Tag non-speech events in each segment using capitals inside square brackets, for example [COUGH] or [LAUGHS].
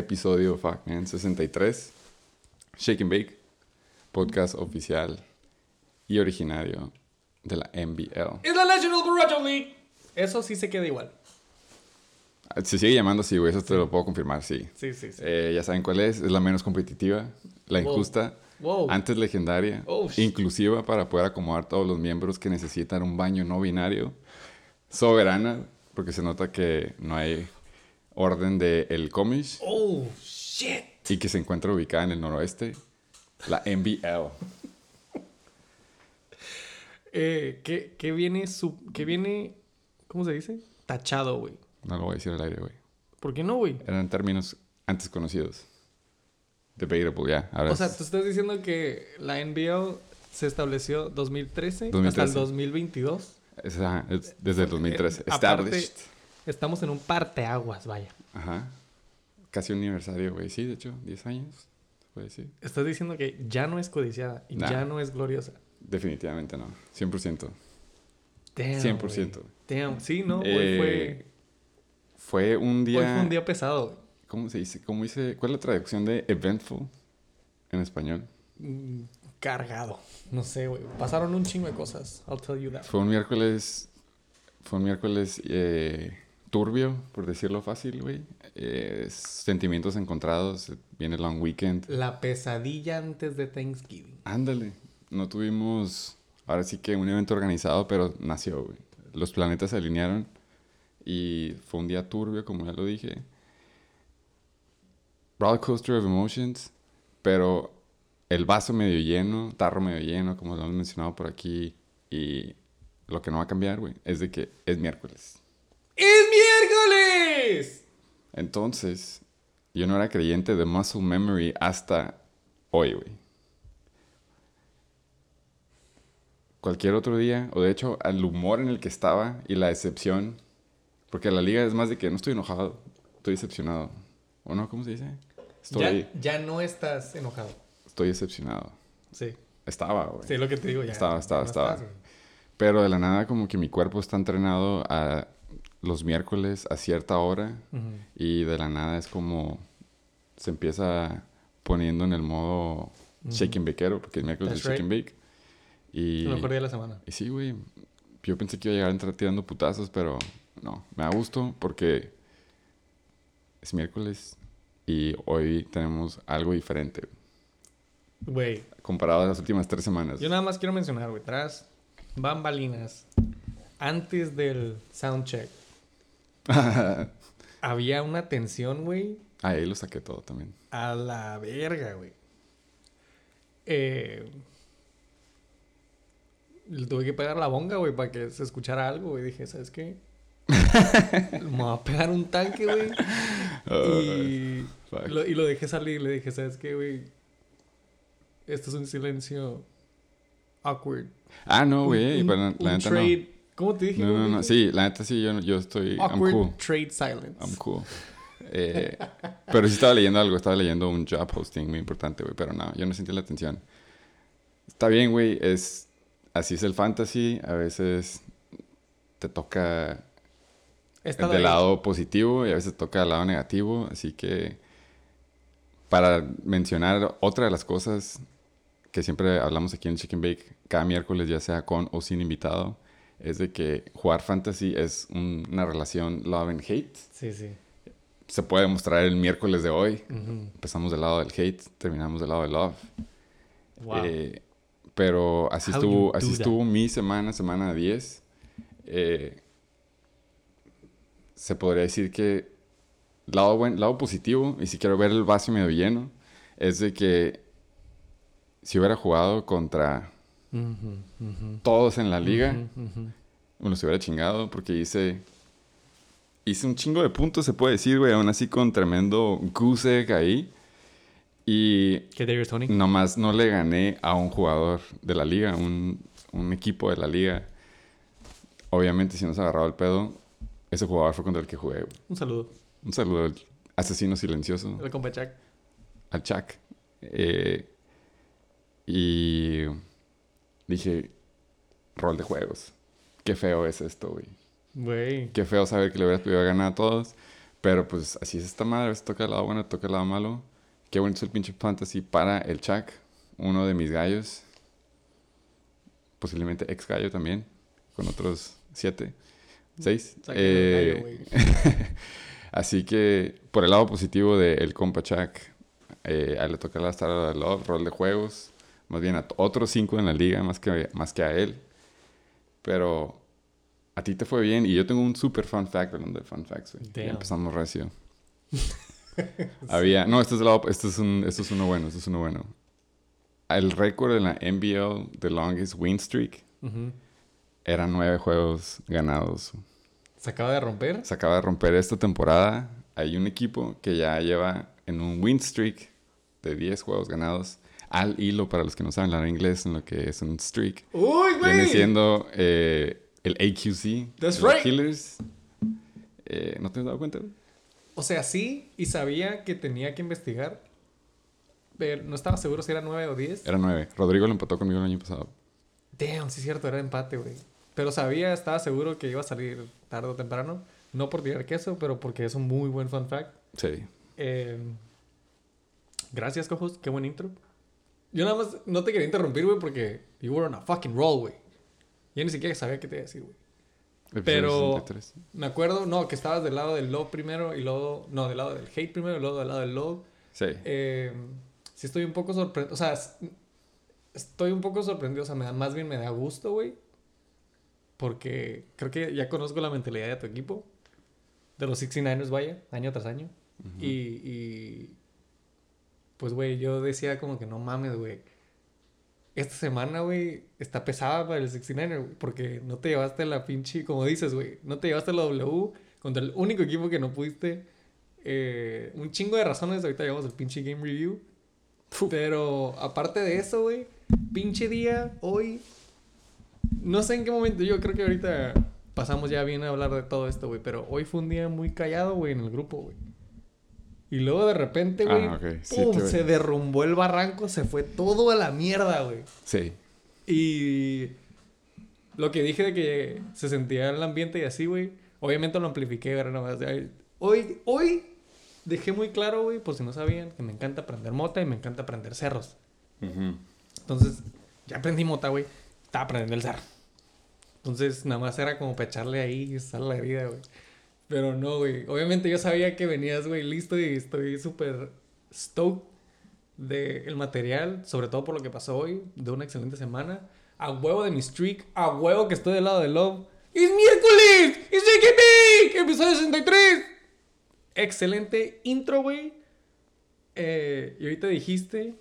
Episodio, fuck, man, 63. Shake and Bake, podcast oficial y originario de la NBL. Es la National Burrito League. Eso sí se queda igual. Se sigue llamando así, güey, eso te lo puedo confirmar, sí. Sí, sí, sí. Eh, ya saben cuál es, es la menos competitiva, la Wow. injusta, Wow. antes legendaria, Oh, inclusiva para poder acomodar todos los miembros que necesitan un baño no binario, soberana, porque se nota que no hay orden de el Comish Oh, shit. y que se encuentra ubicada en el noroeste, la NBL. Eh, ¿qué, qué viene su, qué viene, ¿cómo se dice? Tachado, güey. No lo voy a decir al aire, güey. ¿Por qué no, güey? Eran términos antes conocidos. Debatable, ya. O sea, tú estás diciendo que la NBL se estableció 2013, hasta 2013. el 2022. es- es desde el 2013. Eh, aparte- Established. Estamos en un parteaguas, vaya. Ajá. Casi un aniversario, güey. Sí, de hecho, 10 años. Se puede decir. Estás diciendo que ya no es codiciada y Nah. ya no es gloriosa. Definitivamente no. 100%. Damn, 100%. güey. Damn, sí, ¿no? Hoy Eh, fue, Fue un día. hoy fue un día pesado. güey. ¿Cómo se dice? ¿Cómo dice? ¿Cuál es la traducción de eventful en español? Mm, Cargado. No sé, güey. Pasaron un chingo de cosas. I'll tell you that. Fue un miércoles. Fue un miércoles eh, turbio, por decirlo fácil, güey. Eh, sentimientos encontrados. Viene el long weekend. La pesadilla antes de Thanksgiving. Ándale. No tuvimos. Ahora sí que un evento organizado, pero nació, güey. Los planetas se alinearon. Y fue un día turbio, como ya lo dije. Roller coaster of emotions. Pero el vaso medio lleno, tarro medio lleno, como lo hemos mencionado por aquí. Y lo que no va a cambiar, güey, es de que es miércoles. ¡Es miércoles! Entonces, yo no era creyente de muscle memory hasta hoy, güey. Cualquier otro día, o de hecho, al humor en el que estaba y la decepción, porque la liga es más de que no estoy enojado, estoy decepcionado. ¿O no? ¿Cómo se dice? Estoy, Ya, ya no estás enojado. estoy decepcionado. Sí. Estaba, güey. Sí, lo que te digo ya. Estaba, ya estaba, no estaba. estás. Pero de la nada como que mi cuerpo está entrenado a los miércoles a cierta hora Ujú. Y de la nada es como se empieza poniendo en el modo shake and bakeero, porque el miércoles es That's shake and bake. Y, El mejor día de la semana. y sí, güey. Yo pensé que iba a llegar a entrar tirando putazos, pero no. Me da gusto porque es miércoles y hoy tenemos algo diferente Güey, comparado a las últimas tres semanas. yo nada más quiero mencionar, güey, tras bambalinas, antes del soundcheck, [LAUGHS] había una tensión, güey, Ahí lo saqué todo también. a la verga, güey. Eh, le tuve que pegar la bonga, güey, para que se escuchara algo, güey. Dije, ¿sabes qué? [LAUGHS] Me voy a pegar un tanque, güey. Y, lo, y lo dejé salir. Le dije, ¿sabes qué, güey? Esto es un silencio awkward. Ah, no, Un- güey. un- la, un neta trade... ¿Cómo te dije? no. No, no. Sí, la neta sí, yo, yo estoy... I'm Awkward cool. trade silence. I'm cool. Eh, pero sí estaba leyendo algo, estaba leyendo un job posting muy importante, güey, pero no, yo no sentí la atención. Está bien, güey, es así es el fantasy, a veces te toca Está del lado positivo y a veces toca del lado negativo, así que para mencionar otra de las cosas que siempre hablamos aquí en Chicken Bake, cada miércoles, ya sea con o sin invitado, es de que jugar fantasy es un- una relación love and hate Sí, sí. se puede mostrar el miércoles de hoy. Ujú. Empezamos del lado del hate, terminamos del lado del love. Wow. Eh, pero así How estuvo, así that? estuvo mi semana, semana 10. Eh, se podría decir que lado, buen, lado positivo, y si quiero ver el vaso medio lleno, es de que si hubiera jugado contra Todos en la liga, me los hubiera chingado porque hice. Hice un chingo de puntos, se puede decir, güey. Aún así con tremendo goose egg ahí. Y ¿Qué Darius Tony? nomás no le gané a un jugador de la liga, un, un equipo de la liga. Obviamente, si no se agarraba el pedo, ese jugador fue contra el que jugué. güey. Un saludo. Un saludo al asesino silencioso, El compa Chuck. al Chuck. Eh, y dije, rol de juegos. Qué feo es esto, güey. Güey. Qué feo saber que le hubieras podido ganar a todos. Pero pues así es esta madre, a veces toca el lado bueno, toca el lado malo. Qué bonito es el pinche fantasy para el Chuck, uno de mis gallos. Posiblemente ex gallo también, con otros siete, seis. Gallo, Eh, [LAUGHS] así que por el lado positivo del compa Chuck, eh, le toca la Star Love, rol de juegos. Más bien a otros cinco en la liga, más que, más que a él. Pero a ti te fue bien. Y yo tengo un super fun fact hablando de fun facts, güey. Empezamos recio. [LAUGHS] Había... No, este es, este, es un, este es uno bueno, este es uno bueno. El récord en la NBL de longest win streak Ujú. eran nueve juegos ganados. Se acaba de romper. Se acaba de romper esta temporada. Hay un equipo que ya lleva en un win streak de 10 juegos ganados al hilo para los que no saben hablar inglés en lo que es un streak. ¡Uy, güey! Viene siendo eh, el AQC. That's right. Killers. Eh, ¿No te has dado cuenta? O sea, sí, y sabía que tenía que investigar. Pero no estaba seguro si era 9 o 10. Era 9. Rodrigo lo empató conmigo el año pasado. Damn, sí es cierto, era empate, güey. Pero sabía, estaba seguro que iba a salir tarde o temprano. No por tirar queso, pero porque es un muy buen fun fact. Sí. Eh, gracias, cojos. Qué buen intro. Yo nada más no te quería interrumpir, güey, porque you were on a fucking roll, güey. Yo ni siquiera sabía qué te iba a decir, güey. Pero- 63. Me acuerdo, no, que estabas del lado del love primero y luego... No, del lado del hate primero y luego del lado del love. Sí. Eh, sí estoy un poco sorprendido. O sea, estoy un poco sorprendido. O sea, me da, más bien me da gusto, güey. Porque creo que ya conozco la mentalidad de tu equipo. De los 69ers, vaya, año tras año. Ujú. Y, y, pues, güey, yo decía como que no mames, güey. Esta semana, güey, está pesada para el 69er, güey. Porque no te llevaste la pinche, como dices, güey. No te llevaste la W contra el único equipo que no pudiste. Eh, un chingo de razones. Ahorita llevamos el pinche game review. Pero aparte de eso, güey, pinche día, hoy. No sé en qué momento, yo creo que ahorita pasamos ya bien a hablar de todo esto, güey. Pero hoy fue un día muy callado, güey, en el grupo, güey. Y luego de repente, güey, Ah. Sí, ¡pum! se derrumbó el barranco, se fue todo a la mierda, güey. Sí. Y lo que dije de que se sentía el ambiente y así, güey, obviamente lo amplifiqué, era nada más. de, Hoy, hoy dejé muy claro, güey, por si no sabían, que me encanta aprender mota y me encanta aprender cerros. Entonces, ya aprendí mota, güey. Estaba aprendiendo el cerro. Entonces, nada más era como para echarle ahí y sal la herida, güey. Pero no, güey. Obviamente yo sabía que venías, güey, listo y estoy súper stoked del material, sobre todo por lo que pasó hoy, de una excelente semana. A huevo de mi streak, a huevo que estoy del lado de Love. ¡Es miércoles! ¡Es JKB! ¡Episodio 63! Excelente intro, güey. Eh, y ahorita dijiste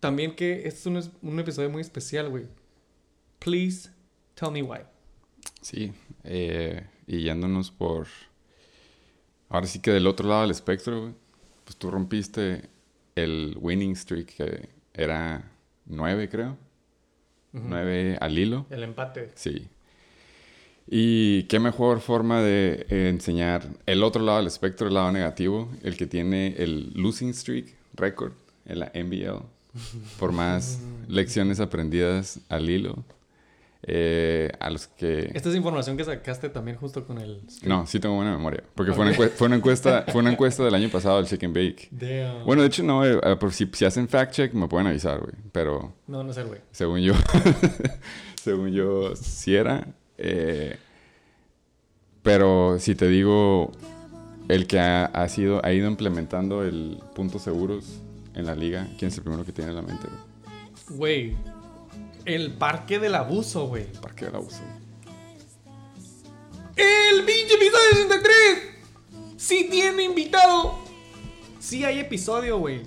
también que este es un, un episodio muy especial, güey. Please tell me why. Sí, eh, y yéndonos por... Ahora sí que del otro lado del espectro, güey, pues tú rompiste el winning streak que era nueve, creo. Ujú. Nueve al hilo. El empate. Sí. Y qué mejor forma de eh, enseñar el otro lado del espectro, el lado negativo, el que tiene el losing streak record en la NBL, por más [LAUGHS] lecciones aprendidas al hilo. Eh, a los que... Esta es información que sacaste también justo con el... No, sí tengo buena memoria. Porque fue, una fue, encuesta, [LAUGHS] fue una encuesta del año pasado del Chicken Bake. Damn. Bueno, de hecho, no, eh, eh, por si, si hacen fact check me pueden avisar, güey. Pero No, no sé, güey. según yo, [LAUGHS] según yo, sí era. eh, pero si te digo, el que ha, ha sido, ha ido implementando el puntos seguros en la liga, ¿quién es el primero que tiene en la mente, güey? Güey. El parque del abuso, güey. Parque del abuso. ¡El pinche episodio 63! ¡Sí tiene invitado! Sí hay episodio, güey.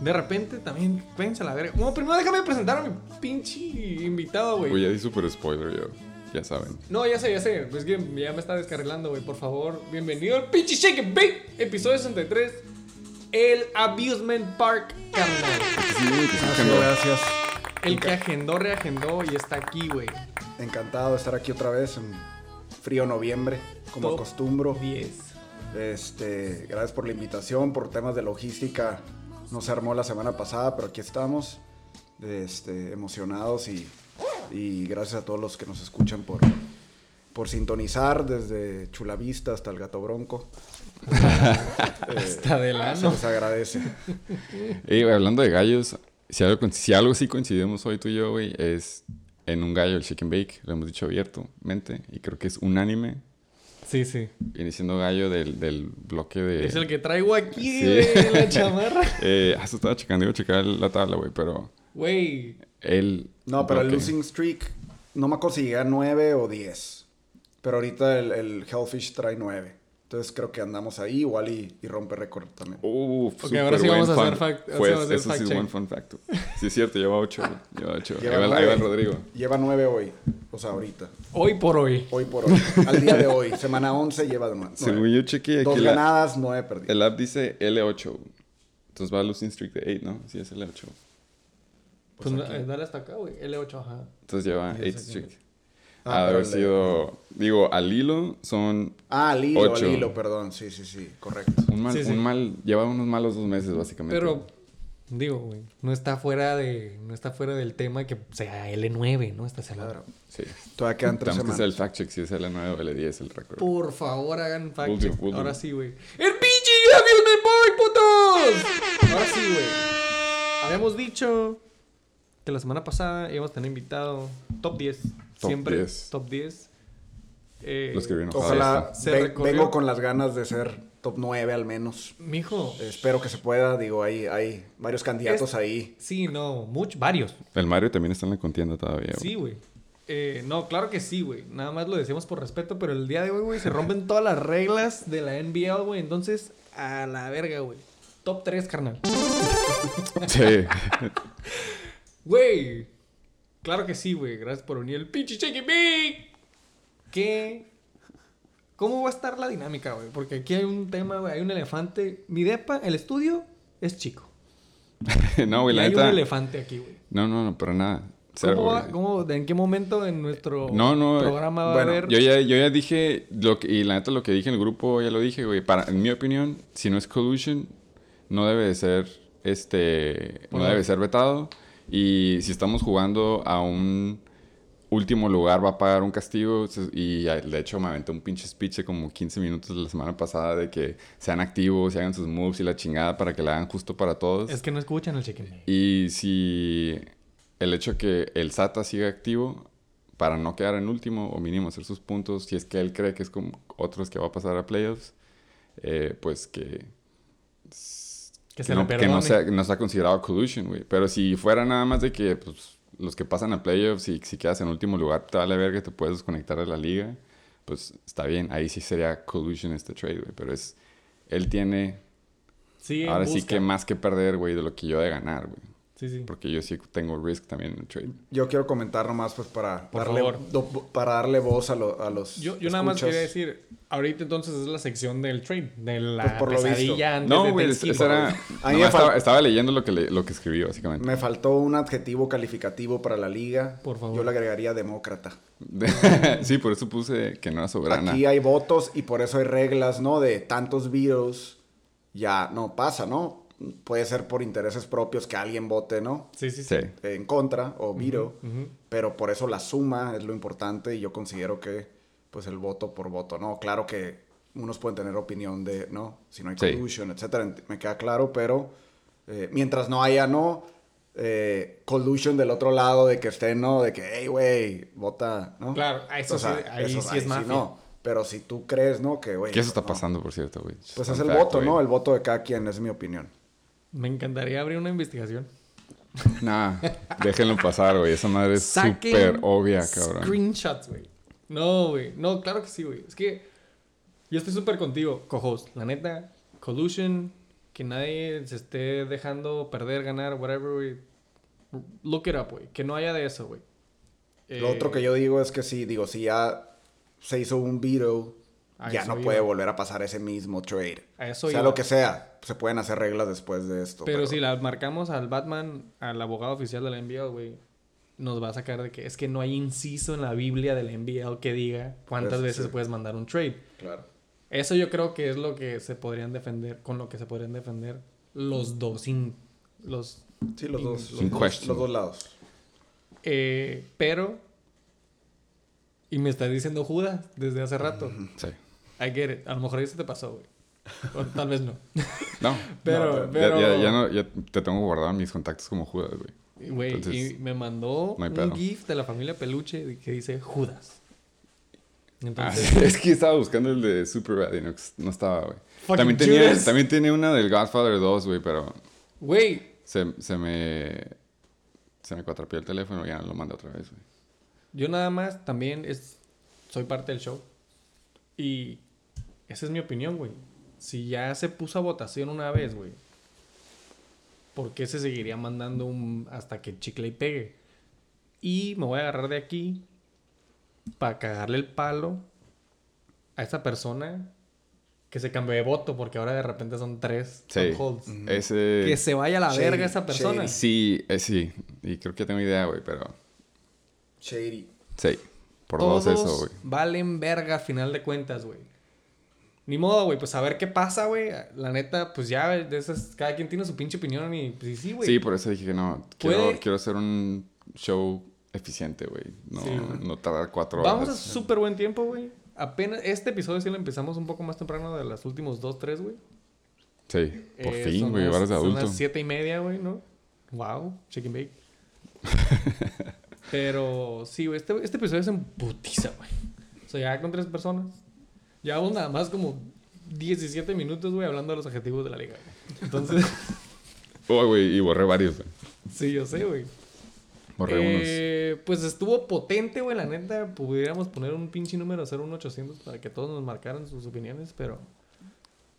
De repente también, váyanse a la verga. Bueno, primero déjame presentar a mi pinche invitado, güey. Uy, ya di super spoiler yo. Ya saben. No, ya sé, ya sé. Pues que ya me está descarrilando, güey. Por favor, bienvenido al pinche Shake and Bake, episodio 63. El Abusement Park, carnal. Sí, güey, gracias. El que agendó, reagendó y está aquí, güey. Encantado de estar aquí otra vez en frío noviembre, como Top acostumbro. 10. Este, gracias por la invitación, por temas de logística. No se armó la semana pasada, pero aquí estamos. Este, emocionados y, y gracias a todos los que nos escuchan por, por sintonizar desde Chulavista hasta el Gato Bronco. [LAUGHS] Eh, Hasta del se les agradece. Y hablando de gallos, si algo, si algo sí coincidimos hoy tú y yo, güey, es en un gallo, el chicken bake. Lo hemos dicho abiertamente. Y creo que es unánime. Sí, sí. Viene siendo gallo del, del bloque de... Es el que traigo aquí, Sí. güey, en la [LAUGHS] chamarra. Eh, ah, eso estaba checando, iba a checar la tabla, güey, pero Güey. él... No, pero el losing streak, no me acuerdo si llega a 9 o 10. Pero ahorita el, el Hellfish trae 9. Entonces creo que andamos ahí igual y, y rompe récord también. Uf, Ok, ahora sí vamos a hacer fact- a hacer eso fact sí es buen fun fact. Sí, es cierto, lleva 8. Lleva 8. [LAUGHS] Ahí, Lleva va, ahí va nueve. el Rodrigo. Lleva 9 hoy. O sea, ahorita. Hoy por hoy. Hoy por hoy. Al día de hoy. Semana 11 lleva 9. Según yo chequeé aquí, Dos la- ganadas, 9 perdidas. el app dice L8. Entonces va a losing streak de 8, ¿no? Sí, es L8. Pues, Pues eh, dale hasta acá, güey. L8, ajá. Entonces lleva Sí, 8 sí, sí. streak. Ah, ha de pero haber sido... Digo, al hilo son Ah, al hilo, Ocho. al hilo, perdón. Sí, sí, sí. Correcto. un mal... Sí, sí. Un mal lleva unos malos dos meses, básicamente. Pero, digo, güey, no está fuera de, no está fuera del tema que sea L9, ¿no? Está. Claro. Sí. Todavía quedan 3 Tenemos que hacer el fact check si es L9 o L10 el récord. Por favor, hagan fact check. Ahora sí, güey. ¡El pinche Amusement Park, putos! Ahora sí, güey. Habíamos dicho que la semana pasada íbamos a tener invitado top 10. Top Siempre 10. top 10. Eh, Los que vieron Ojalá Se vengo con las ganas de ser top 9 al menos. Mijo. Espero que se pueda. Digo, hay, hay varios candidatos Es- ahí. Sí, no, muchos, varios. El Mario también está en la contienda todavía. güey. Sí, güey. Eh, no, claro que sí, güey. Nada más lo decimos por respeto, pero el día de hoy, güey, se rompen todas las reglas de la NBL, güey. Entonces, a la verga, güey. Top 3, carnal. Sí. [LAUGHS] Güey. Claro que sí, güey. Gracias por unir el pinche Checky Big. ¿Qué? ¿Cómo va a estar la dinámica, güey? Porque aquí hay un tema, güey. Hay un elefante. Mi depa, el estudio, es chico. [LAUGHS] no, güey, la hay un elefante aquí, güey. No, no, no, para nada. ¿Cómo va- güey. cómo- ¿En qué momento en nuestro No, no, programa va bueno, a haber? Yo ya, yo ya dije, lo que, y la neta lo que dije en el grupo, ya lo dije, güey. Para, en mi opinión, si no es collusion, no debe de ser, este, no debe ser vetado. Y si estamos jugando a un último lugar, va a pagar un castigo. Y de hecho me aventé un pinche speech de como 15 minutos la semana pasada de que sean activos y hagan sus moves y la chingada para que la hagan justo para todos. Es que no escuchan el chicken. Y si el hecho que el SATA siga activo para no quedar en último o mínimo hacer sus puntos, si es que él cree que es como otros que va a pasar a playoffs, eh, pues que, Que se no, que no sea, no sea considerado collusion, güey. Pero si fuera nada más de que pues, los que pasan a playoffs y si quedas en último lugar te vale ver que te puedes desconectar de la liga, pues está bien. Ahí sí sería collusion este trade, güey. Pero es, él tiene Sí, ahora sí que más que perder, güey, de lo que yo de ganar, güey. Sí, sí. Porque yo sí tengo risk también en el trade. Yo quiero comentar nomás pues para, Por darle, favor. do- para darle voz a, lo- a los Yo, yo nada más quería decir, ahorita entonces es la sección del trade, de la Pues por lo pesadilla visto. antes No, de güey, era... Fal- estaba, estaba leyendo lo que, le- lo que escribió, básicamente. Me faltó un adjetivo calificativo para la liga. Por favor. Yo le agregaría demócrata. [LAUGHS] sí, por eso puse que no era soberana. Aquí hay votos y por eso hay reglas, ¿no? De tantos vetoes. Ya no pasa, ¿no? Puede ser por intereses propios que alguien vote, ¿no? Sí, sí, sí. Sí. En contra o. Ujú. Pero por eso la suma es lo importante y yo considero que, pues, el voto por voto, ¿no? Claro que unos pueden tener opinión de, ¿no? Si no hay Sí. collusion, etcétera, me queda claro, pero eh, mientras no haya, ¿no? Eh, collusion del otro lado de que estén, ¿no? De que, hey, güey, vota, ¿no? Claro, a eso O sea, sí, ahí eso- sí es mafia. no. Pero si tú crees, ¿no? Que, güey. Que eso está no. pasando, por cierto, güey. Pues es el fact, voto. ¿no? El voto de cada quien, es mi opinión. Me encantaría abrir una investigación. Nah, déjenlo pasar, güey. Esa madre es súper obvia, cabrón. Screenshots, güey. No, güey. No, claro que sí, güey. Es que yo estoy súper contigo, co-host. La neta, collusion, que nadie se esté dejando perder, ganar, whatever, güey. Look it up, güey. Que no haya de eso, güey. Lo otro que yo digo es que si, digo, si ya se hizo un veto, ya no puede volver a pasar ese mismo trade. A eso sea iba. lo que sea, se pueden hacer reglas después de esto. Pero, si la marcamos al Batman, al abogado oficial de la NBL, güey, nos va a sacar de que es que no hay inciso en la Biblia de la NBL que diga cuántas Eso veces sí. puedes mandar un trade. Claro. Eso yo creo que es lo que se podrían defender, con lo que se podrían defender los dos, in- los, Sí, los In- dos. in Los, dos lados. eh, pero Y me estás diciendo Judas desde hace rato. Sí. I get it. A lo mejor ahí se te pasó, güey. O tal vez no. No. [LAUGHS] Pero, No, pero... Ya, ya, ya no, ya te tengo guardado mis contactos como Judas, güey. Güey, Entonces, y me mandó no un. GIF de la familia Peluche que dice Judas. Ah, Entonces, [LAUGHS] es que estaba buscando el de Superbad y no, no estaba, güey. También tenía, Judas. también tiene una del Godfather 2, güey, pero güey, se, se me... Se me cuatrapió el teléfono y ya lo mandé otra vez, güey. yo nada más también es, soy parte del show. Y esa es mi opinión, güey. Si ya se puso a votación una vez, güey, ¿por qué se seguiría mandando un hasta que chicle y pegue? Y me voy a agarrar de aquí para cagarle el palo a esa persona que se cambió de voto porque ahora de repente son tres Sí. Ese... Que se vaya a la Shady, verga esa persona. shady. Sí, eh, sí. Y creo que tengo idea, güey, pero... Shady. Sí. Por Todos dos eso, güey. valen verga a final de cuentas, güey. Ni modo, güey, pues a ver qué pasa, güey. La neta, pues ya, de esas, cada quien tiene su pinche opinión y pues sí, güey. Sí, por eso dije que no. Quiero, Puede- quiero hacer un show eficiente, güey. No, Sí, no tardar cuatro horas. Vamos a súper buen tiempo, güey. Apenas, este episodio sí lo empezamos un poco más temprano de los últimos dos, tres, güey. Sí, por Eh, fin, son güey. Horas de Son adulto. las siete y media, güey, ¿no? Wow, chicken bake. [LAUGHS] Pero sí, güey, este, este episodio es en putiza, güey. O sea, ya con tres personas. Llevamos nada más como 17 minutos, güey, hablando de los adjetivos de la liga. güey. Entonces, [LAUGHS] Oh, güey, y borré varios, güey. sí, yo sé, güey. Borré Eh, Pues estuvo potente, güey, la neta. Pudiéramos poner un pinche número, hacer un 800 para que todos nos marcaran sus opiniones, pero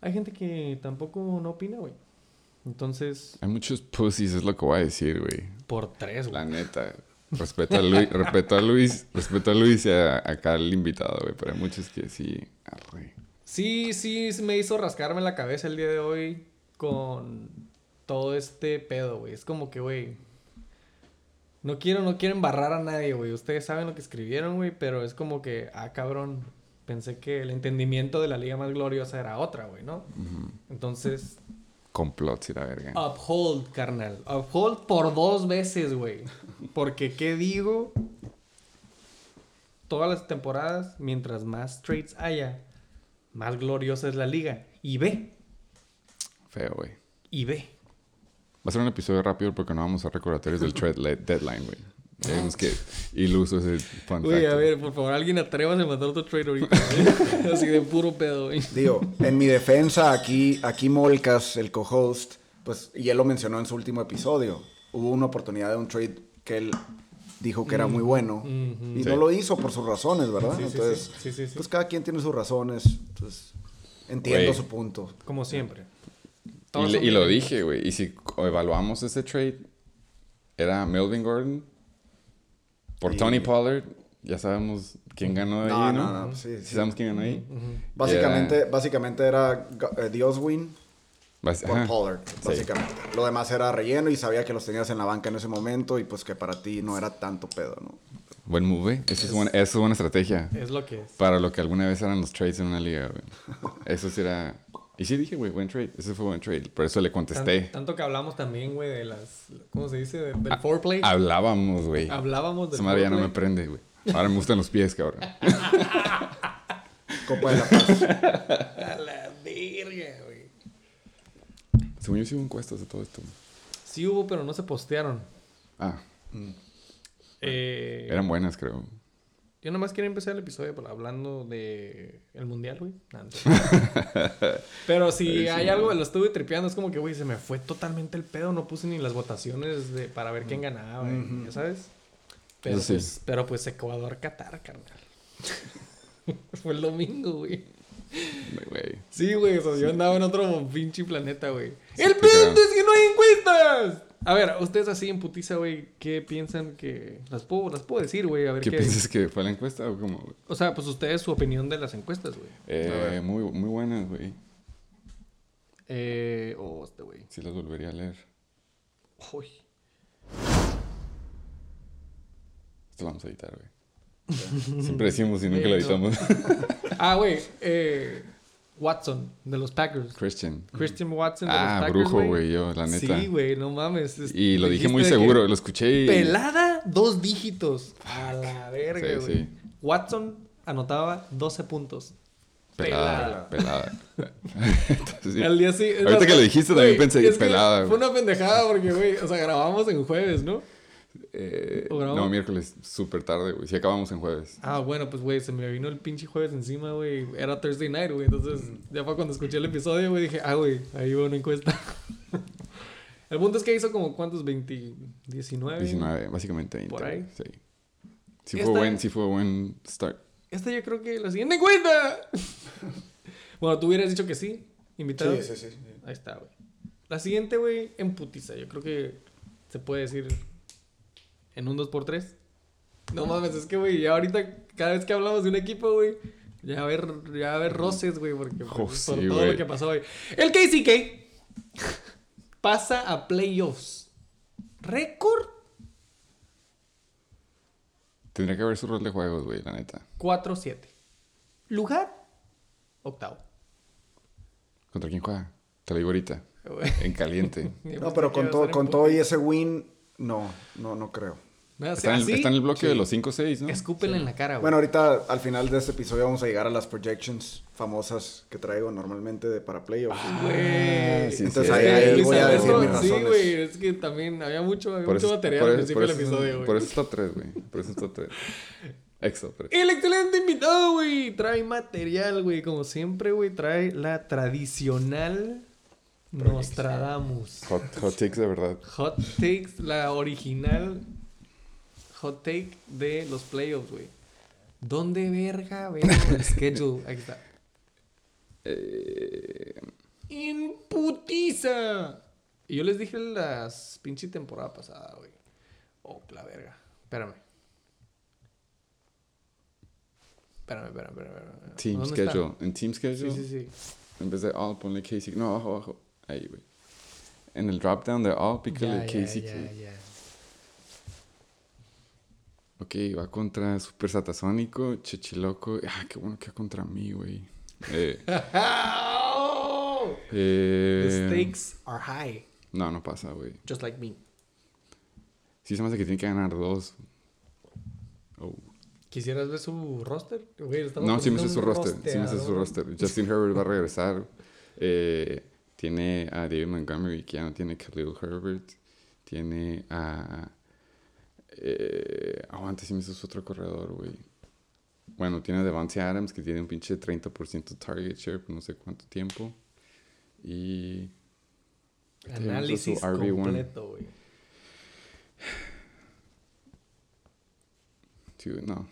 hay gente que tampoco no opina, güey. Entonces, unos. Hay muchos pussies, es lo que voy a decir, güey. por tres, La güey. neta. Respeto a Luis, respeto a Luis, respeto a Luis y a, acá invitado, güey. Pero hay muchos que sí. arre. Sí, sí, sí me hizo rascarme la cabeza el día de hoy con todo este pedo, güey. Es como que, güey. No quiero, no quiero embarrar a nadie, güey. Ustedes saben lo que escribieron, güey, pero es como que, ah, cabrón. Pensé que el entendimiento de la liga más gloriosa era otra, güey, ¿no? Entonces, Complots y la verga. uphold, carnal. Uphold por dos veces, güey. Porque, ¿qué digo? Todas las temporadas, mientras más trades haya, más gloriosa es la liga. Y ve, Feo, güey. y ve. Va a ser un episodio rápido porque no vamos a recordatorios del [LAUGHS] trade deadline, güey. Tenemos que iluso ese fun Güey, a ver, por favor, alguien atrévase a mandar otro trade ahorita. [LAUGHS] Así de puro pedo, güey. Digo, en mi defensa, aquí, aquí Molcas, el co-host, pues, y él lo mencionó en su último episodio. Hubo una oportunidad de un trade que él dijo que era muy bueno Ujú. y Sí. no lo hizo por sus razones, ¿verdad? Sí, sí, sí. Entonces, Sí, sí, sí. pues cada quien tiene sus razones. Entonces, entiendo su punto. Como siempre. Y, le- lo dije, güey. Y si evaluamos ese trade, era Melvin Gordon por Y- Tony Pollard. Ya sabemos quién ganó ahí, No, ¿no? no, no, sí, Sí sí. sabemos quién ganó ahí. Básicamente, Era- básicamente era eh, Dios Win Bas- por ajá. Pollard, Sí. básicamente. Lo demás era relleno y sabía que los tenías en la banca en ese momento y pues que para ti no era tanto pedo, ¿no? Buen move, güey. Eso es, buena, eso es buena estrategia. Es lo que es. Para lo que alguna vez eran los trades en una liga, güey. Eso sí era... Y sí dije, güey, buen trade. Ese fue buen trade. Por eso le Tan- contesté. tanto que hablamos también, güey, de las. ¿Cómo se dice? De- del foreplay. Hablábamos, güey. Hablábamos de Esa madre ya no me foreplay. prende, güey. Ahora me gustan los pies, cabrón. [LAUGHS] Copa de la Paz. A la verga, güey. Según yo sí hubo encuestas de todo esto. Sí hubo, pero no se postearon. Ah, Eh, eran buenas, creo. Yo nomás quería empezar el episodio por- hablando de el mundial, güey. No. [LAUGHS] Pero si hay algo, lo estuve tripeando, es como que, güey, se me fue totalmente el pedo. No puse ni las votaciones de, para ver quién ganaba, y- ya sabes. Pero, sí. pues, pero pues Ecuador-Qatar, carnal. [LAUGHS] fue el domingo, güey. Sí, güey, o sea, yo andaba en otro pinche planeta, güey. Sí, ¡El creo. es que no hay encuestas! A ver, ustedes así en putiza, güey, ¿qué piensan que... Las puedo, las puedo decir, güey, a ver ¿Qué qué... piensas que fue la encuesta o cómo, güey? O sea, pues ustedes su opinión de las encuestas, güey. Eh, muy, muy buenas, güey. Eh... Oh, este güey. Sí las volvería a leer. Uy. Esto lo vamos a editar, güey. [LAUGHS] Siempre decimos y nunca lo editamos. [LAUGHS] Ah, güey, eh... Watson, de los Packers. Christian. Christian Watson de Ah, los Packers, brujo, güey, yo, la neta. Sí, güey, no mames. es- Y lo dije muy seguro, lo escuché y... Pelada, dos dígitos. A la verga, güey. sí. Watson anotaba 12 puntos. Pelada, pelada. [LAUGHS] Entonces, sí. Al día sí- Ahorita que lo dijiste también pensé, es que pelada. Fue una pendejada porque, güey, o sea, grabamos en jueves, ¿no? Eh, no, miércoles, súper tarde, güey. Si acabamos en jueves. Ah, bueno, pues, güey, se me vino el pinche jueves encima, güey. Era Thursday night, güey. Entonces, ya fue cuando escuché el episodio, güey, dije, ah, güey, ahí va una encuesta. [LAUGHS] el punto es que hizo como, ¿cuántos? 20, 19. 19, básicamente 20. ¿Por ahí? Sí. Sí Esta- fue buen, sí fue buen start. Esta yo creo que la siguiente encuesta. [LAUGHS] bueno, tú hubieras dicho que sí, invitado. Sí, sí, sí. sí. Ahí está, güey. La siguiente, güey, en putiza. Yo creo que se puede decir en un 2x3. No mames, es que, güey, ya ahorita, cada vez que hablamos de un equipo, güey, ya va a haber, ya va a haber roces, güey, porque Oh, por sí, todo lo que pasó hoy. El KCK pasa a playoffs. Récord Tendría que haber su rol de juegos, güey, la neta. 4-7. Lugar octavo. ¿Contra quién juega? Te lo digo ahorita. [LAUGHS] En caliente. [LAUGHS] No, pero con, todo, con todo y ese win, no, no, no creo. O Está en, el, está en el bloque de sí. los 5-6, ¿no? Escúpele en la cara, güey. Bueno, ahorita al final de este episodio vamos a llegar a las projections famosas que traigo normalmente de para playoffs. Güey. sí, Entonces sí. ahí, ahí voy a decir mis sí, razones. güey, es que también había mucho, había mucho eso- material por al eso- principio del episodio, güey. Por eso está 3, güey. Por eso está 3. Extra 3. El excelente invitado, güey, trae material, güey, como siempre, güey, trae la tradicional Nostradamus. Hot, hot takes de verdad. Hot takes, la original hot take de los playoffs, güey. ¿Dónde verga veo el [LAUGHS] schedule? Aquí está. Eh, ¡En putiza! Y yo les dije las pinche temporada pasada, güey. Oh, la verga. Espérame. Espérame, espérame, espérame. espérame. team schedule. En team schedule, Sí, sí, sí. en vez de all, ponle KC. No, abajo, abajo. Ahí, güey. En el drop down de all, pícale Ya, ya, KC. ya, ya. Ok, va contra Super Satasónico, Chechiloco. Ah, qué bueno que va contra mí, güey. Eh, [LAUGHS] Oh! eh, The stakes are high, No, no pasa, güey. just like me. Sí se me hace que tiene que ganar dos. Oh. ¿Quisieras ver su roster? Güey, No, sí me sé poniendo su roster. Sí me sé su roster. Justin Herbert va a regresar. Eh, tiene a David Montgomery, que ya no tiene Khalil Herbert. Tiene a. Eh, aguante, sí me su otro corredor, güey. Bueno, tiene a Devontae Adams, que tiene un pinche 30% target share por no sé cuánto tiempo. Y. Este Análisis su RB1. completo, güey. No.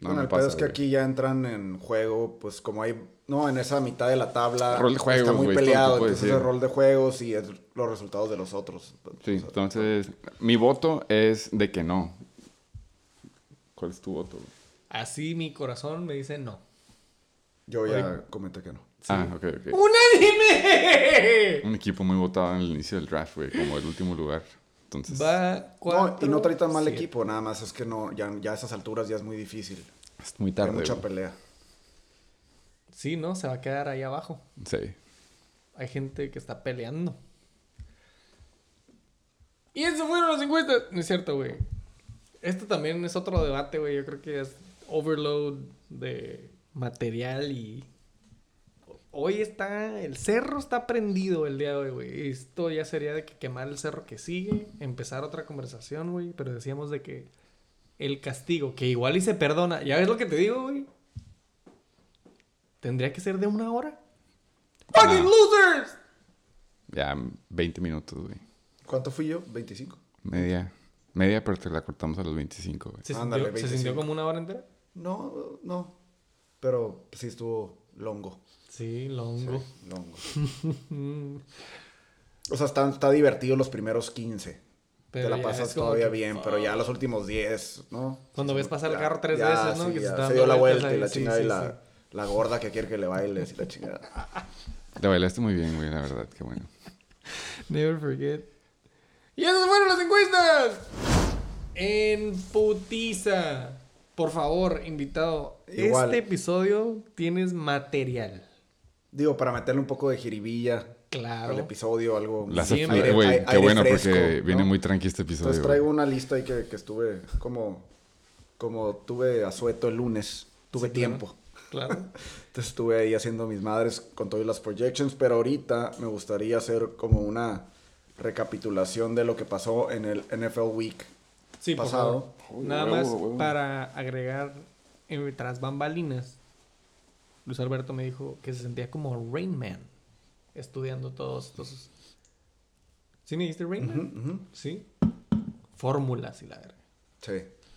No, bueno, no el pasa, pedo es que güey. aquí ya entran en juego, pues como hay, no, en esa mitad de la tabla Rol de juegos, está muy güey, peleado, entonces decir. es rol de juegos y es los resultados de los otros. Sí, O sea, entonces, mi voto es de que no. ¿Cuál es tu voto? güey? Así mi corazón me dice no. Yo ya comenté que no. Ah, ok, ok. ¡Unánime! Un equipo muy votado en el inicio del draft, güey, como el último lugar. Entonces, Va No, cuatro, y no trae tan mal siete. equipo, nada más es que no, ya, ya a esas alturas ya es muy difícil. es muy Hay tarde. mucha güey. pelea. Sí, ¿no? Se va a quedar ahí abajo. Sí. Hay gente que está peleando. Y eso fueron las encuestas. No es cierto, güey. Este también es otro debate, güey. Yo creo que es overload de material y... Hoy está... El cerro está prendido el día de hoy, güey. Esto ya sería de que quemar el cerro que sigue. Empezar otra conversación, güey. Pero decíamos de que... El castigo, que igual y se perdona. ¿Ya ves lo que te digo, güey? Tendría que ser de una hora. ¡Fucking losers! Ya 20 minutos, güey. ¿Cuánto fui yo? 25. Media. Media, pero te la cortamos a los 25, güey. ¿Se, Ándale, sintió, ¿Se 25. sintió como una hora entera? No, no. Pero sí estuvo longo. Sí, longo. Longo. o sea, está, está divertido los primeros 15. Pero Te la pasas todavía que, bien, pero ya los últimos 10, ¿no? Cuando ves pasar el carro tres ya, veces, ¿no? sí, Que se dio la vuelta y la sí, chingada sí, y la, sí. la gorda que quiere que le bailes y la chingada. [LAUGHS] Te bailaste muy bien, güey, la verdad, qué bueno. Never forget. ¡Y esas fueron las encuestas! En putiza. Por favor, invitado. Igual. Este episodio tienes material. Digo, para meterle un poco de jiribilla Claro. al episodio, algo. La hace Siempre. fre- güey, Aire- qué aire bueno fresco, porque viene muy tranqui este episodio. Entonces traigo una lista ahí que, que estuve como como tuve asueto el lunes, tuve Sí, tiempo. Claro. [LAUGHS] Entonces estuve ahí haciendo mis madres con todas las projections, pero ahorita me gustaría hacer como una recapitulación de lo que pasó en el NFL Week. Sí, por Pasado. favor. Nada Huevo, más huevo. para agregar eh, tras bambalinas. Luis Alberto me dijo que se sentía como Rain Man estudiando todos estos. ¿Sí me dijiste Rain Man? Sí. Fórmulas y la verga. Sí.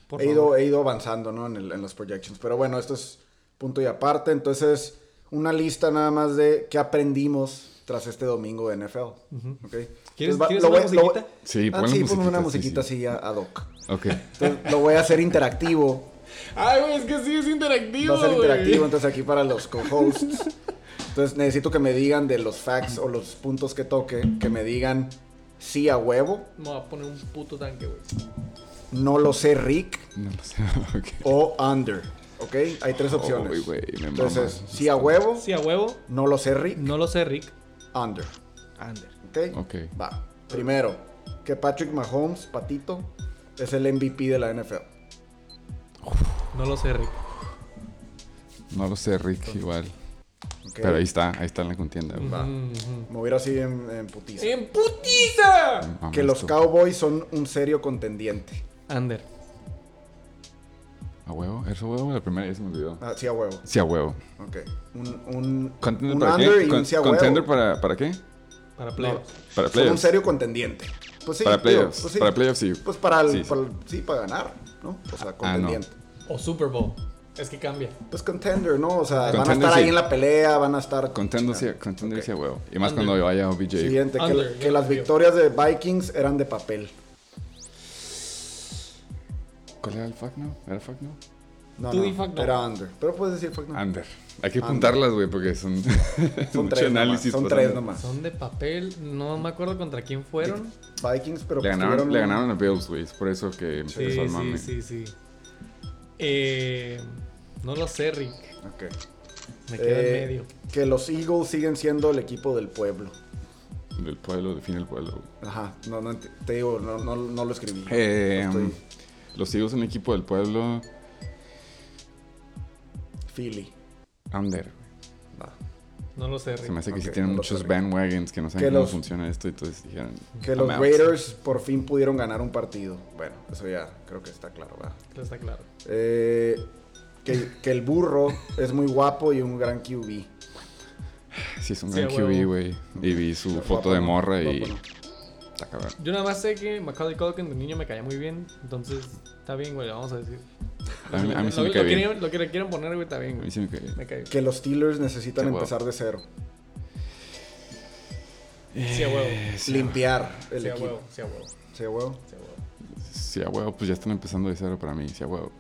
Por he, favor. ido, he ido avanzando, ¿no? En, el- en las projections. Pero bueno, esto es punto y aparte. Entonces, una lista nada más de qué aprendimos tras este domingo de NFL. Ujú. ¿ok? ¿Quieres, Entonces, ¿quieres lo una voy- lo musiquita? Sí, Ah, sí, ponme una musiquita, musiquita sí, sí. así ad hoc. Ok. Entonces, lo voy a hacer interactivo. Ay, güey, es que sí es interactivo. Va a ser güey. interactivo, entonces aquí para los co-hosts. Entonces necesito que me digan de los facts o los puntos que toque, que me digan sí a huevo, Me voy a poner un puto tanque, güey. no lo sé Rick No lo sé. [LAUGHS] Ok. o under. ¿Ok? Hay tres opciones. Güey, me entonces, sí a huevo, Sí, a huevo. no lo sé Rick, No lo sé, Rick. under. Ander. ¿Ok? Ok. Va. Primero, que Patrick Mahomes, patito, es el MVP de la NFL. No lo sé, Rick. No lo sé, Rick, igual. Pero ahí está, ahí está en la contienda. Me hubiera así en, en putiza. ¡En putiza! Que los tú. Cowboys son un serio contendiente. Ander. ¿A huevo? ¿Eso huevo? La primera ya se me olvidó. Ah, sí a huevo. Sí, a huevo. Ok. Un, un, ¿Contender un para under qué? y Con- un sí a huevo. ¿Contender para, para qué? Para No, playoffs. Para son un playoffs. serio contendiente. Pues sí, para playoffs. pues sí. Para playoffs, sí. Pues para, el, Sí, sí. para el- sí, para ganar, ¿no? O sea, Ah, no. contendiente. O Super Bowl. Es que cambia. Pues contender, ¿no? O sea, van a Contender, estar ahí sí. en la pelea, van a estar... Contender, sí, contender Ok. sí, a huevo. Y más Under. cuando vaya OBJ. Siguiente, que, Under, que yo las victorias de Vikings eran de papel. ¿Cuál era el fuck no? ¿Era fuck no? No, Tú no, di fuck no. era under. Pero puedes decir fuck no. Under. Hay que Under. apuntarlas, güey, porque son, [LAUGHS] Son mucho nomás. análisis. Son tres nomás. Son de papel. No me acuerdo contra quién fueron. Vikings, pero Le pues ganaron, le un- ganaron a Bills, güey. Es por eso que Sí, empezó el sí, mame. sí, sí. Eh, no lo sé, Rick. Ok. Me quedo Eh, en medio. Que los Eagles siguen siendo el equipo del pueblo. Del pueblo, define el pueblo. güey. Ajá, no, no, te digo, no, no, no lo escribí. Eh, Estoy- los Eagles son equipo del pueblo. Philly. Under. Va. No lo sé, Se Rick. me hace que sí Ok, tienen no muchos sé. bandwagons que no saben Que cómo los- funciona esto. Entonces dijeron. Que "I'm los out". Raiders por fin pudieron ganar un partido. Bueno, eso ya creo que está claro, ¿verdad? Está claro. Eh, que, que el burro es muy guapo y un gran QB. Sí, es un Sí, gran QB, güey. Y vi su Guapo foto de no, morra y. guapo no. Está cabrón. Yo nada más sé que Macaulay Culkin de niño me caía muy bien. Entonces, está bien, güey, lo vamos a decir. A mí, a mí sí lo, me lo cae que bien. quieran- lo que le quieran poner, güey, está bien, A mí güey. sí me cae bien. Me cae bien. Que los Steelers necesitan Sí, empezar de cero. Sí, a huevo. Eh, Limpiar el Sí, equipo. huevo, sí, a huevo, Sí, a huevo. sí, a huevo. Sí, a huevo, pues ya están empezando de cero para mí. Sí, a huevo.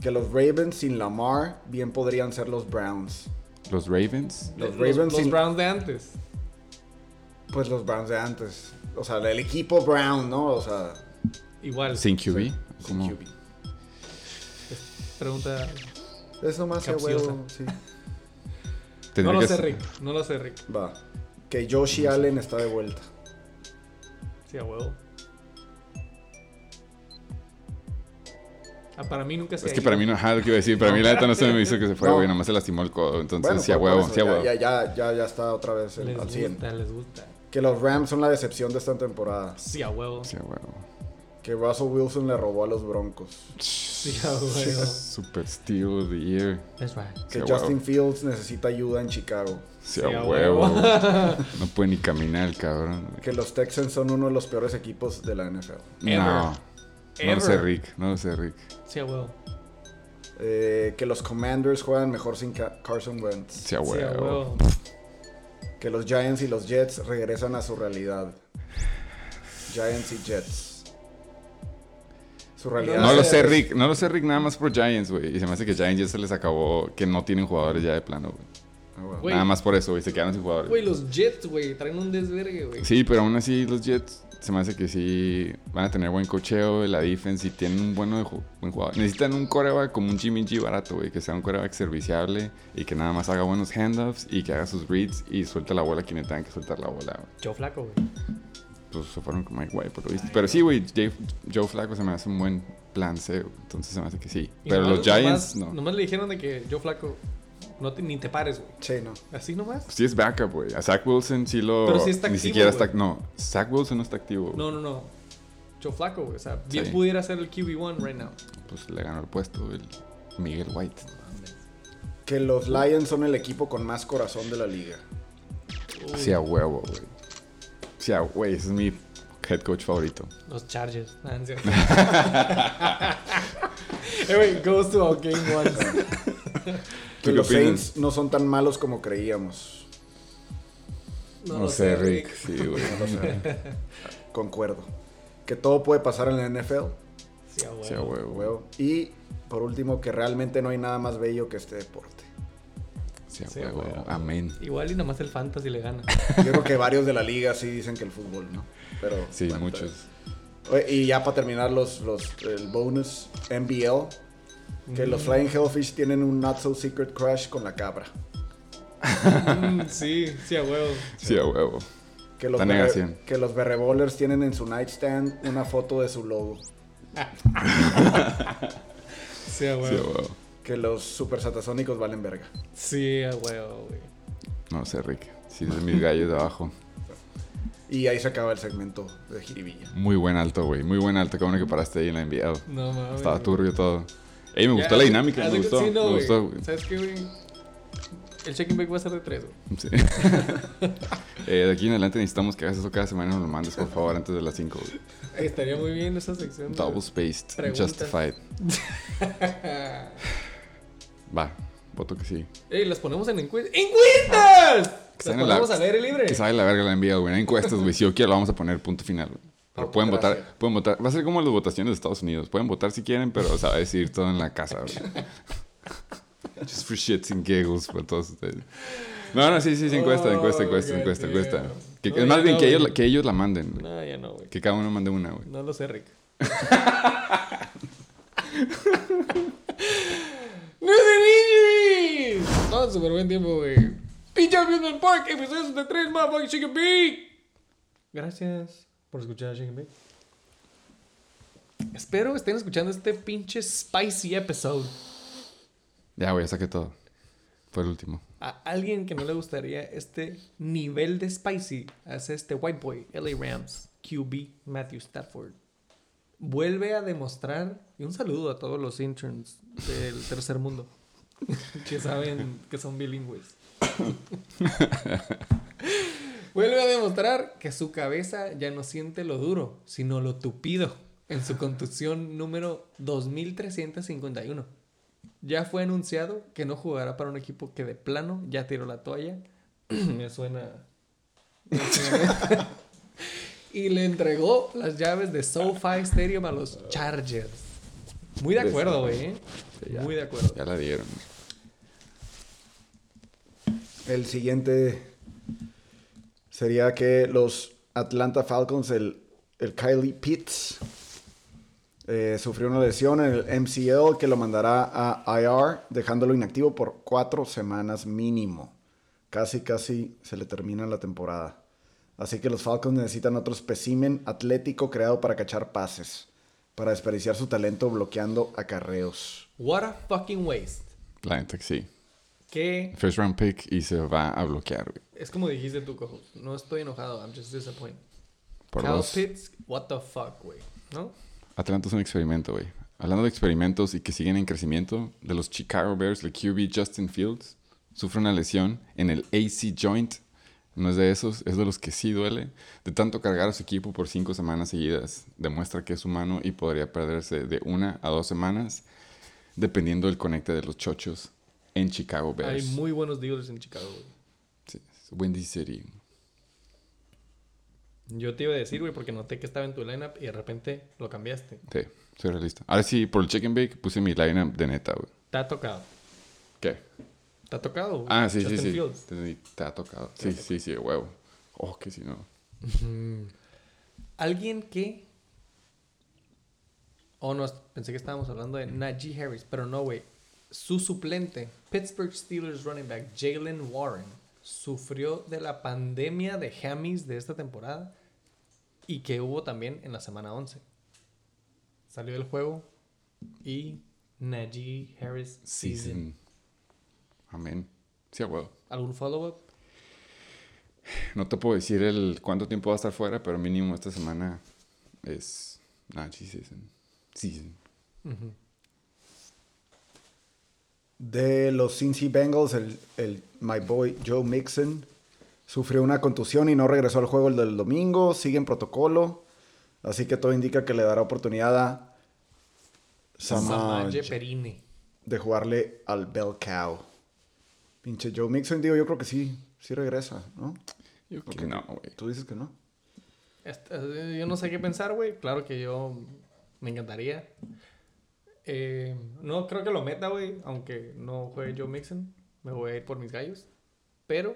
Que los Ravens sin Lamar bien podrían ser los Browns. Los Ravens. Los Los, Ravens los sin- Browns de antes. Pues los Browns de antes. O sea, el equipo Brown, ¿no? O sea, Igual. Sin QB. sin ¿Cómo? QB. Pregunta. Es nomás a huevo, sí. [LAUGHS] No lo que sé, Rick. No lo sé, Rick. Va. Que Joshi Allen está de vuelta. Sí, a huevo. Ah, para mí nunca se Es ha que para mí no, ajá, lo que iba a decir. Para mí la neta no se me hizo que se fue, No. güey. Nomás se lastimó el codo. Entonces, Bueno, sí, a huevo, eso, sí, a ya- huevo. Ya, ya, ya, ya está otra vez el- Les al 100. gusta, les gusta. Que los Rams son la decepción de esta temporada. Sí, a huevo. Sí, a huevo. Que Russell Wilson le robó a los Broncos. Sí, a huevo. Super Steel of the Year. That's right. Que Sí, Justin huevo. Fields necesita ayuda en Chicago. Sí, a huevo. [LAUGHS] No puede ni caminar el cabrón. Que los Texans son uno de los peores equipos de la NFL. Ever. No. No lo sé. Rick. No lo sé, Rick. Sí, a huevo. Eh, que los Commanders juegan mejor sin Ca- Carson Wentz. Sí, a Sí, a huevo. huevo. Que los Giants y los Jets regresan a su realidad. Giants y Jets. Su realidad. No lo sé, Rick. No lo sé, Rick, nada más por Giants, güey. Y se me hace que Giants ya se les acabó que no tienen jugadores ya de plano, güey. Ah. Güey. Nada más por eso, güey. Se quedaron sin jugadores. Güey, los Jets, güey, traen un desvergue, güey. Sí, pero aún así los Jets se me hace que sí van a tener buen cocheo, la defense y tienen un bueno de ju- buen jugador. Necesitan un coreback como un Jimmy G barato, güey, que sea un coreback serviciable y que nada más haga buenos handoffs y que haga sus reads y suelta la bola a quien le tenga que soltar la bola, güey. Joe Flaco, güey. Pues se fueron con Mike White, por lo visto. Pero sí, güey, Joe Flacco se me hace un buen plan C. Entonces se me hace que sí. Y Pero nomás- los Giants, nomás- no. Nomás le dijeron de que yo flaco, no te- ni te pares, güey. Sí, no. Así nomás. Sí es backup, güey. A Zach Wilson sí lo... Pero sí está Ni activo, siquiera güey. está... No, Zach Wilson no está activo. No, no, no. Joe Flaco, güey. O sea, bien Sí. pudiera ser el QB1 right now. Pues le ganó el puesto el Miguel White. Que los Lions son el equipo con más corazón de la liga. Sí a huevo, güey. Sí. Güey, ese es mi head coach favorito. Los Chargers. [LAUGHS] Cierto. Eh, goes to our game once. [LAUGHS] Que los opinas? Saints no son tan malos como creíamos. No, lo sé, Rick. Sí, güey. No lo sé. Concuerdo. Que todo puede pasar en la NFL. Sí, a huevo. Sí a huevo. Huevo. Y por último, que realmente no hay nada más bello que este deporte. Sí huevo. huevo. Amén. Igual y nada más el fantasy le gana. [LAUGHS] Yo creo que varios de la liga sí dicen que el fútbol, ¿no? Pero Sí, bueno, muchos. Oye, Y ya para terminar los, los el bonus NBL, que los Flying Hellfish tienen un not so secret crush con la cabra. Mm, sí, sí, a huevo. Sí a huevo. Que los, La berre- negación. que los berrebowlers tienen en su nightstand una foto de su logo. [LAUGHS] Sí, a Sí a huevo. Que los super satasónicos valen verga. Sí, a huevo, güey. No sé, Rick. Sí, es de mis gallos de abajo. Y ahí se acaba el segmento de Jiribilla. Muy buen alto, güey. Muy buen alto. Qué bueno que paraste ahí en la NBA. No mames. Estaba güey. turbio todo. Ey, me Ya, gustó la dinámica. Me gustó. sí, no, me güey. gustó, güey. ¿Sabes qué, güey? El check-in back va a ser de tres, güey. Sí. [LAUGHS] Eh, de aquí en adelante necesitamos que hagas eso cada semana y nos lo mandes, por favor, antes de las 5. Estaría muy bien esa sección. güey. Double spaced, Preguntas. justified. [LAUGHS] Va, voto que sí. Ey, las ponemos en encuestas. ¡Encuestas! Que Las salga la- ponemos al aire libre. Que sabe la verga la envía, güey. Encuestas, güey. Si yo quiero, lo vamos a poner punto final, güey. Pero Ah, pueden votar, pueden votar. Va a ser como las votaciones de Estados Unidos. Pueden votar si quieren, pero se va a decidir todo en la casa, güey. [LAUGHS] Just for shits and giggles para todos ustedes. No, no, sí, sí, sí, encuesta, encuesta, encuesta, Oh, encuesta, encuesta. Que, No, es más bien no, que, ellos, que ellos la manden, güey. No, ya no, güey. Que cada uno mande una, güey. No lo sé, Rick. [LAUGHS] ¡No injuries! Todo súper buen tiempo, güey. Pinche Amusement Park, episodio 63, motherfucking Chicken Bake. Gracias por escuchar Chicken Bake. Espero estén escuchando este pinche spicy episode. Ya, güey, saqué todo. Fue el último. A alguien que no le gustaría este nivel de spicy hace este white boy, LA Rams, QB, Matthew Stafford. Vuelve a demostrar, y un saludo a todos los interns del tercer mundo [LAUGHS] que saben que son bilingües. [LAUGHS] Vuelve a demostrar que su cabeza ya no siente lo duro, sino lo tupido en su contusión número 2351. Ya fue anunciado que no jugará para un equipo que de plano ya tiró la toalla. [CLEARS THROAT] Me suena. me [LAUGHS] suena. Y le entregó las llaves de SoFi Stadium a los Chargers. Muy de acuerdo, güey. ¿eh? Sí. Muy de acuerdo. Ya la dieron. El siguiente sería que los Atlanta Falcons, el, el Kylie Pitts, eh, sufrió una lesión en el MCL que lo mandará a IR, dejándolo inactivo por cuatro semanas mínimo. Casi, casi se le termina la temporada. Así que los Falcons necesitan otro espécimen atlético creado para cachar pases, para desperdiciar su talento bloqueando acarreos. What a fucking waste. La neta que sí. Que First round pick y se va a bloquear, güey. es como dijiste tú, cojo. No estoy enojado, I'm just disappointed. Por Kyle dos. Pitts, what the fuck, güey. ¿No? Atlanta es un experimento, güey. Hablando de experimentos y que siguen en crecimiento, de los Chicago Bears, el QB Justin Fields sufre una lesión en el AC joint. No es de esos, es de los que sí duele. De tanto cargar a su equipo por cinco semanas seguidas, demuestra que es humano y podría perderse de una a dos semanas, dependiendo del conecte de los chochos en Chicago Hay muy buenos dealers en Chicago, güey. Sí, es Windy City. Yo te iba a decir, güey, porque noté que estaba en tu lineup y de repente lo cambiaste. Sí, soy realista. Ahora sí, por el chicken bake puse mi lineup de neta, güey. Te ha tocado. ¿Qué? ¿Te ha tocado? Ah, sí, Justin sí, sí. Fields. Te, ha tocado. Sí, sí, sí, huevo. Oh, que si no. Alguien que. Oh, no, pensé que estábamos hablando de Najee Harris, pero no, güey. Su suplente, Pittsburgh Steelers running back Jalen Warren, sufrió de la pandemia de hammies de esta temporada y que hubo también en la semana 11. Salió del juego Y Najee Harris season. Season. Amén. Sí, a huevo. ¿Algún follow-up? No te puedo decir el cuánto tiempo va a estar fuera, pero mínimo esta semana es Najee season. Season. De los Cincy Bengals, el, el my boy Joe Mixon sufrió una contusión y no regresó al juego el del domingo. Sigue en protocolo. Así que todo indica que le dará oportunidad a Samaje Samaj Perine. de jugarle al Bell Cow. Pinche Joe Mixon, digo, yo creo que sí, sí regresa, ¿no? Yo creo que no, güey. Tú dices que no. Este, eh, yo no sé qué pensar, güey. Claro que yo me encantaría. Eh, no creo que lo meta, güey. Aunque no juegue Joe Mixon. Me voy a ir por mis gallos. Pero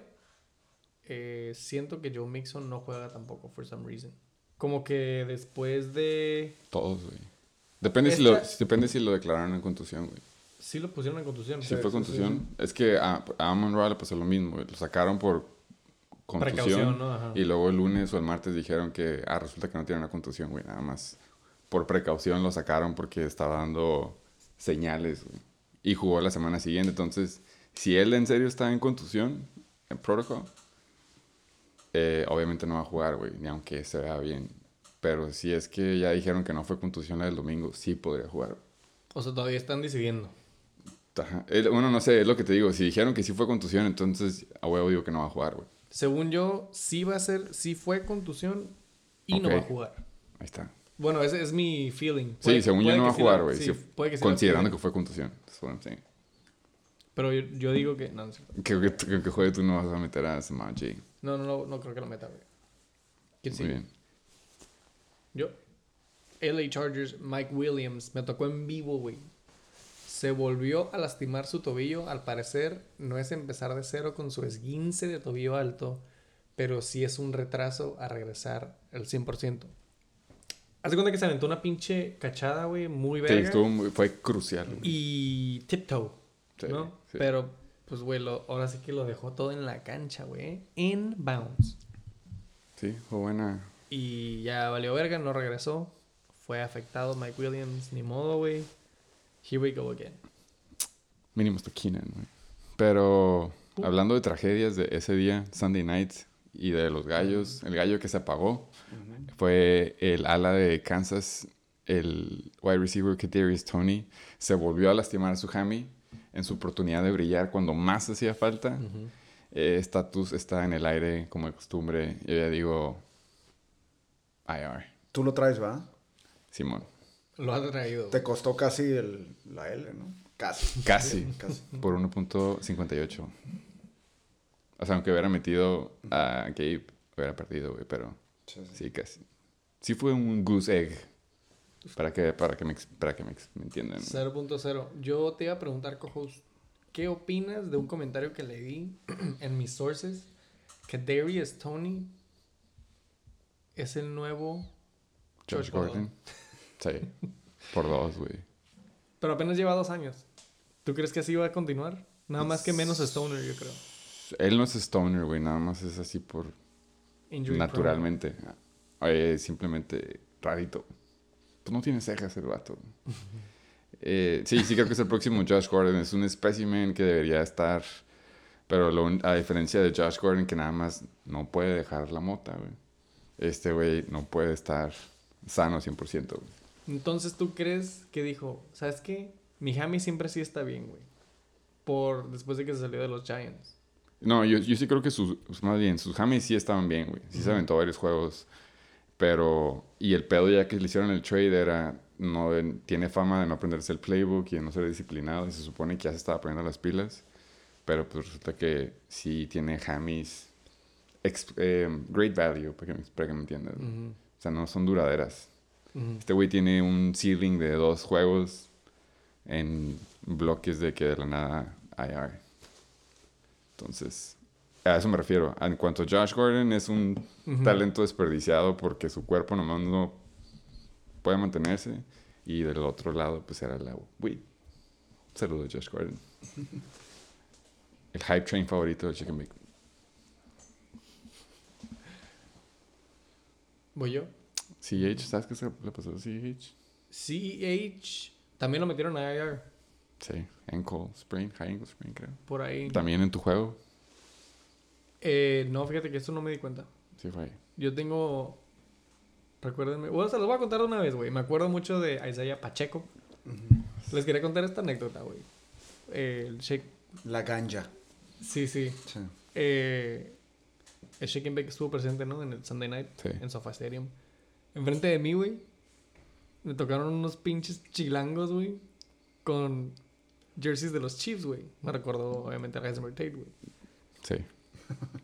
eh, siento que Joe Mixon no juega tampoco, for some reason. Como que después de... Todos, güey. Depende, si lo, depende si lo declararon en contusión, güey. Sí lo pusieron en contusión. Si Sí, fue sí, contusión, es que a, a Amon Ra le pasó lo mismo. Lo sacaron por contusión. Precaución, ¿no? Ajá. Y luego el lunes o el martes dijeron que, ah, resulta que no tiene una contusión, güey. Nada más por precaución lo sacaron porque estaba dando señales, güey. Y jugó la semana siguiente. Entonces, si él en serio está en contusión, en protocol, eh, obviamente no va a jugar, güey. Ni aunque se vea bien. Pero si es que ya dijeron que no fue contusión la del domingo, sí podría jugar. O sea, todavía están decidiendo. Ajá. Bueno, no sé, es lo que te digo. Si dijeron que sí fue contusión, entonces a huevo digo que no va a jugar, güey. Según yo, sí va a ser... Sí fue contusión y no Ok. va a jugar. Ahí está. Bueno, ese es mi feeling. Sí, Puede- según yo no que va a sí jugar, güey. sí, Sí, que sí considerando que fue contusión. Pero yo, yo digo que... No, no, cierto. Creo que, creo que juegue tú no vas a meter a Samaji. no, no, no, no creo que lo meta, güey. ¿Quién Muy sigue? bien. Yo. LA Chargers, Mike Williams. Me tocó en vivo, güey. Se volvió a lastimar su tobillo. Al parecer, no es empezar de cero con su esguince de tobillo alto, pero sí es un retraso a regresar al 100%. Haz de cuenta que se aventó una pinche cachada, güey, muy Sí, verga. estuvo muy- fue crucial. güey. Y tiptoe, Sí, ¿no? sí. Pero, pues, güey, lo- ahora sí que lo dejó todo en la cancha, güey. In bounds. Sí, fue buena. Y ya valió verga, no regresó. Fue afectado Mike Williams, ni modo, güey. Here we go again. Mínimo hasta Keenan, güey. Pero hablando de tragedias de ese día, Sunday night, y de los gallos, el gallo que se apagó fue el ala de Kansas, el wide receiver Kadarius Tony, se volvió a lastimar su hammy en su oportunidad de brillar cuando más hacía falta. Eh, Estatus está en el aire como de costumbre. Yo ya digo IR, Tú lo traes, ¿va? Simón. Lo ha traído. Te costó casi el, la L, ¿no? Casi. Casi. Casi. Por 1.58. O sea, aunque hubiera metido a Gabe, hubiera perdido, güey, pero Sí, sí. sí, casi. Sí fue un goose egg. Para que, para que, me, para que me, me entiendan. 0.0. Yo te iba a preguntar, co-host, ¿qué opinas de un comentario que leí [CLEARS THROAT] en mis sources? Que Darius Tony es el nuevo Gordon. Gordon. [LAUGHS] Sí. Por dos, güey. Pero apenas lleva dos años. ¿Tú crees que así va a continuar? Nada más que menos Stoner, yo creo. Él no es stoner, güey. Nada más es así por... Injury naturalmente. Eh, simplemente rarito. Pues no tiene cejas el vato. [LAUGHS] Eh, sí, sí creo que es el próximo Josh Gordon. Es un specimen que debería estar... Pero lo a diferencia de Josh Gordon, que nada más no puede dejar la mota, güey. Este güey no puede estar sano 100%, güey. Entonces, ¿tú crees que dijo, ¿sabes qué? Mi Hammy siempre sí está bien, güey. Por después de que se salió de los Giants. No, yo, yo sí creo que sus... Más bien, sus James sí estaban bien, güey. Sí se aventó varios juegos. Pero... Y el pedo ya que le hicieron el trade era... No, tiene fama de no aprenderse el playbook y de no ser disciplinado. Y se supone que ya se estaba poniendo las pilas. Pero pues resulta que sí tiene ex- eh, great value, para que, para que me entiendas. O sea, no son duraderas. Este güey tiene un ceiling de dos juegos en bloques de que de la nada IR. Entonces, a eso me refiero. En cuanto a Josh Gordon, es un talento desperdiciado porque su cuerpo nomás no puede mantenerse. Y del otro lado, pues era la weed. Saludos, Josh Gordon. El hype train favorito del Chicken Bake. ¿Voy yo? CH, ¿sabes qué se le pasó a CH? CEH También lo metieron a IR. Sí, ankle sprain, high ankle sprain, creo. Por ahí. También en tu juego. Eh, no, fíjate que esto no me di cuenta. Sí, fue ahí. Yo tengo. Recuérdenme. Bueno, se los voy a contar de una vez, güey. Me acuerdo mucho de Isaiah Pacheco. Les quería contar esta anécdota, güey. Eh, el shake. La ganja. Sí, sí. Sí. Eh, el Shake and Bake estuvo presente, ¿no? En el Sunday Night. Sí. En SoFi Stadium. Enfrente de mí, güey. Me tocaron unos pinches chilangos, güey. Con jerseys de los Chiefs, güey. Me recordó, obviamente, a Heisenberg Tate, güey. Sí.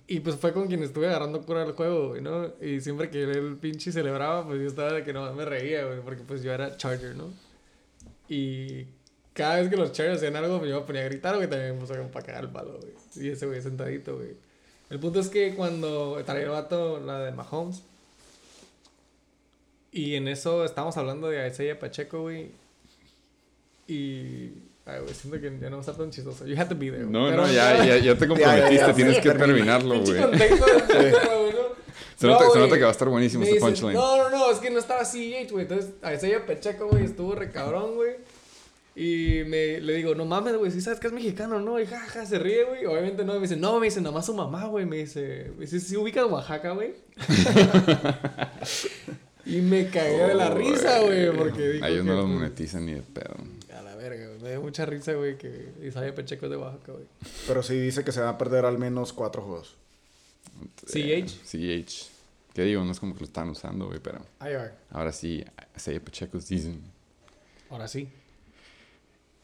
Y pues fue con quien estuve agarrando cura del juego, güey, ¿no? Y siempre que el pinche celebraba, pues yo estaba de que no me reía, güey, porque pues yo era Charger, ¿no? Y cada vez que los Chargers hacían algo, pues yo me ponía a gritar, güey, también me puse para cagar el palo, güey. Y ese güey sentadito, güey. El punto es que cuando traía el vato la de Mahomes, y en eso estábamos hablando de Isaiah Pacheco, güey. Y. Ay, güey, siento que ya no va a estar tan chistoso. You had to be there, güey. No, Pero- no, ya, ya, ya te comprometiste, ya, tienes sí, que termina. terminarlo, güey. Se, No, nota, se nota que va a estar buenísimo este punchline. No, no, no, es que no estaba CEH, güey. Entonces, a Isaiah Pacheco, güey, estuvo re cabrón, güey. Y me, le digo, no mames, güey, si sabes que es mexicano, ¿no? Y jaja, se ríe, güey. Obviamente no, me dice, no, me dice, nomás su mamá, güey. Me dice, me dice, ¿sí ubicas Oaxaca, güey? [LAUGHS] [LAUGHS] y me cagué de la risa, güey, porque dijo A ellos que, no los pues, monetizan ni de pedo. A la verga, güey. Me dio mucha risa, güey, que Isaiah Pacheco es de Oaxaca, güey. Pero sí dice que se van a perder al menos cuatro juegos. CH. CH. ¿Qué digo? No es como que lo están usando, güey, pero IR. ahora sí, Isaiah Pacheco season. Ahora sí.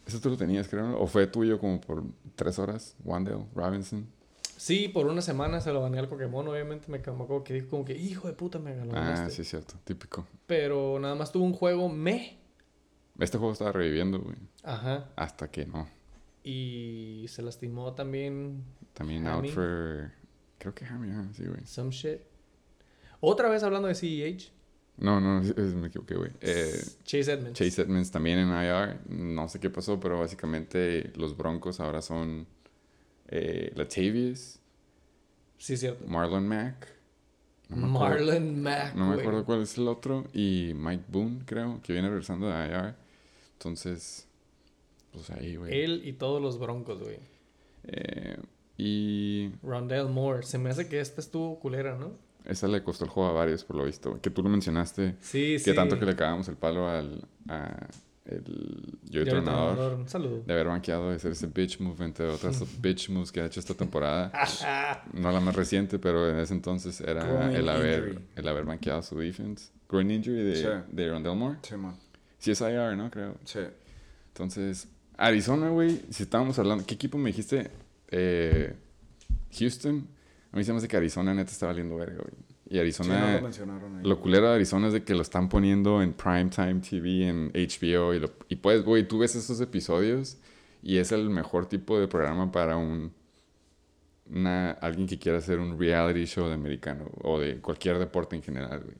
¿Eso tú lo tenías, creo? ¿O fue tuyo como por tres horas? Wandale, Robinson. Sí, por una semana se lo baneé al Pokémon, obviamente me cambió que dijo como que, hijo de puta, me ganó. Ah, sí, es cierto. Típico. Pero nada más tuvo un juego me. Este juego estaba reviviendo, güey. Ajá. Hasta que no. Y se lastimó también También out for... Creo que Hammy, ah, sí, güey. some shit. Otra vez hablando de CEH. No, no, me equivoqué, güey. Eh, Chase Edmonds. Chase Edmonds también en IR. No sé qué pasó, pero básicamente los Broncos ahora son eh, Latavius, Sí, cierto. Marlon Mack. No Marlon Mack. No me acuerdo cuál es el otro. Y Mike Boone, creo, que viene regresando de IR. Entonces, pues ahí, güey. Él y todos los broncos, güey. Eh, y Rondell Moore. Se me hace que esta estuvo culera, ¿no? esa le costó el juego a varios, por lo visto. Que tú lo mencionaste. Sí, sí. Que tanto que le cagamos el palo al a el Joey. Tronador, Un saludo. De haber banqueado de hacer ese bitch move, entre otras [LAUGHS] bitch moves que ha hecho esta temporada. [LAUGHS] no la más reciente, pero en ese entonces era Groin el haber, injury. el haber banqueado su defense. Groin injury de, Sí. de Rondell Moore. Sí, man. Sí, es IR, ¿no? Creo. Sí. Entonces, Arizona, güey, si estábamos hablando, ¿qué equipo me dijiste? Eh, Houston. A mí se me hace que Arizona neta está valiendo verga, güey. Y Sí, no Arizona, lo mencionaron ahí. lo culero de Arizona es de que lo están poniendo en Primetime TV, en HBO. Y, lo, y pues, güey, tú ves esos episodios y es el mejor tipo de programa para un. Una, alguien que quiera hacer un reality show de americano o de cualquier deporte en general, güey.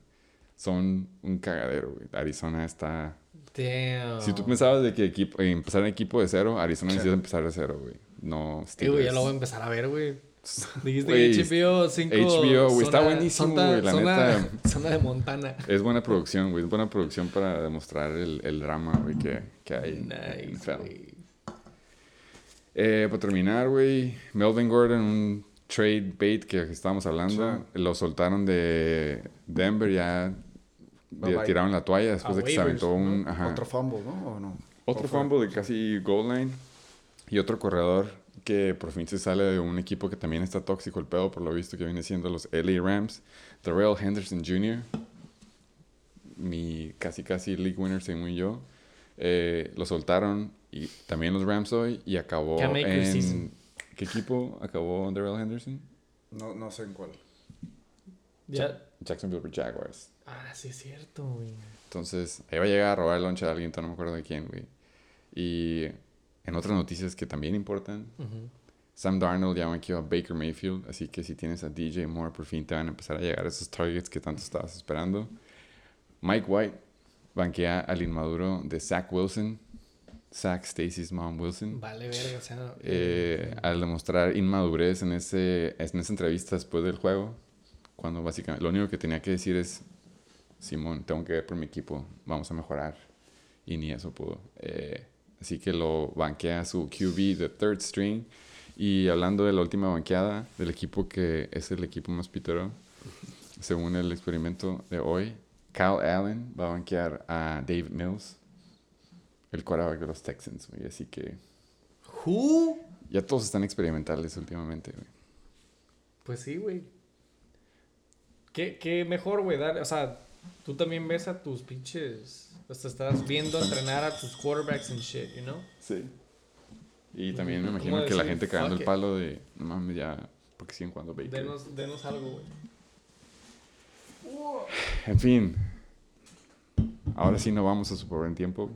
Son un cagadero, güey. Arizona está Damn. si tú pensabas de que equipo, eh, empezar en equipo de cero, Arizona Sí. necesita empezar de cero, güey. No güey, ya Steelers. lo voy a empezar a ver, güey. Dijiste Güey, HBO 5. HBO, güey, está buenísimo, güey, la zona, neta. [LAUGHS] Zona de Montana. Es buena producción, güey. Es buena producción para demostrar el, el drama, güey, que, que hay Nice, güey. Eh, para terminar, güey, Melvin Gordon, un trade bait que estábamos hablando, lo soltaron de Denver, ya Bye, ya bye. tiraron la toalla después A de que se aventó un... ¿no? ajá. Otro fumble, ¿no? ¿O no? Otro fumble de casi goal line. Y otro corredor que por fin se sale de un equipo que también está tóxico el pedo, por lo visto, que viene siendo los LA Rams. Darrell Henderson Jr., mi casi casi league winner, según yo. Eh, lo soltaron y también los Rams hoy y acabó en... ¿Qué equipo acabó Darrell Henderson? No, no sé en cuál. Ya. Jacksonville Jaguars. Ah, sí es cierto, güey. Entonces, ahí va a llegar a robar el lonche a alguien, no me acuerdo de quién, güey. Y en otras noticias que también importan, Ujú. Sam Darnold ya banqueó a Baker Mayfield, así que si tienes a DJ Moore, por fin te van a empezar a llegar esos targets que tanto estabas esperando. Mike White banquea al inmaduro de Zach Wilson, Zach Stacy's mom Wilson, Vale, verga, o sea. eh, al demostrar inmadurez en, ese, en esa entrevista después del juego, cuando básicamente lo único que tenía que decir es, Simón, tengo que ver por mi equipo, vamos a mejorar. y ni eso pudo. Eh, así que lo banquea su QB de third string. Y hablando de la última banqueada del equipo que es el equipo más pitero, según el experimento de hoy, Kyle Allen va a banquear a Dave Mills, el quarterback de los Texans, güey. Así que ¿Who? ya todos están experimentales últimamente, güey. Pues sí, güey. ¿Qué, qué mejor, güey? O sea, tú también ves a tus pinches. O sea, estás viendo entrenar a tus quarterbacks and shit, you know? Sí. Y también me ¿Cómo imagino que la decir, gente cagando el palo de, no mames, ya, porque siguen jugando Baker. Denos, denos algo, güey. [SIGHS] En fin. Ahora sí no vamos a super buen tiempo.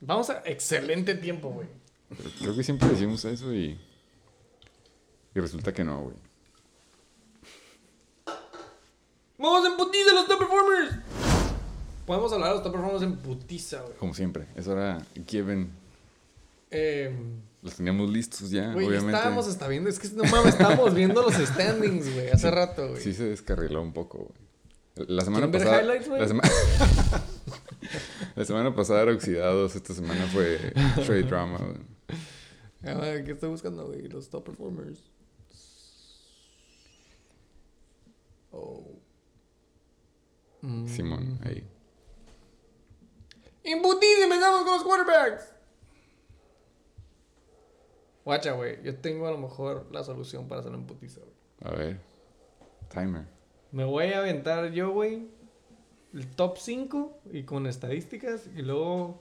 Vamos a excelente tiempo, güey. Pero creo que siempre decimos eso y. Y resulta que no, güey. ¡Vamos en putiza los top performers! Podemos hablar de los top performers en putiza, güey. Como siempre. Eso era given. Eh, Los teníamos listos ya, güey, obviamente. estábamos hasta viendo. Es que no mames, estábamos viendo los standings, güey, hace rato, güey. Sí se descarriló un poco, güey. La semana ¿Quieren ver pasada. highlights, güey? la, sema- [LAUGHS] la semana pasada era oxidados, esta semana fue trade drama, güey. A ver, ¿qué estoy buscando, güey? Los top performers. Oh. Mm. Simón, ahí. En putiza empezamos con los quarterbacks. Guacha, güey. Yo tengo a lo mejor la solución para hacerlo en putiza, güey. A ver. Timer. Me voy a aventar yo, güey, el top 5 y con estadísticas. Y luego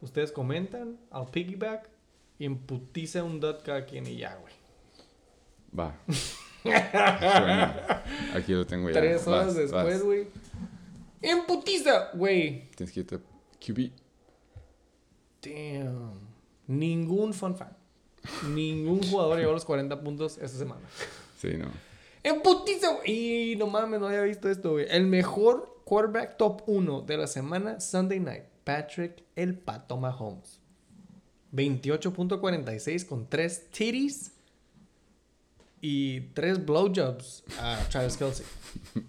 ustedes comentan al piggyback y en putiza un dot cada quien y ya, güey. Va. [LAUGHS] Suena. Aquí lo tengo ya. Tres horas Vas, después, güey. En putiza, güey. Tienes que irte QB. Damn. Ningún fun fact. Ningún jugador llevó los 40 puntos esta semana. Sí, no. En putiza. Y no mames, no había visto esto, güey. El mejor quarterback top 1 de la semana, Sunday night. Patrick el Pato Mahomes. 28.46 con 3 titties y 3 blowjobs a Travis Kelsey. [LAUGHS]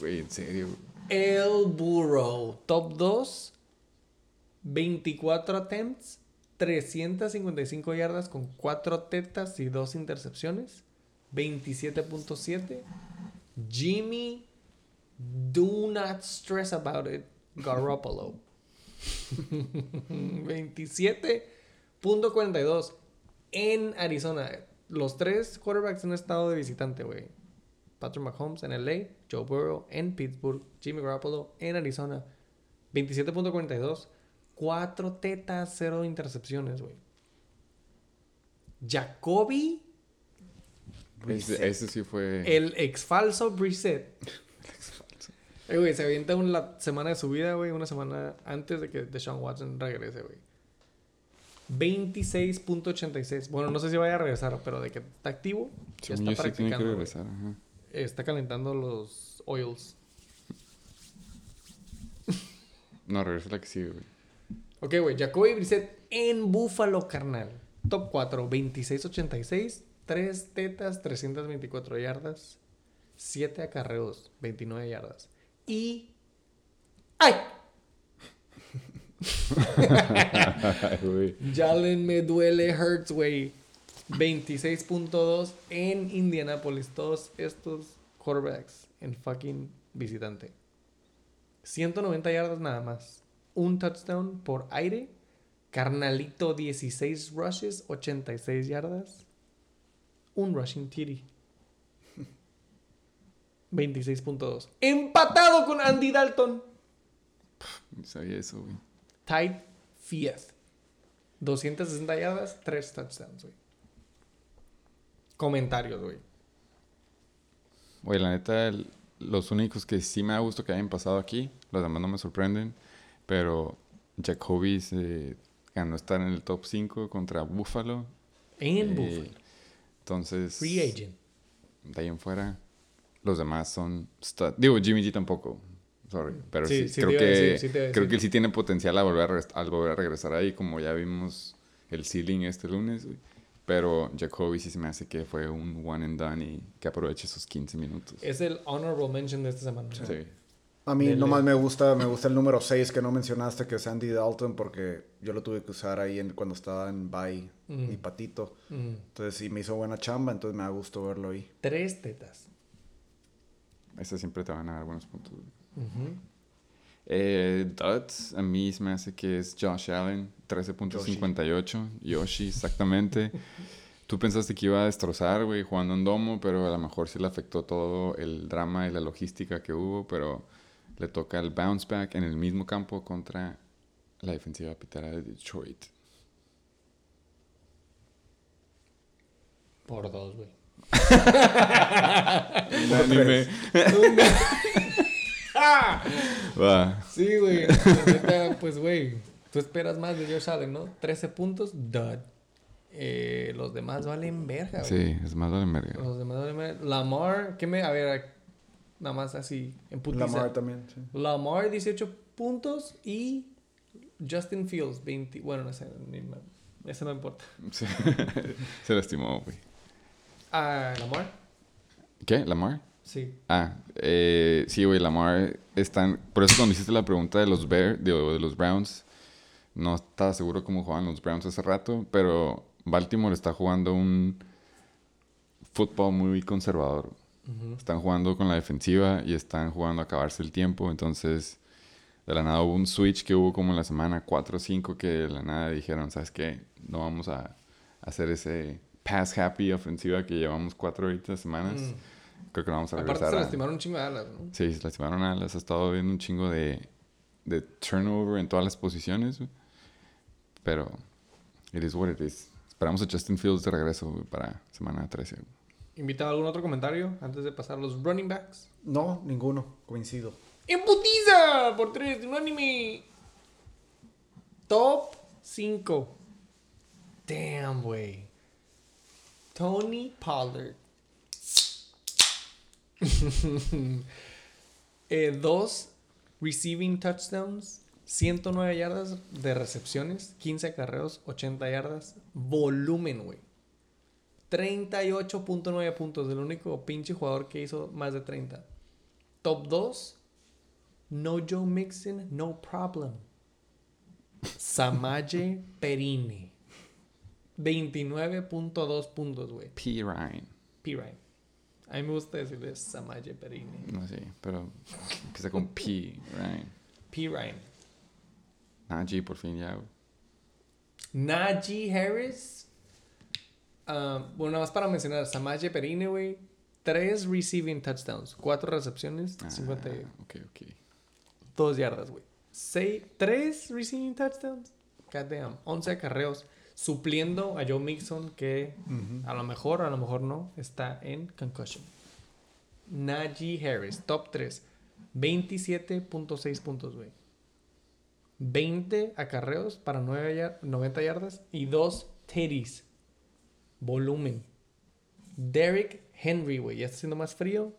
Güey, en serio. El Burrow, top 2, 24 attempts, 355 yardas con 4 tetas y 2 intercepciones, 27.7. Jimmy, do not stress about it, Garoppolo. [LAUGHS] 27.42 en Arizona. Los tres quarterbacks han estado de visitante, güey. Patrick Mahomes en LA, Joe Burrow en Pittsburgh, Jimmy Garoppolo en Arizona. 27.42. 4 tetas, 0 intercepciones, güey. Jacoby, Ese, ese sí fue. el ex falso Brissett. [LAUGHS] Eh, güey, se avienta una semana de su vida, güey, una semana antes de que Deshaun Watson regrese, güey. 26.86. Bueno, no sé si vaya a regresar, pero de que está activo, ya está yo sí tiene que practicando. güey. regresar. ajá. Está calentando los oils. No, regresa la que sigue, güey. Ok, güey, Jacoby Brissett en Buffalo, carnal. Top 4, 26.86. 3 tetas, 324 yardas. 7 acarreos, 29 yardas. Y... ¡Ay! [LAUGHS] Jalen me duele Hurts, güey. 26.2 en Indianapolis. Todos estos quarterbacks en fucking visitante. 190 yardas nada más. Un touchdown por aire. Carnalito 16 rushes, 86 yardas. Un rushing TD. 26.2. [LAUGHS] Empatado con Andy Dalton. Ni sabía eso, güey. Tight fifth. 260 yardas, 3 touchdowns, güey. Comentarios, güey. Güey, la neta, el- los únicos que sí me ha gustado que hayan pasado aquí, los demás no me sorprenden, pero Jacoby se ganó estar en el top 5 contra Buffalo. En Eh, Buffalo. Entonces, Free agent. de ahí en fuera, los demás son stud. Digo, Jimmy G tampoco. Sorry, pero Sí, sí, sí creo que decir, sí creo que él sí tiene potencial a volver a, al volver a regresar ahí, como ya vimos el ceiling este lunes, güey. Pero Jacoby sí se me hace que fue un one and done y que aproveche esos 15 minutos. Es el honorable mention de esta semana. Sí. A mí Dele. nomás me gusta, me gusta el número 6 que no mencionaste, que es Andy Dalton, porque yo lo tuve que usar ahí en- cuando estaba en Bay Mm. y Patito. Mm. Entonces, sí, me hizo buena chamba, entonces me da gusto verlo ahí. Tres tetas. Esas siempre te van a dar buenos puntos. Eh, Duds, a mí se me hace que es Josh Allen, 13.58. Yoshi, exactamente. [LAUGHS] Tú pensaste que iba a destrozar, güey, jugando en domo, pero a lo mejor sí le afectó todo el drama y la logística que hubo, pero le toca el bounce back en el mismo campo contra la defensiva pitera de Detroit. Por dos, güey. [LAUGHS] [LAUGHS] Va. Sí, güey. Pues, güey, tú esperas más de Josh Allen, ¿no? 13 puntos, dud. Eh, los demás valen verga, güey. Sí, es más vale verga. Los demás valen verga. Lamar, ¿qué me...? A ver, nada más así, en putiza. Lamar también, sí. Lamar, 18 puntos y Justin Fields, 20. Bueno, no sé, ese no importa. Sí. [LAUGHS] Se lastimó, güey. Ah, Lamar, ¿Qué? ¿Lamar? sí. Ah, eh, sí, güey, Lamar están... Por eso cuando hiciste la pregunta de los Bears, de, de los Browns, no estaba seguro cómo jugaban los Browns hace rato, pero Baltimore está jugando un fútbol muy conservador. Están jugando con la defensiva y están jugando a acabarse el tiempo, entonces de la nada hubo un switch que hubo como en la semana 4 o 5 que de la nada dijeron, ¿sabes qué? No vamos a hacer ese pass happy ofensiva que llevamos cuatro ahorita semanas. Mm. Creo que no vamos a Aparte regresar se a- lastimaron un chingo de alas, ¿no? Sí, se lastimaron a las. Ha estado viendo un chingo de, de turnover en todas las posiciones. Pero, it is what it is. Esperamos a Justin Fields de regreso para semana 13. ¿Invitado algún otro comentario antes de pasar a los running backs? No, ninguno, coincido. ¡Embutiza! Por tres, de un anime. Top 5. Damn, güey. Tony Pollard. [LAUGHS] Eh, dos receiving touchdowns, 109 yardas de recepciones, 15 acarreos, 80 yardas. Volumen, güey. 38.9 puntos. El único pinche jugador que hizo más de 30. Top 2. No Joe Mixon, no problem. Samaje Perine. 29.2 puntos, güey. P. Ryan. P. Ryan. A mí me gusta decirle Samaje Perine. No sé, pero empieza con P. Ryan. P. Ryan. Najee, por fin ya. Najee Harris. Ah, bueno, nada más para mencionar. Samaje Perine, güey. 3 receiving touchdowns. 4 recepciones. Ah, 52 ok, ok. yardas, güey. 3 receiving touchdowns. Goddamn. 11 acarreos. Supliendo a Joe Mixon que a lo mejor, a lo mejor no, está en concussion. Najee Harris, top 3. 27.6 puntos, güey. 20 acarreos para 9 yar- 90 yardas y 2 titties. Volumen. Derrick Henry, güey. Ya está haciendo más frío.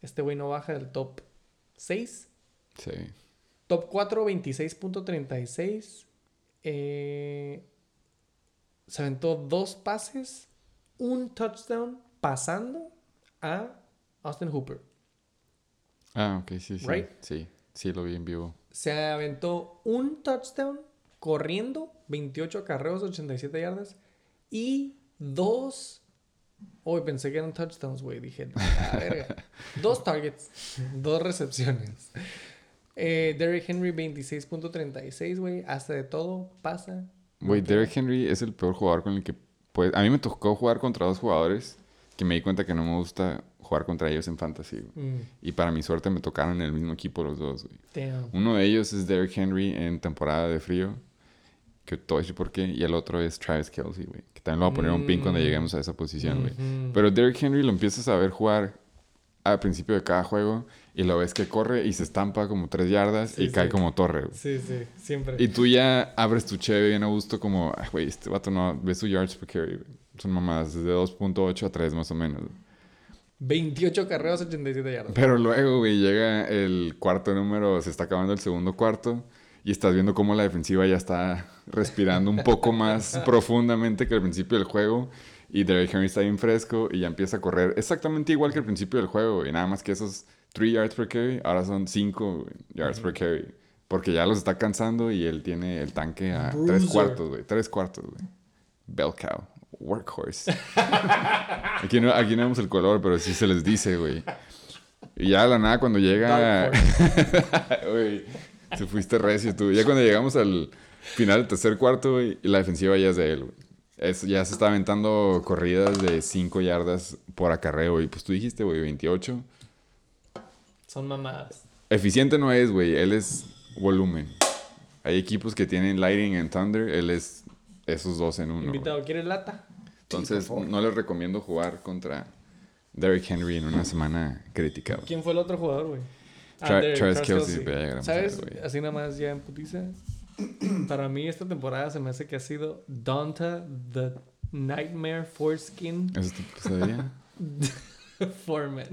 Este güey no baja del top 6. Sí. Top 4, 26.36. Eh, se aventó dos pases, un touchdown pasando a Austin Hooper. Ah, ok, sí, sí. Right? Sí, sí, lo vi en vivo. Se aventó un touchdown corriendo, 28 acarreos, 87 yardas. Y dos. Hoy pensé que eran touchdowns, güey. Dije, "A verga. [LAUGHS] dos targets, dos recepciones. Eh, Derrick Henry, 26.36, güey. Hace de todo, pasa. Güey. Derrick Henry es el peor jugador con el que... Pues, a mí me tocó jugar contra dos jugadores que me di cuenta que no me gusta jugar contra ellos en fantasy. Mm, Y para mi suerte me tocaron en el mismo equipo los dos, güey. Uno de ellos es Derrick Henry en temporada de frío. Que a decir por qué. Y el otro es Travis Kelsey, güey. Que también lo voy a poner un pin cuando Mm. lleguemos a esa posición, güey. Ujú. Pero Derrick Henry lo empiezas a ver jugar al principio de cada juego. Y lo ves que corre y se estampa como tres yardas Sí, y cae sí. como torre, güey. Sí, sí, siempre. Y tú ya abres tu cheve bien a gusto como... "Ah, Güey, este vato no... Ves su yards per carry, güey. Son mamadas. De 2.8 a 3 más o menos, güey. 28 carreras, 87 yardas. Pero luego, güey, llega el cuarto número, se está acabando el segundo cuarto y estás viendo cómo la defensiva ya está respirando un poco más [LAUGHS] profundamente que al principio del juego y Derrick Henry está bien fresco y ya empieza a correr exactamente igual que al principio del juego y nada más que esos 3 yards per carry, ahora son 5 yards per carry. Porque ya los está cansando y él tiene el tanque a 3 Bruiser. cuartos, güey. 3 cuartos, güey. Bell cow. Workhorse. [LAUGHS] aquí, no, aquí no vemos el color, pero sí se les dice, güey. Y ya de la nada cuando llega... [LAUGHS] Güey, te fuiste recio tú. Ya cuando llegamos al final del tercer cuarto, güey, y la defensiva ya es de él, güey. Es- ya se está aventando corridas de 5 yardas por acarreo, y pues tú dijiste, güey, 28. Son mamadas. Eficiente no es, güey, él es volumen. Hay equipos que tienen Lightning and Thunder, él es esos dos en uno. Invitado, ¿quieres lata? Entonces, Sí, no les recomiendo jugar contra Derrick Henry en una semana crítica. güey. ¿Quién fue el otro jugador, güey? Tra- Travis Kelce, pero ya llegamos a ¿Sabes? Así nada más ya en putiza. [CLEARS THROAT] Para mí esta temporada se me hace que ha sido Donta the Nightmare Foreskin ¿Eso pesadilla? [LAUGHS] [LAUGHS] Foreman.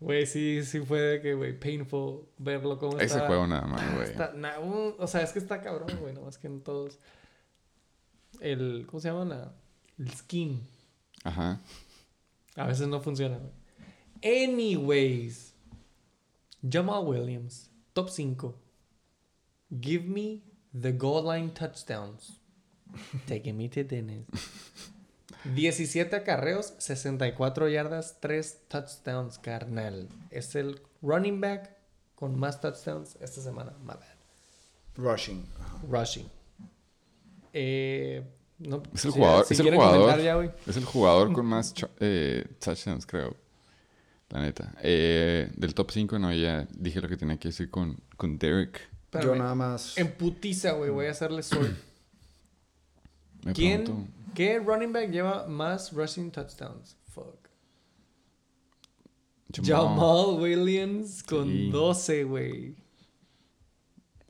Güey, sí, sí fue de que, güey, painful verlo como Ese juego nada más, güey. Está- na- un- o sea, es que está cabrón, güey, no más que en todos. El, ¿cómo se llama? La, el skin. Ajá. A veces no funciona, güey. Anyways. Jamal Williams, top 5. Give me the goal line touchdowns. Taking me to Dennis. 17 acarreos, 64 yardas, 3 touchdowns, carnal. Es el running back con más touchdowns esta semana. My bad. Rushing. Rushing. Eh, no, Es el si- jugador, si es el jugador, comentar ya, güey. es el jugador con más eh, touchdowns, creo. La neta. Eh, del top 5, no, ya dije lo que tenía que decir con, con Derek. Yo Espérame. nada más. En putiza, güey, voy a hacerle. [CLEARS THROAT] Me ¿Quién, pregunto, qué running back lleva más rushing touchdowns? Fuck. Jamal. Jamal Williams con Sí. 12, güey.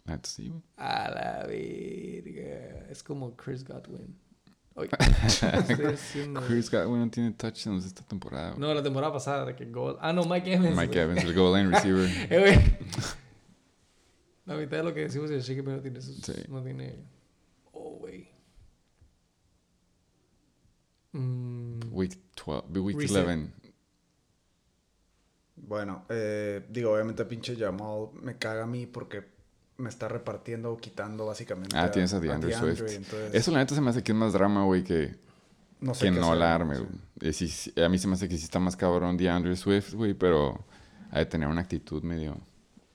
La neta, sí, güey. A la verga. Es como Chris Godwin. Chris Godwin no tiene touchdowns esta temporada. güey. No, la temporada pasada de que goal. Ah, no, Mike Evans. Mike güey. Evans, el goal line receiver. [LAUGHS] Eh, güey. La mitad de lo que decimos de Chicken no tiene sus, Sí. no tiene. Oh, güey. Mm, Week 12, week Reset. 11. Bueno, eh, digo, obviamente pinche Jamal me caga a mí porque me está repartiendo o quitando básicamente. Ah, tienes a DeAndre Swift. entonces, Eso la neta se me hace que es más drama, güey, que, no sé que no hacer, la arme, sí. a mí se me hace que sí está más cabrón DeAndre Swift, güey, pero ha de tener una actitud medio,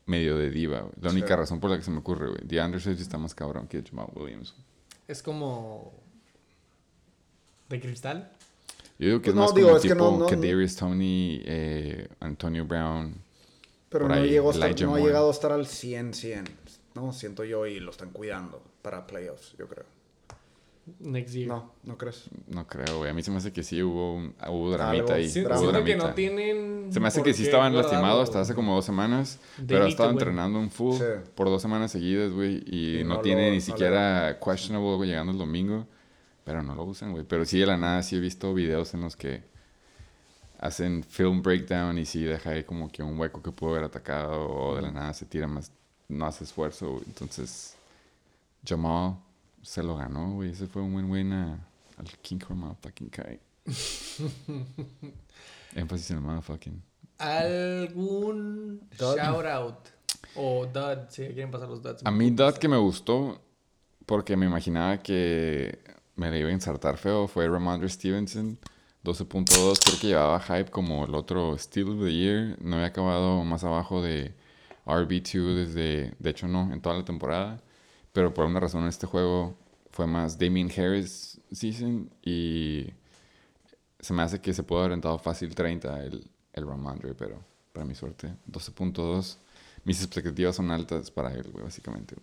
medio de diva, güey. La Sí. única razón por la que se me ocurre, güey. DeAndre Swift está más cabrón que Jamal Williams. es como. ¿De cristal? Yo digo que Pues es no, más digo, como es que tipo no- no- que Darius Tony, eh, Antonio Brown. Pero no, ahí, llegó a estar- no ha llegado a estar al 100-100, ¿no? Siento yo y lo están cuidando para playoffs, yo creo. Next year. No, ¿no crees? No creo, güey. A mí se me hace que sí hubo, un, hubo dramita Algo. ahí. Sí, hubo Drama. siento que dramita. no tienen. Se me hace que sí estaban lastimados hasta hace como dos semanas. They Pero ha estado entrenando en full Sí. por dos semanas seguidas, güey. Y, Y no, no tiene lo- ni no siquiera questionable llegando el domingo. Pero no lo usan, güey. Pero sí, de la nada, sí he visto videos en los que hacen film breakdown y sí deja ahí como que un hueco que pudo haber atacado. O de la nada se tira más, no hace esfuerzo, güey. Entonces, Jamal se lo ganó, güey. Ese fue un win-win a- al King of Motherfucking Kai. [LAUGHS] Énfasis en el motherfucking. ¿Algún Dud. shout out? O dud, si quieren pasar los duds. A mí, Dot, que me gustó, porque me imaginaba que me le iba a ensartar feo, fue Ramondre Stevenson. 12.2, creo que llevaba hype como el otro Steel of the Year. No había acabado más abajo de RB2 desde, de hecho no, en toda la temporada. Pero por alguna razón en este juego fue más Damien Harris season y se me hace que se pudo haber aventado fácil 30 el, el Ramondre, pero para mi suerte, 12.2. Mis expectativas son altas para él, güey, básicamente.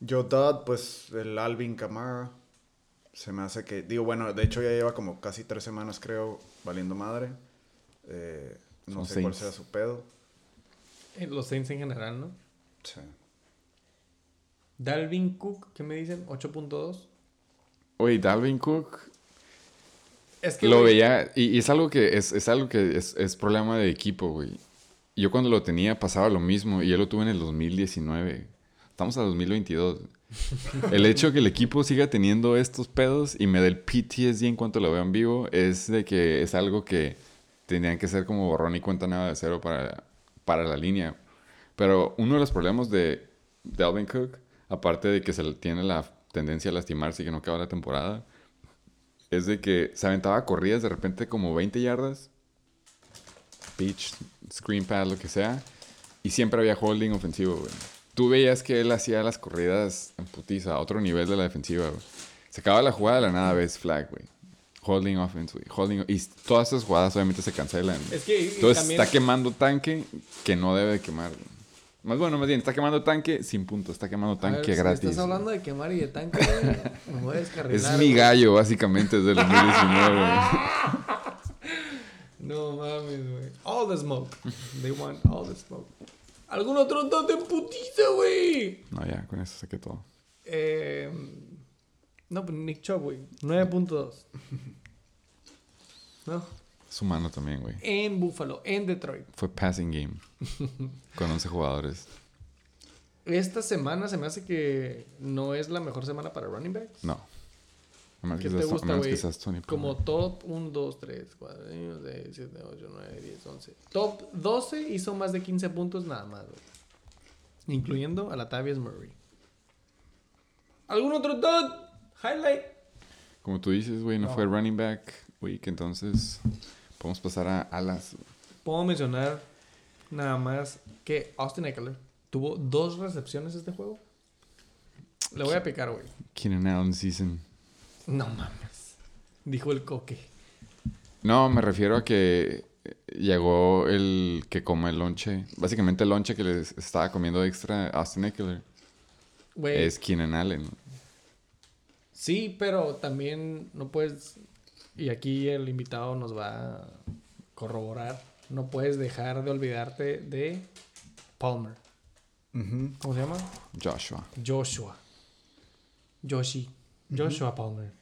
Yo, Dud, pues el Alvin Kamara. Se me hace que. Digo, bueno, de hecho ya lleva como casi tres semanas, creo, valiendo madre. Eh, no Son sé cuál Saints. sea su pedo. Eh, Los Saints en general, ¿no? Sí. Dalvin Cook, ¿qué me dicen? 8.2. Oye, Dalvin Cook Es que lo güey, veía y, y es algo que es, es algo que es, es problema de equipo, güey. Yo cuando lo tenía pasaba lo mismo y yo lo tuve en el 2019. Estamos a 2022. [LAUGHS] El hecho de que el equipo siga teniendo estos pedos y me dé el PTSD en cuanto lo veo en vivo es de que es algo que tendrían que ser como borrón y cuenta nueva de cero para para la línea. Pero uno de los problemas de Dalvin Cook, aparte de que se tiene la tendencia a lastimarse y que no acaba la temporada, es de que se aventaba corridas de repente como 20 yardas, pitch, screen pad, lo que sea, y siempre había holding ofensivo, güey. Tú veías que él hacía las corridas en putiza, a otro nivel de la defensiva, güey. Se acaba la jugada de la nada, ves flag, güey. Holding offense, güey. Holding, y todas esas jugadas obviamente se cancelan. Es que y Entonces también- está quemando tanque que no debe de quemar. Más bueno, más bien, está quemando tanque sin punto. Está quemando ver, tanque si gratis. Estás hablando de quemar y de tanque. Me voy a descarrilar. Es mi güey. gallo, básicamente, desde el 2019. güey. No mames, güey. All the smoke. They want all the smoke. ¿Algún otro dato en putiza, güey? No, ya, con eso saqué todo. Eh, no, pues Nick Chubb, güey. 9.2. No. Es humano también, güey. En Buffalo, en Detroit. Fue passing game. [LAUGHS] con 11 jugadores. Esta semana se me hace que no es la mejor semana para running backs. No. A menos ¿Qué que te seas- a gusta, menos güey? que seas Tony Como top 1, 2, 3, 4, 5, 6, 7, 8, 9, 10, 11. Top 12 hizo más de 15 puntos nada más, güey. Incluyendo a Latavius Murray. ¿Algún otro dot? Highlight. Como tú dices, güey, no, No. fue running back week, entonces podemos pasar a alas. Puedo mencionar nada más que Austin Eckler tuvo dos recepciones este juego. Le voy a picar, güey. Keenan Allen season. No mames. Dijo el coque. No, me refiero a que llegó el que come el lonche. Básicamente el lonche que les estaba comiendo extra Austin Eckler es Keenan Allen. Sí, pero también no puedes, y aquí el invitado nos va a corroborar, no puedes dejar de olvidarte de Palmer. ¿Cómo se llama? Joshua. Joshua. Joshi. Joshua Palmer.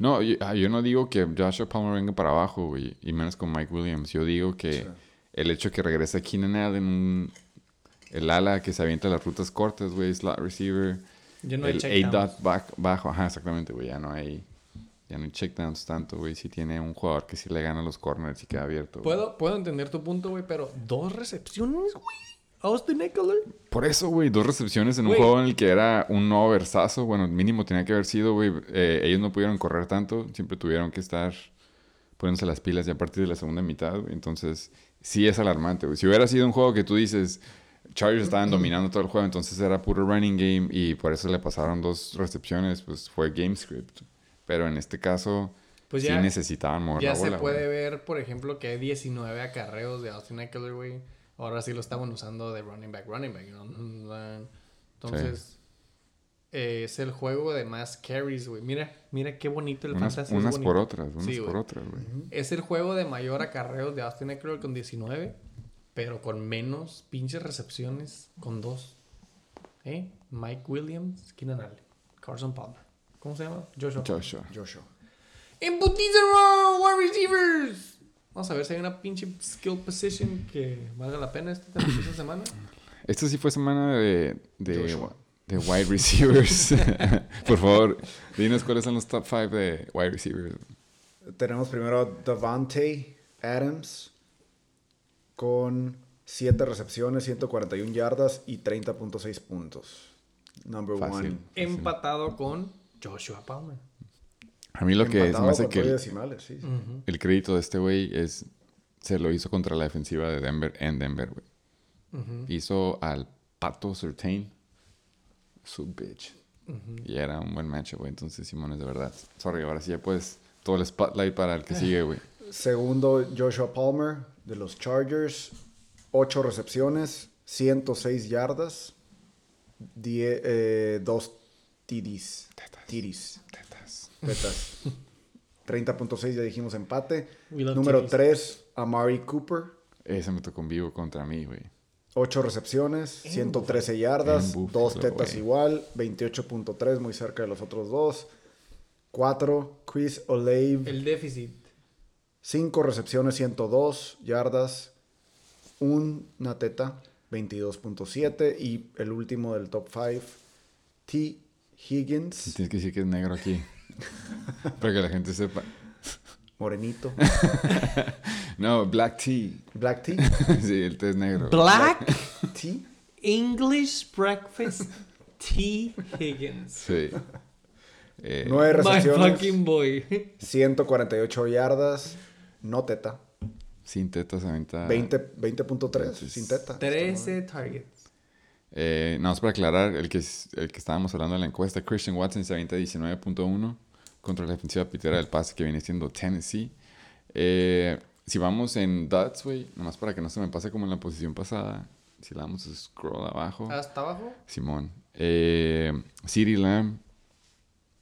No, yo, ah, yo no digo que Joshua Palmer venga para abajo, güey, y menos con Mike Williams. Yo digo que Sí. el hecho que regrese Keenan Allen, un- el ala que se avienta las rutas cortas, güey, slot receiver, Ya no hay el. 8 dot back, bajo, ajá, exactamente, güey, ya no hay, ya no hay checkdowns tanto, güey, si tiene un jugador que sí le gana los corners y queda abierto. güey. Puedo, puedo entender tu punto, güey, pero dos recepciones, güey. Austin Eckler. Por eso, güey, dos recepciones en un juego en el que era un no versazo. Bueno, mínimo tenía que haber sido, güey. Eh, ellos no pudieron correr tanto. Siempre tuvieron que estar poniéndose las pilas ya a partir de la segunda mitad, güey. Entonces, sí es alarmante, güey. Si hubiera sido un juego que tú dices, Chargers estaban dominando todo el juego, entonces era puro running game y por eso le pasaron dos recepciones, pues fue game script. Pero en este caso, Pues sí necesitaban mover ya la se bola, puede güey. ver, por ejemplo, que hay 19 acarreos de Austin Eckler, güey. Ahora sí lo estaban usando de running back, running back, ¿no? Entonces, eh, es el juego de más carries, güey. Mira, mira qué bonito el Unas, fantasy. unas por otras, unas Sí, por güey. otras, güey. Es el juego de mayor acarreos de Austin Eckler con 19, pero con menos pinches recepciones con dos. ¿Eh? Mike Williams, Keenan Allen, Carson Palmer. ¿Cómo se llama? Joshua. Joshua. Joshua. ¡En! ¡Wide receivers! Vamos a ver si hay una pinche skill position que valga la pena esta, esta semana. Esta sí fue semana de, de, wide receivers. [LAUGHS] Por favor, dinos cuáles son los top 5 de wide receivers. Tenemos primero a Davante Adams con 7 recepciones, 141 yardas y 30.6 puntos. Number Fácil. one. Empatado con Joshua Palmer. A mí lo que se me hace que el, decimales, sí. sí. Ujú. el crédito de este güey es... Se lo hizo contra la defensiva de Denver en Denver, güey. Hizo al Pato Certain. Su bitch. Y era un buen match, güey. Entonces, Simón, es de verdad. Sorry, ahora sí ya puedes... Todo el spotlight para el que sigue, güey. Segundo, Joshua Palmer de los Chargers. 8 recepciones, 106 yardas, 2 TDs. Tetas. TDs. Tetas. Tetas. 30.6 ya dijimos empate. Número titties. 3, Amari Cooper. Ese me tocó en vivo contra mí, güey. 8 recepciones, En 113 yardas, En 2 Buffalo, tetas igual, 28.3 muy cerca de los otros dos. 4, Chris Olave, El déficit. 5 recepciones, 102 yardas, una teta, 22.7 y el último del top 5, T. Higgins, Tienes que decir que es negro aquí. [LAUGHS] para que la gente sepa. morenito, [LAUGHS] No, Black Tea. Black Tea. [LAUGHS] sí, el té es negro. Black Tea. English Breakfast T. Higgins. Sí. Eh, Nueve My recepciones. fucking boy. 148 yardas. No teta. sin tetas aventa. 20 20.3 Entonces, sin teta. 13 targets. Eh, nada más para aclarar, el que, el que estábamos hablando en la encuesta, Christian Watson se avienta 19.1 contra la defensiva pitera del pase que viene siendo Tennessee. Eh, si vamos en Duds, güey, nomás para que no se me pase como en la posición pasada, si le damos scroll abajo, ¿Hasta abajo? Simón. Eh, CeeDee Lamb,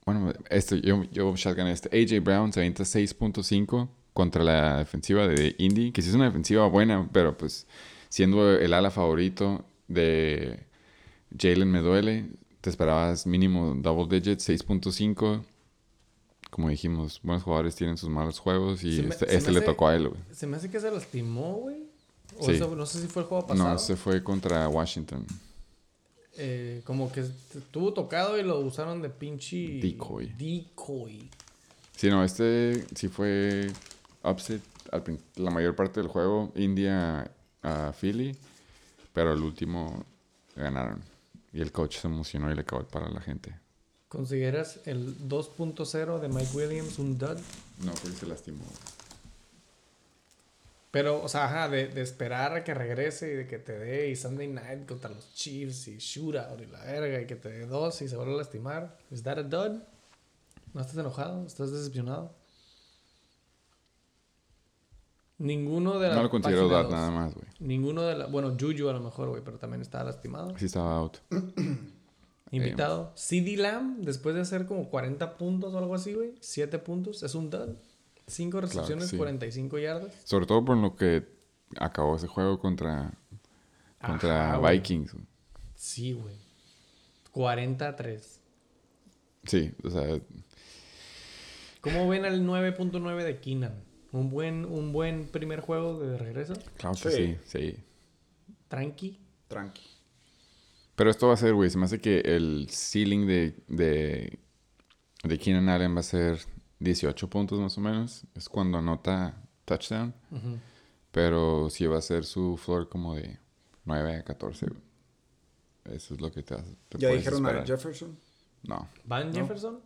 bueno, este, yo, yo shotgun este. AJ Brown se avienta 6.5 contra la defensiva de Indy, que sí es una defensiva buena, pero pues siendo el ala favorito de Jalen me duele, te esperabas mínimo double digits, 6.5. Como dijimos, buenos jugadores tienen sus malos juegos y me- este, este le tocó a él, güey. Se me hace que se lastimó, güey. O Sí. eso- no sé si fue el juego pasado. No, se fue contra Washington. Eh, como que estuvo tocado y lo usaron de pinche... Decoy. Decoy. Sí, no, este sí fue upset al la mayor parte del juego, India a Philly, pero el último ganaron. Y el coach se emocionó y le acabó para la gente. ¿Consideras el 2.0 de Mike Williams un dud? No, porque se lastimó. Pero, o sea, ajá, de, de esperar a que regrese y de que te dé y Sunday Night contra los Chiefs y shootout y la verga y que te dé dos y se vuelve a lastimar. ¿Es that a dud? ¿No estás enojado? ¿Estás decepcionado? Ninguno de la No lo considero dad dos. nada más, güey. Ninguno de la... Bueno, Juju a lo mejor, güey, pero también estaba lastimado. Sí estaba out. [CLEARS THROAT] Invitado. CD Lamb, después de hacer como 40 puntos o algo así, güey. 7 puntos. Es un dud. 5 que recepciones, sí. 45 yardas. Sobre todo por lo que acabó ese juego contra, contra Ajá. Vikings. güey. Sí, güey. 40 a 3. Sí, o sea, ¿Cómo ven al 9.9 de Keenan? ¿Un buen, ¿Un buen primer juego de regreso? claro que Sí. sí, sí. Tranqui. Tranqui. Pero esto va a ser, güey, se me hace que el ceiling de, de, de Keenan Allen va a ser 18 puntos más o menos. Es cuando anota touchdown. Pero sí va a ser su floor como de 9 a 14. güey. Eso es lo que te, hace- te ¿Ya dijeron a. Jefferson? No. ¿Van No. Jefferson?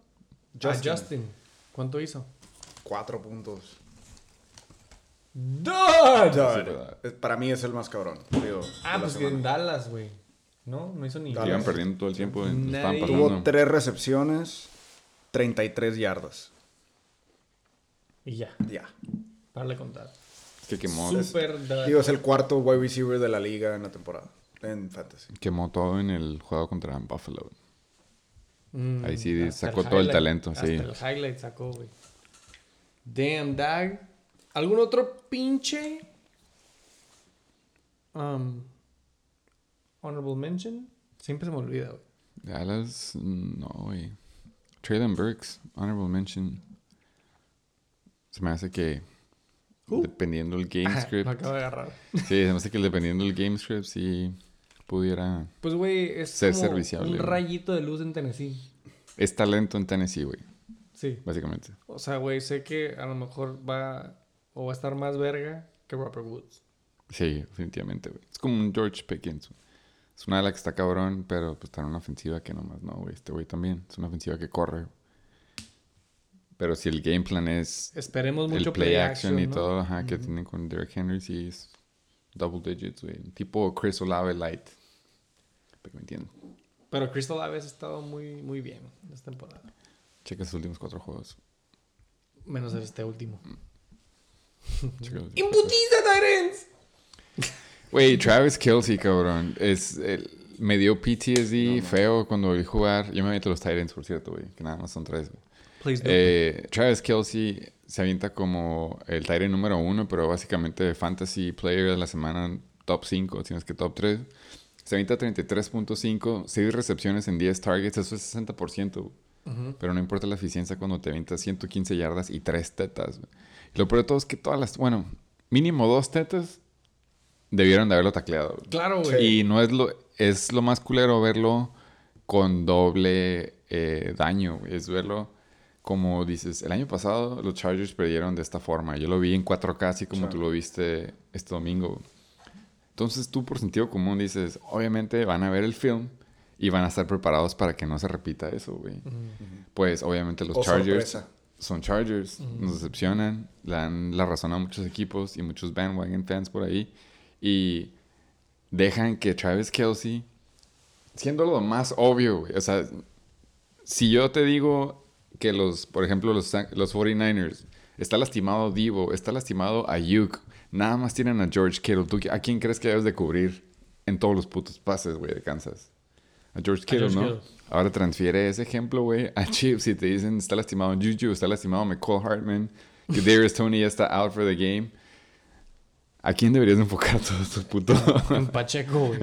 Justin. Ah, Justin. ¿Cuánto hizo? Cuatro puntos. Es- Para mí es el más cabrón. digo, Ah, pues que en Dallas, güey. No, no hizo ni... Iban perdiendo todo el tiempo. Nadie-. Tuvo tres recepciones, 33 yardas. Y ya, Ya. para de contar. Es que quemó, Super dud. Digo, es el cuarto wide receiver de la liga en la temporada. En fantasy. quemó todo en el juego contra Buffalo. Mm, Ahí sí sacó todo el talento, hasta sí. el highlight sacó, güey. Damn, Dag. ¿Algún otro pinche? Um, honorable mention? Siempre se me olvida, güey. Dallas, no, güey. Traylon Burks, honorable mention. Se me hace que Uh. dependiendo del game [LAUGHS] script. Lo acabo de agarrar. Sí, se me hace que dependiendo del game script sí pudiera. Pues, güey, es Ser como serviciable, un güey. rayito de luz en Tennessee. Es talento en Tennessee, güey, Sí. básicamente. O sea, güey, sé que a lo mejor va o va a estar más verga que Robert Woods. Sí, definitivamente, güey. Es como un George Pickens. güey. Es una ala que está cabrón, pero pues está en una ofensiva que nomás no, güey. Este güey también. Es una ofensiva que corre. Pero si el game plan es Esperemos el mucho play, action, y ¿no? todo, ajá, que tienen con Derrick Henry, sí es double digits, güey. Tipo Chris Olave light. Para que me entiendan. Pero Crystal Aves ha estado muy, muy bien esta temporada. Checa sus últimos cuatro juegos. Menos este último. Los- ¡Imputiza, Tyrens! Güey, Travis Kelsey, cabrón. Es el- me dio PTSD feo cuando vi jugar. Yo me meto los Titans, por cierto, güey. Que nada más son tres, güey. Eh, Travis Kelsey se avienta como el Tyrant número uno, pero básicamente Fantasy Player de la semana top 5, si no es que top 3. Se avienta 33.5, 6 recepciones en 10 targets, eso es 60%. Ujú. Pero no importa la eficiencia cuando te avientas 115 yardas y 3 tetas. güey. Lo peor de todo es que todas las, bueno, mínimo dos tetas debieron de haberlo tacleado. güey. Claro, güey. Y no es lo, es lo más culero verlo con doble eh, daño, güey. Es verlo como dices, el año pasado los Chargers perdieron de esta forma. Yo lo vi en 4K, así como tú lo viste este domingo. Entonces tú por sentido común dices, obviamente van a ver el film y van a estar preparados para que no se repita eso, güey. Pues obviamente los O Chargers sorpresa. Son Chargers, nos decepcionan, le dan la razón a muchos equipos y muchos bandwagon fans por ahí y dejan que Travis Kelsey, siendo lo más obvio, güey, o sea, si yo te digo que los, por ejemplo, los, los 49ers, está lastimado Divo, está lastimado Ayuk, nada más tienen a George Kittle, ¿tú a quién crees que debes de cubrir en todos los putos pases, güey, de Kansas? A George Kittle, George ¿no? Kittle. Ahora transfiere ese ejemplo, güey, a [LAUGHS] Chiefs y te dicen está lastimado Juju, está lastimado McCall Hartman, que [LAUGHS] Darius Tony ya está out for the game. ¿A quién deberías enfocar [LAUGHS] todo esto, puto? En Pacheco, güey.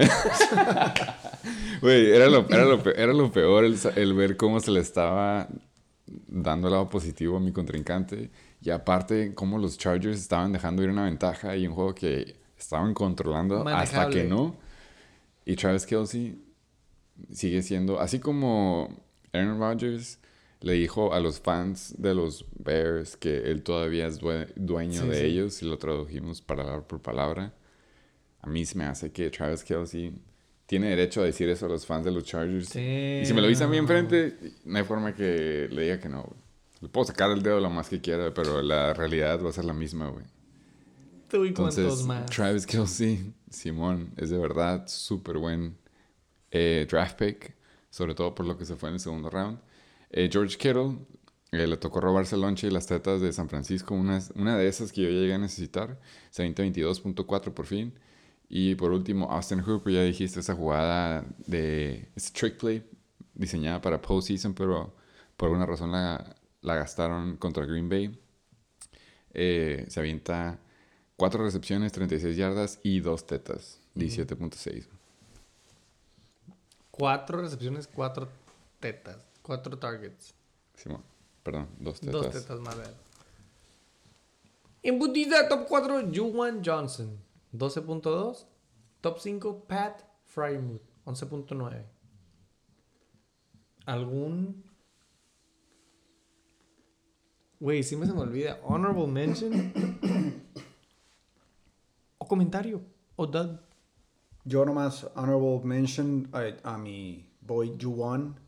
Güey, era lo, era, lo, pe- era lo peor el, el ver cómo se le estaba dando el lado positivo a mi contrincante. Y aparte, cómo los Chargers estaban dejando ir una ventaja y un juego que estaban controlando hasta Manejable. que no. Y Travis Kelsey sigue siendo, así como Aaron Rodgers le dijo a los fans de los Bears que él todavía es due- dueño Sí, de sí. ellos, y lo tradujimos palabra por palabra. A mí se me hace que Travis Kelsey tiene derecho a decir eso a los fans de los Chargers. Sí. Y si me lo dice a mí enfrente, no hay forma que le diga que no. güey. Le puedo sacar el dedo lo más que quiera, pero la realidad va a ser la misma, güey. Tú y cuántos Entonces, más. Travis Kelsey, Simón, es de verdad súper buen eh, draft pick, sobre todo por lo que se fue en el segundo round. Eh, George Kittle, eh, le tocó robarse el lonche y las tetas de San Francisco, una, una de esas que yo llegué a necesitar, 20-22.4 por fin. Y por último, Austin Hooper, ya dijiste esa jugada de ese trick play diseñada para postseason, pero por alguna razón la, la gastaron contra Green Bay. Eh, se avienta cuatro recepciones, 36 yardas y dos tetas, 17.6. Cuatro recepciones, cuatro tetas. Cuatro targets. Simón, perdón, dos tetas. Dos tetas más. Embutida top 4, Juwan Johnson. 12.2. Top 5, Pat Frymouth. 11.9. ¿Algún... Güey, sí me se me olvida. Honorable mention. [COUGHS] o comentario. O dud. Yo nomás honorable mention a, a mi boy Juwan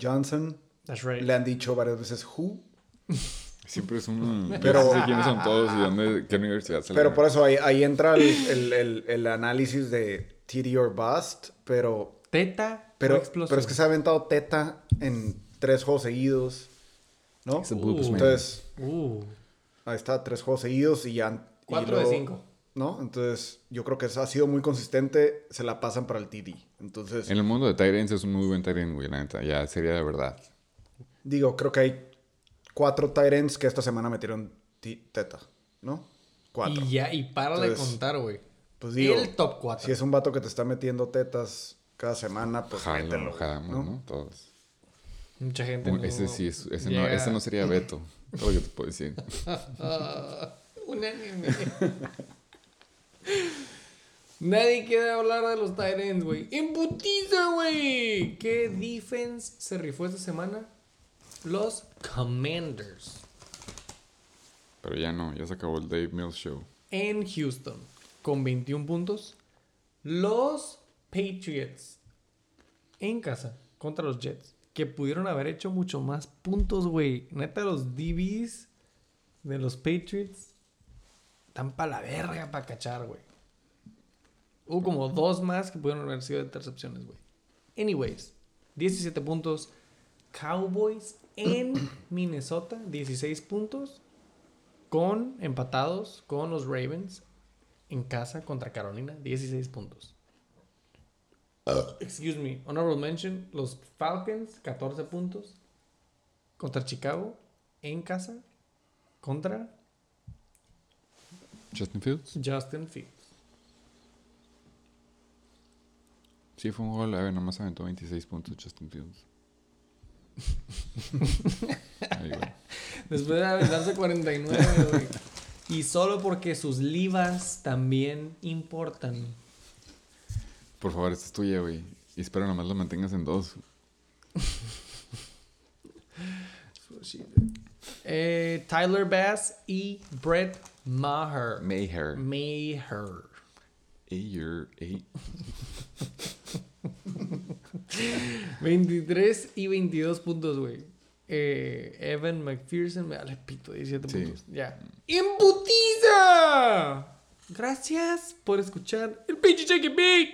Johnson. That's right. Le han dicho varias veces who. [LAUGHS] Siempre es un... Pero-. No sé quiénes son todos y dónde, qué universidad se Pero por eso ahí, ahí entra el, el- el- el análisis de TD or bust. Pero, Teta pero, pero es que se ha aventado teta en tres juegos seguidos. ¿no? Uh. Entonces, Uh, ahí está, tres juegos seguidos y ya. y 4 de 5. ¿No? Entonces, yo creo que ha sido muy consistente. Se la pasan para el TD. Entonces, En el mundo de Tyrants es un muy buen Tyrant, güey, la neta. Ya sería de verdad. digo, creo que hay cuatro Tyrants que esta semana metieron ti- teta. ¿No? Cuatro. Y ya, y para de contar, güey. Pues digo, el top 4. si es un vato que te está metiendo tetas cada semana, pues Ojalá mételo, lo jalamos, ¿no? ¿no? Todos. Mucha gente. Un- no ese sí, es, ese, no, ese no sería [LAUGHS] Beto. Todo lo que te puedo decir. [LAUGHS] Ah, unánime. Nadie quiere hablar de los Tyrants, güey. ¡Embutiza, güey! ¿Qué defense se rifó esta semana? Los Commanders. Pero ya no, ya se acabó el Dave Mills Show. En Houston. Con 21 puntos. Los Patriots. En casa. Contra los Jets. Que pudieron haber hecho mucho más puntos, güey. Neta, los DBs de los Patriots. Están para la verga para cachar, güey. Hubo como dos más que pudieron haber sido intercepciones, güey. Anyways, 17 puntos. Cowboys en [CLEARS THROAT] Minnesota, 16 puntos. Con empatados con los Ravens en casa contra Carolina, 16 puntos. Excuse me, honorable mention, los Falcons, 14 puntos. Contra Chicago, en casa, contra Justin Fields. Justin Fields. Sí, fue un gol. A ver, nomás aventó 26 puntos Justin Fields. [LAUGHS] Ahí, güey. Después de aventarse 49, güey. Y solo porque sus livas también importan. Por favor, esta es tuya, güey. Y espero nomás lo mantengas en dos. [LAUGHS] Eh, Tyler Bass y Brett Maher. Maher. Maher. Ayer. A- 23 y 22 puntos, güey. Eh, Evan McPherson me vale pito, 17 Sí. puntos. Ya. ¡Embutiza! Gracias por escuchar el pinche Cheque Big.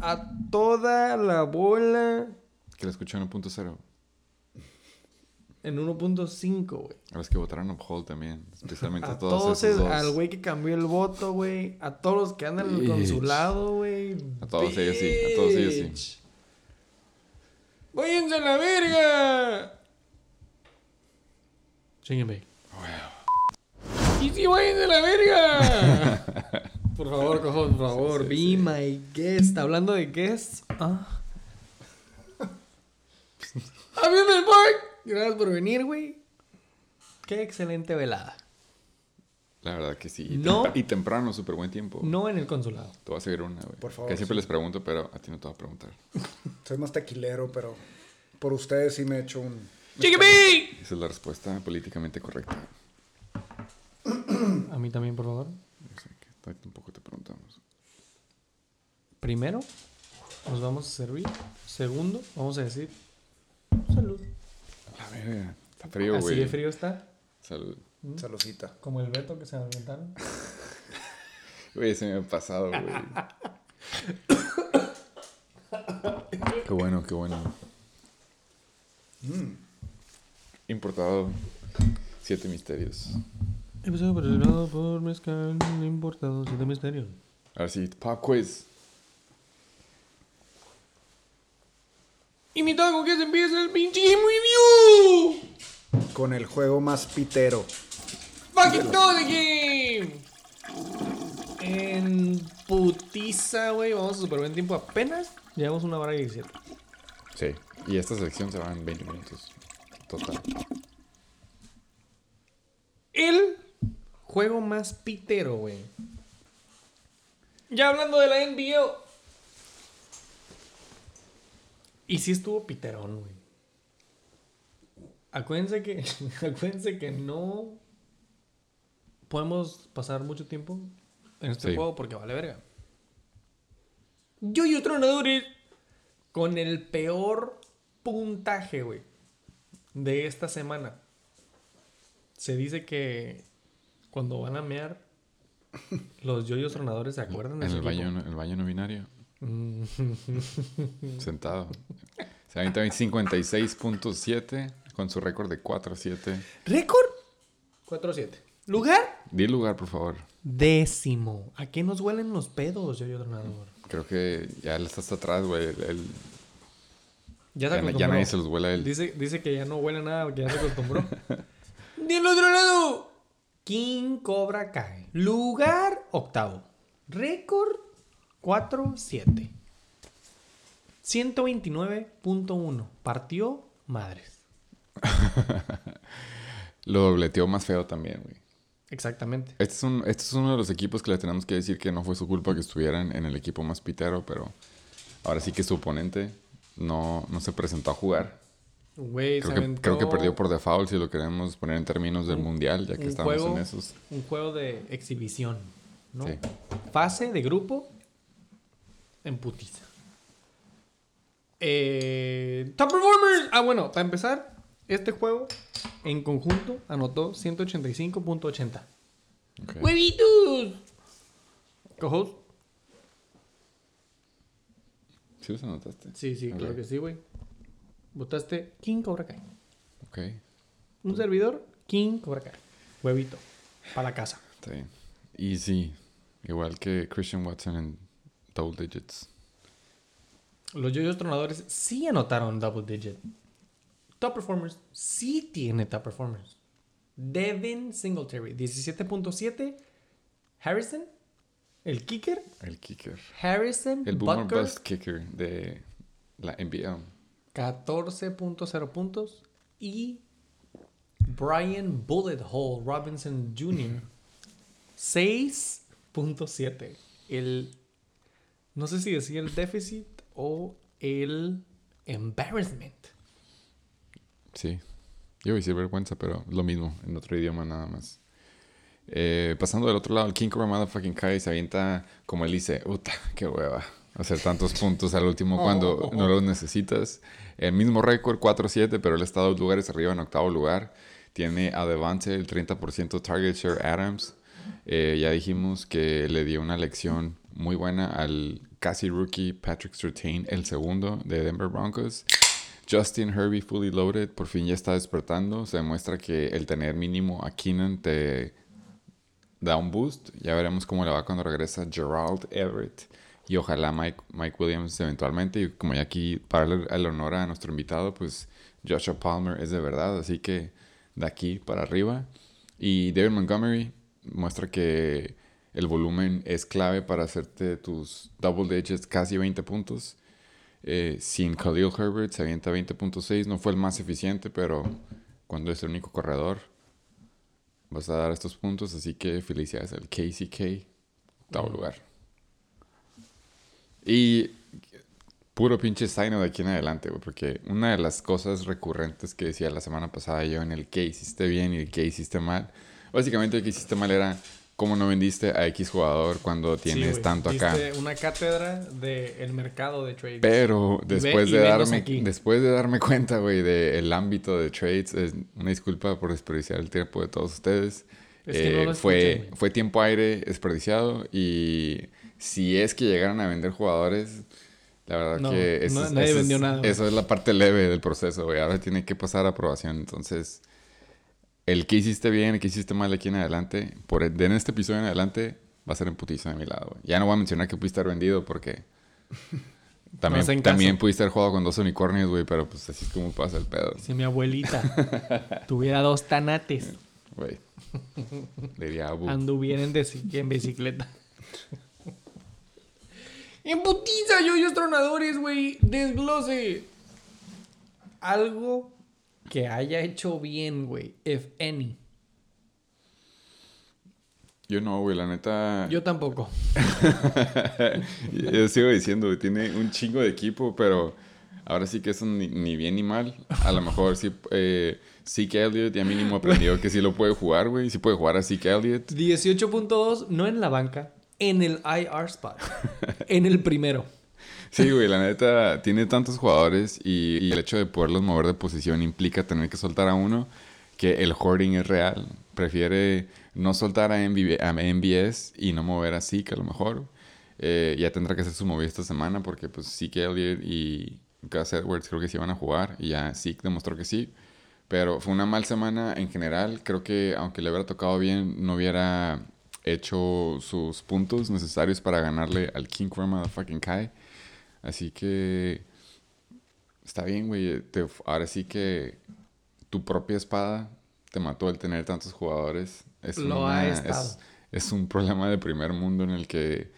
A toda la bola Que la escuché en 1.0. en 1.5, güey. A los que votaron Uphold también. Especialmente a, A todos todos, esos dos. al güey que cambió el voto, güey. A todos los que andan en el Bitch. consulado, güey. A todos ellos sí, a todos ellos sí. Bitch. ¡Váyanse a la verga! Chíguenme. ¡Y si váyanse a la verga! [LAUGHS] por favor, cojo, por favor. Be my guest. Hablando de guests. Ah. [LAUGHS] El park. Gracias por venir, güey. Qué excelente velada. La verdad que sí. Y, No. tempra- y temprano, súper buen tiempo. No en el consulado. Te voy a seguir una, güey. Por favor, Que siempre sí. les pregunto, pero a ti no te voy a preguntar. [LAUGHS] Soy más tequilero, pero por ustedes sí me he hecho un... ¡Chiquipi! Esa es la respuesta políticamente correcta. [CLEARS THROAT] A mí también, por favor. No sé, que tampoco te preguntamos. Primero, nos vamos a servir. Segundo, vamos a decir salud. A ver, está frío, Así güey. de frío está. Salud. Saludcita. Como el veto que se aventaron. [LAUGHS] Güey, se me ha pasado, güey. [COUGHS] qué bueno, qué bueno. Mm. Importado. Siete misterios. Episodio patrocinado por Mezcal Importado Siete Misterios. Ahora sí, pop quiz. Invitado con que se empieza el pinche Game Review. Con el juego más pitero. Fuck it, todo the game. En putiza, güey. Vamos a super buen tiempo apenas. Llevamos una hora y 17. Sí. Y esta sección se va en 20 minutos. Total. El juego más pitero, güey. Ya hablando de la NBL. Y sí estuvo piterón, güey. Acuérdense que, [LAUGHS] acuérdense que no podemos pasar mucho tiempo en este Sí. juego porque vale verga. Yo y tronadores con el peor puntaje, güey, de esta semana. Se dice que cuando van a mear, los yoyos tronadores se acuerdan de En el baño, el baño no binario. [LAUGHS] Sentado. Se avienta en 56.7 con su récord de 4-7. ¿Récord? 4-7. ¿Lugar? Di lugar, por favor. Décimo. ¿A qué nos huelen los pedos, yoyo tronador? Creo que ya él está hasta atrás, güey. Él- Ya se ya, acostumbró. ya nadie se los vuela a él. Dice, dice que ya no huele nada porque ya se acostumbró. Del otro lado, King Cobra Kai. Lugar octavo. Récord 4-7. 129.1. Partió madres. [LAUGHS] Lo dobleteó más feo también, güey. Exactamente. Este es, un, este es uno de los equipos que le tenemos que decir que no fue su culpa que estuvieran en el equipo más pitero, pero ahora sí que su oponente no, no se presentó a jugar. Güey, se Creo que, creo que perdió por default si lo queremos poner en términos del un- mundial, ya que estamos juego- en esos. un juego de exhibición. ¿no? Sí. Fase de grupo en putiza. Eh, top performers. Ah, bueno, para empezar, este juego en conjunto anotó 185.80. Ok. ¡Huevitos! Co-host. ¿Sí los anotaste? Sí, sí, claro que sí, güey. Votaste King Cobra Kai. Ok, Un servidor, King Cobra Kai. Huevito. Para la casa. está bien. Y sí, igual que Christian Watson en double digits. Los yoyos tronadores sí anotaron double digit. Top performers sí tiene top performers. Devin Singletary, 17.7. Harrison, el kicker. El kicker. Harrison El boomer Butker, bust kicker de la NBA. 14.0 puntos. Y Brian Bullet Hole Robinson Jr., 6.7. [LAUGHS] El. No sé si decir el déficit o el embarrassment. Sí. Yo iba a decir vergüenza, pero lo mismo, en otro idioma nada más. Eh, pasando del otro lado, el King Cobra Motherfucking Kai se avienta, como él dice, puta, qué hueva. Hacer tantos puntos al último cuando [LAUGHS] no los necesitas. El mismo récord, 4-7, pero él está dos lugares arriba en octavo lugar. Tiene a Devante el 30% target share Adams. Eh, ya dijimos que le dio una lección muy buena al casi rookie Patrick Surtain, el segundo de Denver Broncos. Justin Herbie fully loaded, por fin ya está despertando. Se demuestra que el tener mínimo a Keenan te da un boost. Ya veremos cómo le va cuando regresa Gerald Everett. Y ojalá Mike, Mike Williams eventualmente. Y como ya aquí, para el honor a nuestro invitado, pues Joshua Palmer es de verdad. Así que de aquí para arriba. Y David Montgomery muestra que el volumen es clave para hacerte tus double digits, casi 20 puntos. Eh, sin Khalil Herbert se avienta 20.6. No fue el más eficiente, pero cuando es el único corredor, vas a dar estos puntos. Así que felicidades al KCK, octavo lugar. Y puro pinche sign de aquí en adelante, güey. Porque una de las cosas recurrentes que decía la semana pasada yo en el que hiciste bien y el que hiciste mal. Básicamente el que hiciste mal era cómo no vendiste a X jugador cuando tienes tanto acá. una cátedra del mercado de trades. Pero después de darme después de darme cuenta, güey, del ámbito de trades, es una disculpa por desperdiciar el tiempo de todos ustedes. Eh, fue, fue tiempo aire desperdiciado y si es que llegaran a vender jugadores, la verdad que eso, nadie vendió nada, eso es la parte leve del proceso, güey. Ahora tiene que pasar a aprobación. Entonces, el que hiciste bien, el que hiciste mal aquí en adelante, por en este episodio en adelante, va a ser en putiza de mi lado, güey. Ya no voy a mencionar que pudiste haber vendido porque [LAUGHS] también, también pudiste haber jugado con dos unicornios, güey, pero pues así es como pasa el pedo. Si mi abuelita [LAUGHS] tuviera dos tanates. Güey. diría Anduviera en, en bicicleta. [LAUGHS] En putiza, yoyos tronadores, güey. Desglose. Algo que haya hecho bien, güey. If any. Yo no, güey, la neta. Yo tampoco. [LAUGHS] Yo sigo diciendo, güey, tiene un chingo de equipo, pero ahora sí que eso ni, bien ni mal. A lo mejor sí. Eh, Zeke Elliott ya mínimo aprendió que sí lo puede jugar, güey. Sí puede jugar a Zeke Elliott. 18.2, no en la banca, en el IR spot. en el primero. Sí, güey, la neta tiene tantos jugadores y, el hecho de poderlos mover de posición implica tener que soltar a uno que el hoarding es real. Prefiere no soltar a, MBS y no mover a Zeke a lo mejor. Eh, ya tendrá que hacer su movida esta semana porque pues Zeke Elliott y Gus Edwards creo que sí van a jugar y ya Zeke demostró que sí. Pero fue una mal semana en general. Creo que aunque le hubiera tocado bien, no hubiera hecho sus puntos necesarios para ganarle al King Chroma fucking Kai. Así que está bien, güey. ahora sí que tu propia espada te mató el tener tantos jugadores. Es, Lo es, un problema de primer mundo en el que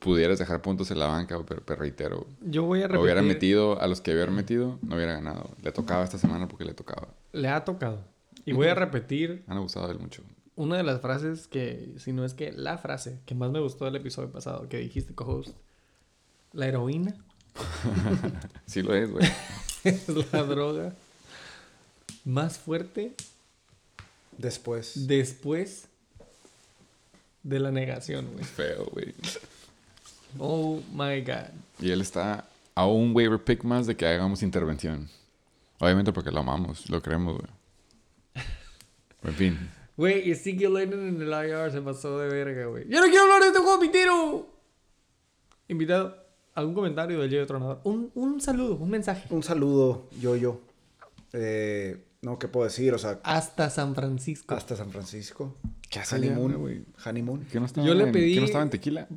pudieras dejar puntos en la banca, pero, reitero. Yo voy a repetir. Hubiera metido a los que hubiera metido, no hubiera ganado. Le tocaba esta semana porque le tocaba. Le ha tocado. Y voy a repetir. Han abusado de él mucho una de las frases que, si no es que la frase que más me gustó del episodio pasado que dijiste, co-host, la heroína. [LAUGHS] sí lo es, güey. [LAUGHS] es la droga más fuerte. Después. Después de la negación, güey. Feo, güey. Oh my God. Y él está a un waiver pick más de que hagamos intervención. Obviamente porque lo amamos, lo creemos, güey. [LAUGHS] En fin. Güey, Ezekiel Lennon en el IR se pasó de verga, güey. ¡Yo no quiero hablar de este juego pitero! Invitado, ¿algún comentario del Yo Tronador? Un, un saludo, un mensaje. Un saludo, yo, yo. Eh, no, ¿qué puedo decir? O sea... Hasta San Francisco. Hasta San Francisco. ¿Qué hace Honeymoon, güey? Honeymoon. ¿Qué no estaba yo le pedí... ¿Qué no estaba en tequila?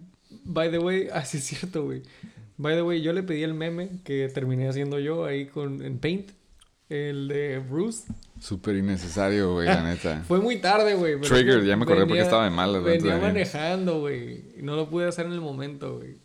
By the way... [LAUGHS] Ah, sí es cierto, güey. By the way, yo le pedí el meme que terminé haciendo yo ahí con, en Paint. El de Bruce. Súper innecesario, güey, la neta. [LAUGHS] Fue muy tarde, güey. Trigger, ya me acordé porque estaba de malas. Venía manejando, güey. No lo pude hacer en el momento, güey.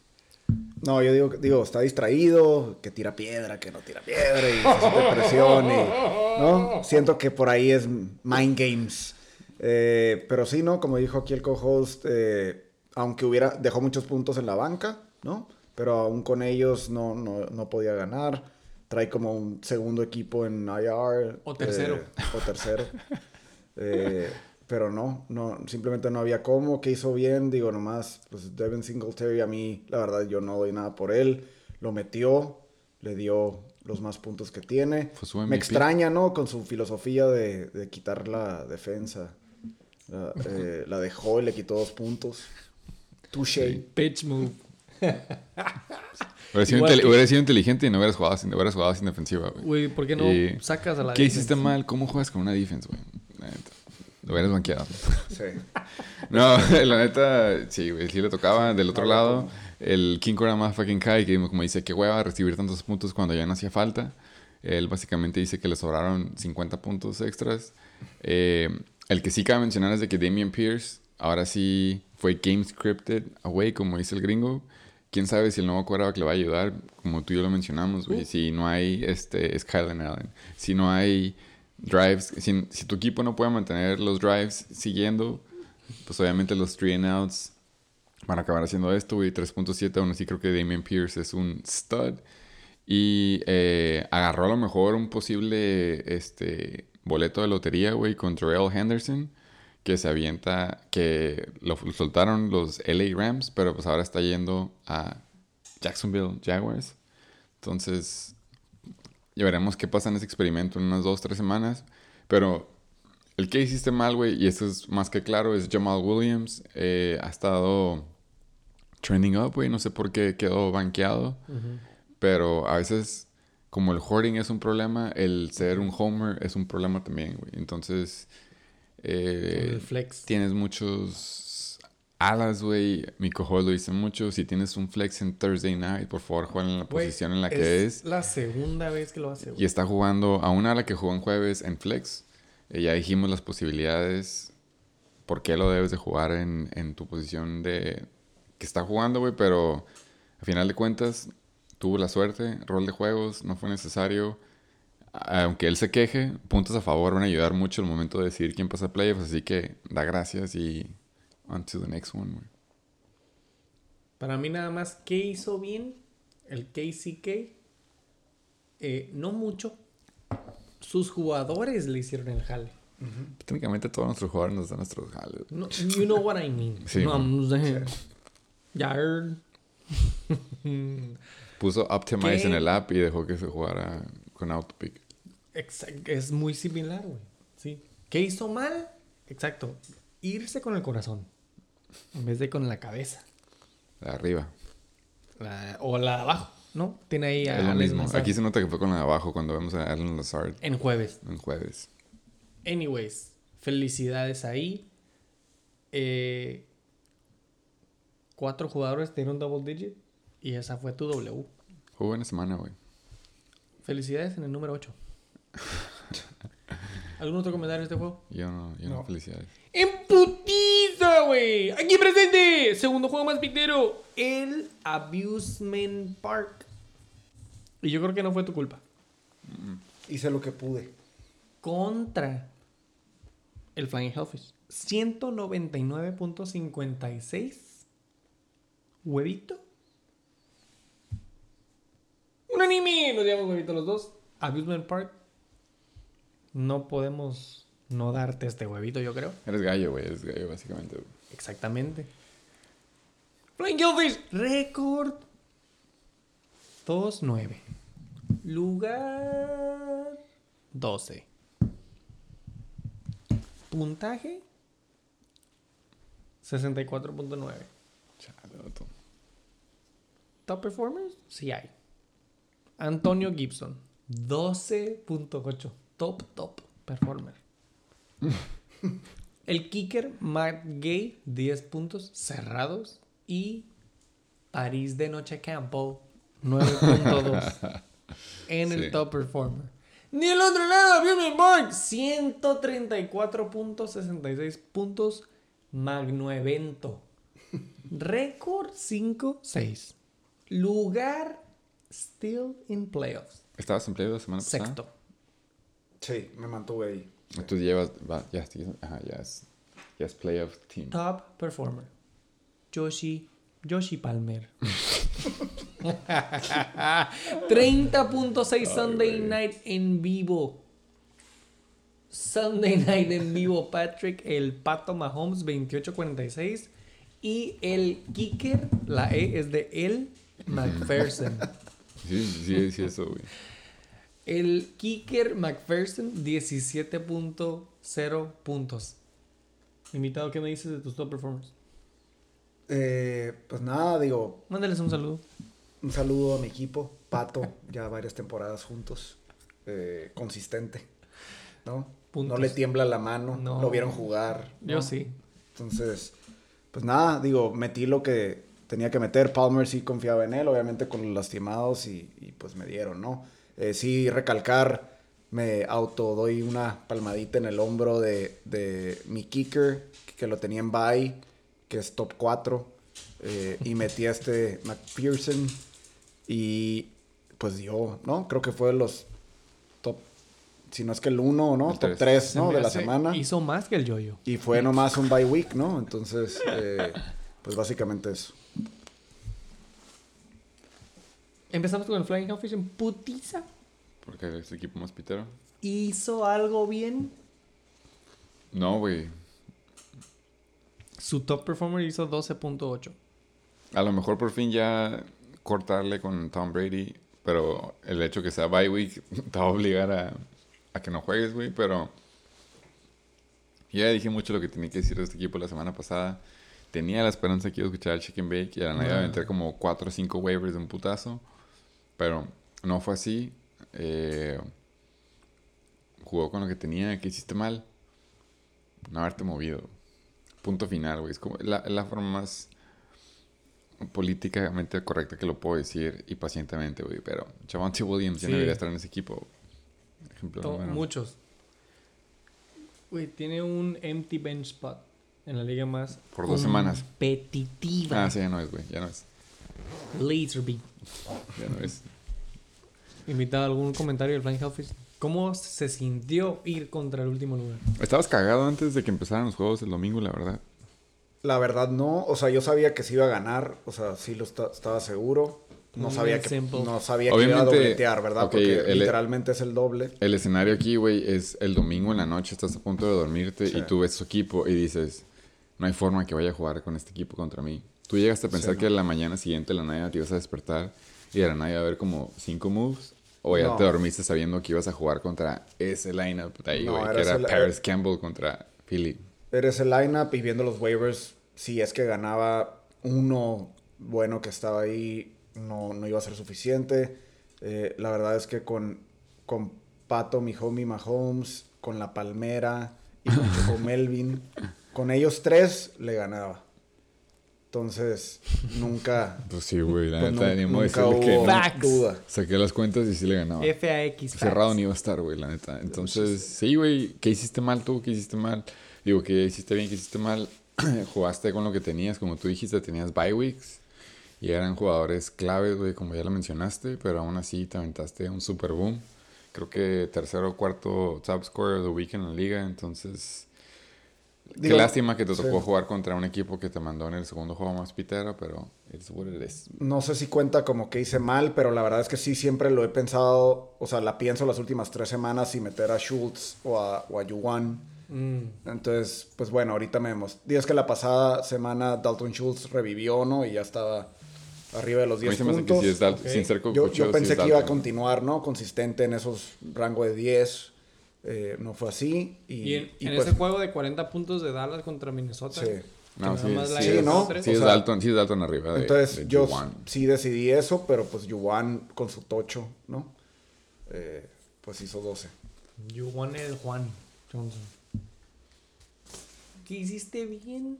No, yo digo, digo, está distraído, que tira piedra, que no tira piedra, y se presión, y, ¿no? Siento que por ahí es mind games. Eh, pero sí, ¿no? Como dijo aquí el co-host, eh, aunque hubiera, dejó muchos puntos en la banca, ¿no? Pero aún con ellos no, no, no podía ganar. trae como un segundo equipo en IR. O tercero. eh, o tercero. [LAUGHS] Pero no, no, simplemente no había cómo, que hizo bien, digo nomás, pues Devin Singletary a mí, la verdad yo no doy nada por él, lo metió, le dio los más puntos que tiene. Fue su Me extraña, ¿no? Con su filosofía de, de quitar la defensa. La, eh, la dejó y le quitó dos puntos. Touché. Pitch move. Hubiera sido, que- hubiera sido inteligente y no hubieras jugado sin, hubieras jugado sin defensiva, güey. Güey, ¿por qué no Y- sacas a la ¿Qué defensa? hiciste mal? ¿Cómo juegas con una defense, güey? Lo hubieras banqueado. Sí. [LAUGHS] No, [LAUGHS] la neta, sí, güey, sí le tocaba. Del otro lado, el King Cora más fucking Kai, que como dice, qué hueva recibir tantos puntos cuando ya no hacía falta. Él básicamente dice que le sobraron 50 puntos extras. Eh, el que sí cabe mencionar es de que Damian Pierce ahora sí fue game scripted away, como dice el gringo. Quién sabe si el nuevo quarterback le va a ayudar, como tú y yo lo mencionamos, güey. Si no hay este Skyline Allen, si no hay drives, si, si tu equipo no puede mantener los drives siguiendo, pues obviamente los three and outs van a acabar haciendo esto, güey. 3.7, aún así creo que Damian Pierce es un stud. Y eh, agarró a lo mejor un posible este, boleto de lotería, güey, con Terrell Henderson, que se avienta, que lo soltaron los LA Rams, pero pues ahora está yendo a Jacksonville Jaguars. Entonces, ya veremos qué pasa en ese experimento en unas dos, tres semanas. Pero el que hiciste mal, güey, y esto es más que claro, es Jamal Williams. Eh, ha estado trending up, güey. No sé por qué quedó banqueado. Pero a veces, como el hoarding es un problema, el ser un homer es un problema también, güey. Entonces, eh, El flex. tienes muchos alas, güey. Mi cojo lo dice mucho. Si tienes un flex en Thursday night, por favor, juega en la posición en la que es. la segunda vez que lo hace, Y güey. está jugando a una ala que jugó en jueves en flex. Eh, ya dijimos las posibilidades. ¿Por qué lo debes de jugar en, en tu posición de que está jugando, güey? Pero a final de cuentas, tuvo la suerte. Rol de juegos, no fue necesario. Aunque él se queje, puntos a favor van a ayudar mucho al momento de decidir quién pasa a playoffs. Así que da gracias y on to the next one, güey. Para mí nada más, ¿qué hizo bien? El KCK. Eh, no mucho. Sus jugadores le hicieron el jale. Técnicamente todos nuestros jugadores nos dan nuestros jales. No, you know what I mean. Sí, no. I'm saying. Yard. Puso Optimize ¿Qué? en el app y dejó que se jugara con Autopic. Exact- Es muy similar, güey. Sí. ¿Qué hizo mal? Exacto. Irse con el corazón. En vez de con la cabeza. De arriba. La- o la de abajo, ¿no? Tiene ahí a Es lo Alex mismo. Mazar Aquí se nota que fue con la de abajo cuando vemos a Alan Lazard En jueves. en jueves. Anyways, felicidades ahí. Eh, cuatro jugadores tienen un double digit. Y esa fue tu W. Fue buena semana, güey. Felicidades en el número 8. [LAUGHS] ¿Algún otro comentario de este juego? Yo no, yo no. No. felicidades. ¡En putiza, güey! ¡Aquí presente! Segundo juego más pictero. El Abusement Park. Y yo creo que no fue tu culpa. Hice lo que pude. Contra el Flying Hellfish. 199.56. Huevito. Un anime. Nos llamamos huevito los dos. Abusement Park. No podemos no darte este huevito, yo creo. Eres gallo, güey. Eres gallo, básicamente. güey. Exactamente. Flying Hellfish. Récord. 2-9. Lugar 12. Puntaje 64.9. Chale, vato. Top performers, sí hay. Antonio Gibson, 12.8. Top, top performer. [LAUGHS] El kicker, Matt Gay, 10 puntos cerrados. Y París de Noche Campo, 9.2. [LAUGHS] en el Sí. top performer. Ni el otro lado, Bjorn Borg, 134.66 puntos. Magno evento. Récord 5-6. Lugar still in playoffs. ¿Estabas en playoff la semana pasada? Sexto. Sí, me mantuve ahí. Tú llevas... va, ya, ajá, ya es... Ya es playoff team. Top performer. Yoshi. Yoshi Palmer. 30.6 Sunday Night en vivo. Sunday Night en vivo, Patrick, el Pato Mahomes 28-46. Y el kicker, la E es de el McPherson. Sí, sí, sí, eso, güey. El kicker McPherson, 17.0 puntos. Invitado, ¿qué me dices de tus top performers? Eh, pues nada, digo, Mándales un saludo. un saludo a mi equipo, Pato, [LAUGHS] ya varias temporadas juntos, eh, consistente, ¿no? Puntos. No le tiembla la mano, No. lo vieron jugar. ¿no? Yo sí. Entonces, pues nada, digo, metí lo que tenía que meter. Palmer sí confiaba en él, obviamente con los lastimados y, y, pues me dieron, ¿no? Eh, sí, recalcar, me auto doy una palmadita en el hombro de, de mi kicker, que lo tenía en bye, que es top 4. eh, y metí a este McPherson y pues dio, ¿no? Creo que fue de los top, si no es que el 1, ¿no? El top tres. 3, Se ¿no? De la semana. Hizo más que el yoyo. Y fue nomás un bye week, ¿no? Entonces, eh, pues básicamente eso. Empezamos con el Flying Hellfish en putiza. Porque es el equipo más pitero. Hizo algo bien. No, güey. Su top performer hizo 12.8. A lo mejor por fin ya cortarle con Tom Brady, pero el hecho que sea bye week [LAUGHS] te va a obligar a, a que no juegues, güey, pero ya dije mucho lo que tenía que decir de este equipo la semana pasada. Tenía la esperanza que iba a escuchar al Chicken Bake y a la nada iba a aventar como 4 o 5 waivers de un putazo, pero no fue así. Eh, jugó con lo que tenía, que hiciste mal. No haberte movido. Punto final, güey. Es como la, la forma más políticamente correcta que lo puedo decir y pacientemente, güey. Pero Javante Williams ya Sí. no debería estar en ese equipo. Ejemplo To- número- Muchos. Güey, tiene un empty bench spot en la liga más Por dos semanas. competitiva. Ah, sí, ya no es, güey. Ya no es. Laserbeam. Ya no es. Invitado algún comentario del Flying Hellfish. ¿Cómo se sintió ir contra el último lugar? Estabas cagado antes de que empezaran los juegos el domingo, la verdad. La verdad no, o sea, yo sabía que se iba a ganar, o sea, sí lo esta- estaba seguro. No sabía que no sabía que iba a Obviamente, dobletear, ¿verdad? Porque el- literalmente es el doble. El escenario aquí, güey, es el domingo en la noche, estás a punto de dormirte Sí. y tú ves su equipo y dices, no hay forma que vaya a jugar con este equipo contra mí. Tú llegaste a pensar Sí, que a la mañana siguiente la nada te ibas a despertar y de la nada iba a haber como cinco moves. O ya No. te dormiste sabiendo que ibas a jugar contra ese lineup de ahí, güey, era que era ese- Paris Campbell contra Philly. Eres el lineup y viendo los waivers, si es que ganaba uno bueno que estaba ahí, no, no iba a ser suficiente. Eh, la verdad es que con, con Pato, mi homie Mahomes, con La Palmera y con [LAUGHS] Melvin, con ellos tres le ganaba. Entonces, nunca, [LAUGHS] Pues sí, güey, la pues, neta, ni modo de nunca decirle que hubo no. Duda. Saqué las cuentas y sí le ganaba. FAX. Cerrado ni iba a estar, güey, la neta. Entonces, sí, güey, ¿qué hiciste mal tú? ¿Qué hiciste mal? Digo, ¿qué hiciste bien? ¿Qué hiciste mal? [CLEARS THROAT] Jugaste con lo que tenías, como tú dijiste, tenías bye weeks. Y eran jugadores claves, güey, como ya lo mencionaste. Pero aún así te aventaste un super boom. Creo que tercero o cuarto top scorer of the week en la liga. Entonces, Digo, qué lástima que te sí. tocó jugar contra un equipo que te mandó en el segundo juego más pitero. Pero it's what it is. No sé si cuenta como que hice mal, pero la verdad es que sí siempre lo he pensado, o sea, la pienso las últimas tres semanas si meter a Schultz o a, o a Yuan. Mm. Entonces, pues bueno, ahorita me hemos... Días que la pasada semana Dalton Schultz revivió, ¿no? Y ya estaba arriba de los A mí 10 se me hace que puntos. sí es Dal- Ok. sin ser yo, sí pensé es que iba a continuar, ¿no? Consistente en esos rango de 10. Eh, no fue así. Y, Y en, y en pues, ese juego de 40 puntos de Dallas contra Minnesota. Sí. No, nada sí, más la sí, ida ¿no? tres. Sí, es Dalton, sí es Dalton arriba de Entonces de yo sí decidí eso, pero pues Yuan con su tocho, ¿no? Eh, pues hizo 12. You won el Juan Johnson. ¿Qué hiciste bien?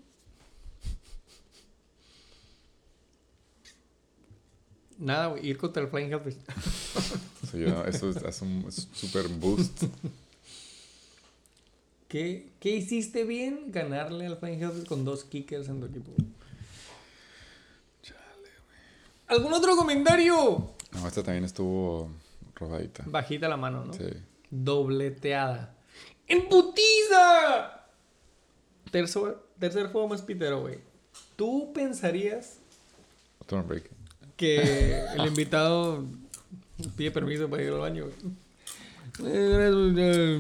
Nada, güey, ir contra el Flying Hellfish. [LAUGHS] Eso, es, es un super boost. [LAUGHS] ¿Qué, ¿Qué hiciste bien? Ganarle al Flying con dos kickers en tu equipo. ¿Algún otro comentario? No, esta también estuvo robadita. Bajita la mano, ¿no? Sí. Dobleteada. ¡En putiza! Tercer, tercer juego más pitero, güey. ¿Tú pensarías Otro break. que [LAUGHS] el invitado pide permiso para ir al baño. güey. Eh.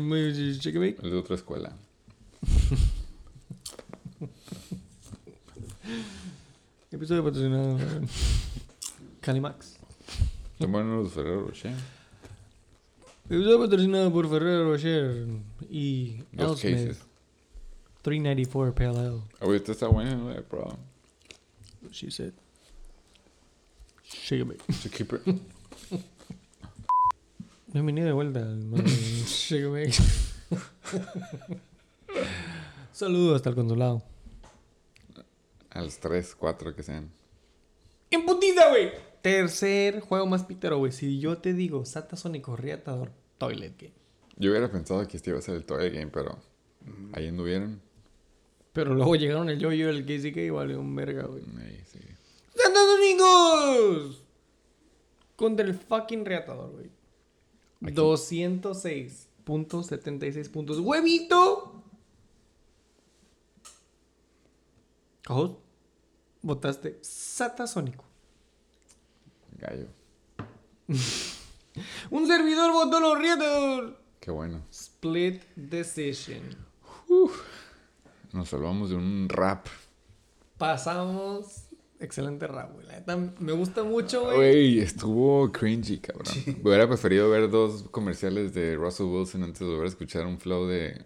Es de otra escuela. [LAUGHS] Episodio patrocinado por Calimax. Buenos los Ferrero Rocher. Episodio patrocinado por Ferrero Rocher y Dos Elsmith. cases. 394 Pale Ale. Ahorita está bueno, güey, bro. She said. Chicken Bake. To keep it. Bienvenido de vuelta al Chicken Bake. Saludos hasta el consulado. A los 3, 4 que sean. ¡En putita, güey! Tercer juego más pitero, güey. Si yo te digo Satasónico Reatador Toilet Game. Yo hubiera pensado que este iba a ser el Toy Game, pero ahí anduvieron. Pero luego llegaron el yo y el KCK y valió un verga, güey. Ahí, sí. ¡Satasónicos! Contra el fucking Reatador, güey. Aquí. 206.76 puntos. ¡Huevito! Cajos, votaste Satasónico. Gallo. [LAUGHS] Un servidor votó los Reatador. Qué bueno. Split decision. Nos salvamos de un rap. Pasamos. Excelente rap, güey. La neta, me gusta mucho, güey. Güey, estuvo cringy, cabrón. Hubiera preferido ver dos comerciales de Russell Wilson antes de volver a escuchar un flow de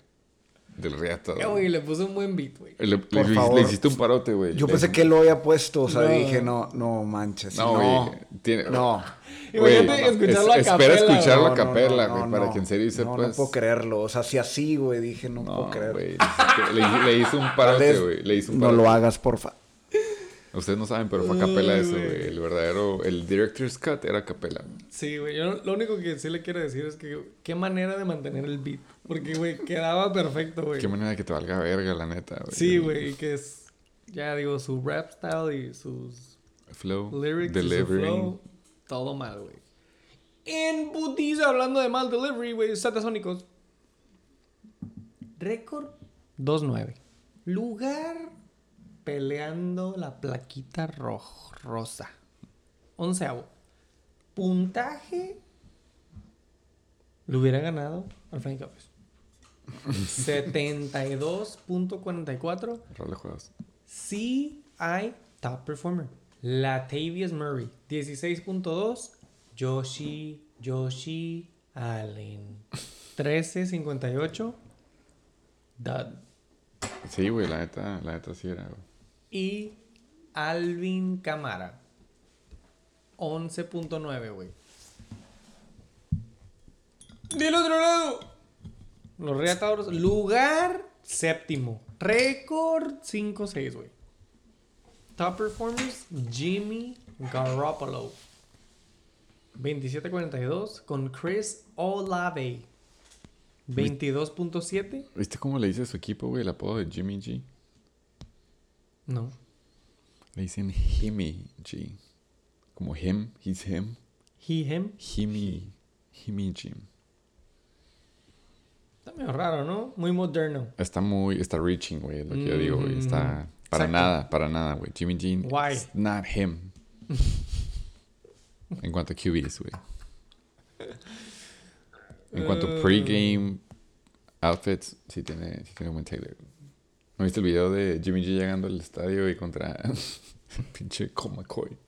del Riata. Eh, güey, le puse un buen beat, güey. Le, Por le- favor. le hiciste un parote, güey. Yo pensé que él lo había puesto, o sea, No. dije, no, no manches. No, No, güey. Tiene... no. [LAUGHS] Güey, Imagínate escucharlo a es- capela, Espera escucharlo No, a no, capela, no, güey, no, para no. que en serio No, sepas. no puedo creerlo. O sea, si así, güey, dije, no, No, puedo creerlo. güey. Le, le hizo un parote, güey. Le hizo un No lo hagas, porfa. Ustedes no saben, pero fue a capela eso, güey. güey. El verdadero, el director's cut era a capela. Sí, güey. Yo lo único que sí le quiero decir es que qué manera de mantener el beat. Porque, güey, quedaba perfecto, güey. Qué manera que te valga verga, la neta, güey. Sí, güey. Y que es, ya digo, su rap style y sus Flow, lyrics y su delivery. flow, todo mal, güey. En putiza, hablando de mal delivery, güey, Satasónicos. Récord 2-9. Lugar peleando la plaquita rojo, rosa. Onceavo. Puntaje. Lo hubiera ganado al Frank López. 72.44. Rol de juegos. CI Top Performer. Latavius Murray. 16.2. Yoshi, Yoshi Allen. 13.58. Dud. Sí, güey, la neta, la neta sí era, güey. Y Alvin Camara. 11.9, güey. Del otro lado. Los reatadores. Lugar séptimo. Récord 5-6, güey. Top performers, Jimmy Garoppolo. 27.42 con Chris Olave. 22.7. ¿Viste cómo le dice a su equipo, güey, el apodo de Jimmy G? No. Le dicen Himmy G. Como him, he's him. He, him. Himmy, Himmy G. Está medio raro, ¿no? Muy moderno. Está muy, está reaching, güey, es lo que yo digo, güey. Está, para Exacto. nada, para nada, güey. Jimmy G. Why? It's not him. [LAUGHS] en cuanto a QBs, güey. En cuanto a pregame outfits, sí tiene, sí tiene buen Taylor. ¿No viste el video de Jimmy G llegando al estadio y contra [LAUGHS] pinche Colt McCoy?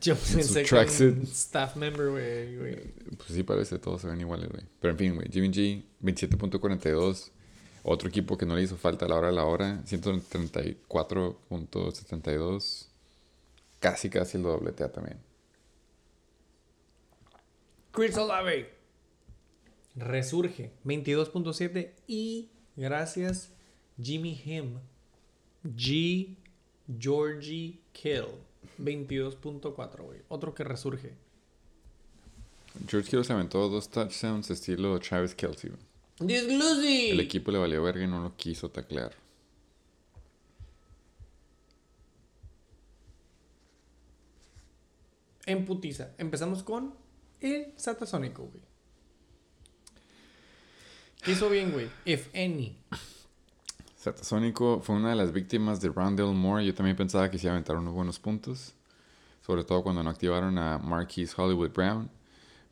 Yo pensé que un staff member, güey, güey. Pues sí parece, todos se ven iguales, güey. Pero en fin, güey, Jimmy G, 27.42. Otro equipo que no le hizo falta a la hora de la hora, 134.72. Casi, casi el dobletea también. Chris Olave. Resurge. 22.7. Y gracias Jimmy Him. G. Georgie Kill. 22.4, güey. Otro que resurge. George Kittle se aventó dos touchdowns estilo Travis Kelsey. güey. Disglusi. El equipo le valió verga y no lo quiso taclear. En putiza. Empezamos con el Satasónico, güey. ¿Qué hizo bien, güey? If any. Satasónico fue una de las víctimas de Rondell Moore. Yo también pensaba que se iba a aventar unos buenos puntos. sobre todo cuando no activaron a Marquise Hollywood Brown.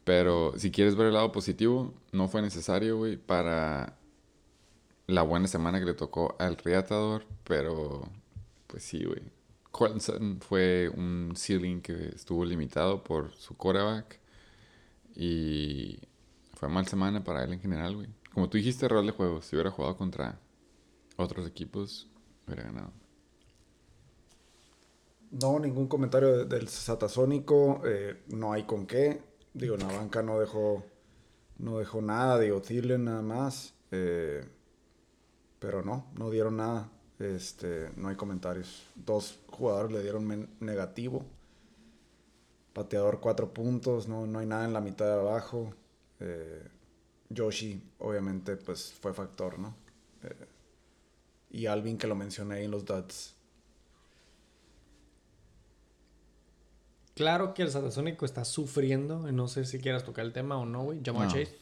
Pero si quieres ver el lado positivo, no fue necesario, güey, para la buena semana que le tocó al reatador, pero pues sí, güey. Colson fue un ceiling que estuvo limitado por su quarterback y fue mal semana para él en general, güey. Como tú dijiste, rol de juego, si hubiera jugado contra otros equipos, hubiera ganado. No, ningún comentario de- del Satasónico. eh, no hay con qué. Digo, la banca no dejó, no dejó nada. Digo, Thielen nada más. eh, pero no, no dieron nada. Este, no hay comentarios. Dos jugadores le dieron negativo. Pateador cuatro puntos. No, no hay nada en la mitad de abajo. eh, Yoshi, obviamente, pues fue factor, ¿no? Eh, y Alvin, que lo mencioné ahí en los Duds. Claro que el Satasónico está sufriendo. No sé si quieras tocar el tema o no, güey. Jamar No. Chase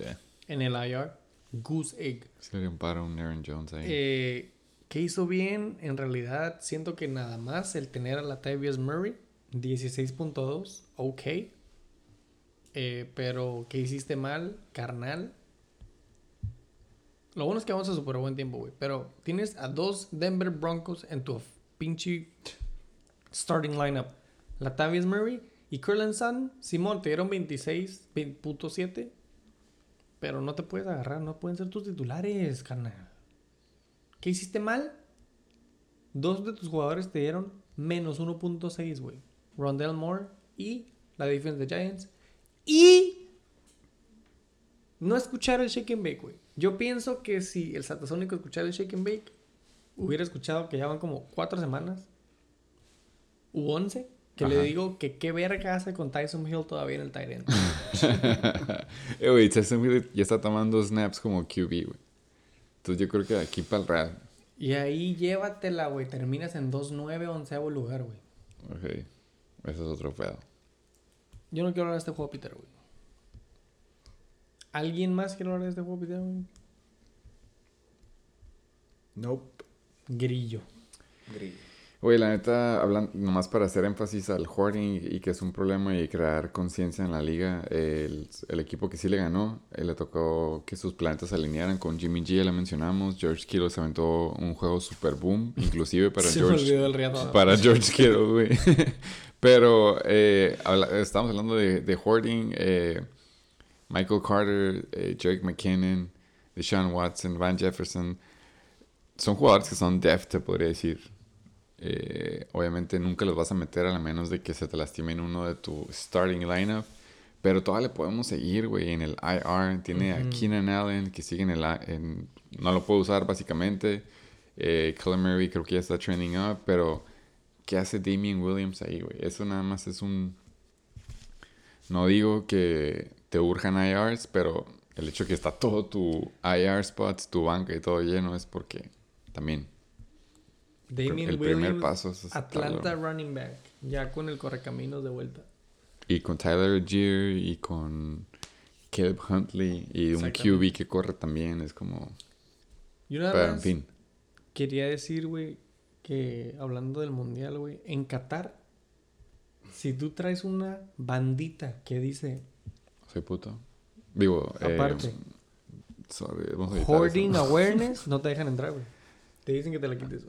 Yeah. en el IR. Goose Egg. Se le un Aaron Jones ahí. Eh, ¿Qué hizo bien? En realidad, siento que nada más el tener a Latavius Murray, 16.2, ok. Eh, pero, ¿qué hiciste mal, carnal? Lo bueno es que vamos a super buen tiempo, güey. Pero tienes a dos Denver Broncos en tu pinche starting lineup. Latavius Murray y Curlin Sun. Simón, te dieron 26.7. Pero no te puedes agarrar, no pueden ser tus titulares, carnal. ¿Qué hiciste mal? Dos de tus jugadores te dieron menos 1.6, güey. Rondell Moore y la defense de Giants. Y no escuchar el shake and bake, güey. Yo pienso que si el Satasónico escuchara el shake and bake, hubiera escuchado que ya van como cuatro semanas u once. Que le digo que qué verga hace con Tyson Hill todavía en el tight [LAUGHS] end. eh, güey, Tyson Hill ya está tomando snaps como QB, güey. Entonces yo creo que de aquí para el Real. Y ahí llévatela, güey. Terminas en 2-9, onceavo lugar, güey. Ok. Ese es otro pedo. Yo no quiero hablar de este juego, Peter, güey. ¿Alguien más quiere hablar de este juego, güey? Nope. Grillo. Oye, la neta, hablan, nomás para hacer énfasis al hoarding y que es un problema y crear conciencia en la liga, el, el equipo que sí le ganó, eh, le tocó que sus planetas se alinearan con Jimmy G, ya la mencionamos, George Kittle se aventó un juego super boom, inclusive para [LAUGHS] Se George, el para George Kittle, güey. [LAUGHS] Pero eh, habla- estamos hablando de, de hoarding, eh, Michael Carter, eh, Jake McKinnon, Deshaun Watson, Van Jefferson, son jugadores que son def, te podría decir. Eh, obviamente nunca los vas a meter a menos de que se te lastime en uno de tu starting lineup. Pero todavía le podemos seguir, güey, en el IR. Tiene a. Keenan Allen, que sigue en el... En- no lo puedo usar, básicamente. Eh, Murray creo que ya está trending up, pero... ¿Qué hace Damien Williams ahí, güey? Eso nada más es un... No digo que te urjan IRs, pero el hecho que está todo tu IR spots, tu banca y todo lleno es porque también Damien el primer paso es. Atlanta running back. Ya con el correcaminos de vuelta. Y con Tyler Gier y con Caleb Huntley y un. QB que corre también. Es como... Pero en fin. quería decir, güey, que hablando del mundial, güey, en Qatar, si tú traes una bandita que dice Soy puto. Digo, eh, Aparte. sorry, vamos a editar hoarding eso. awareness, [LAUGHS] no te dejan entrar, güey. Te dicen que te la quites.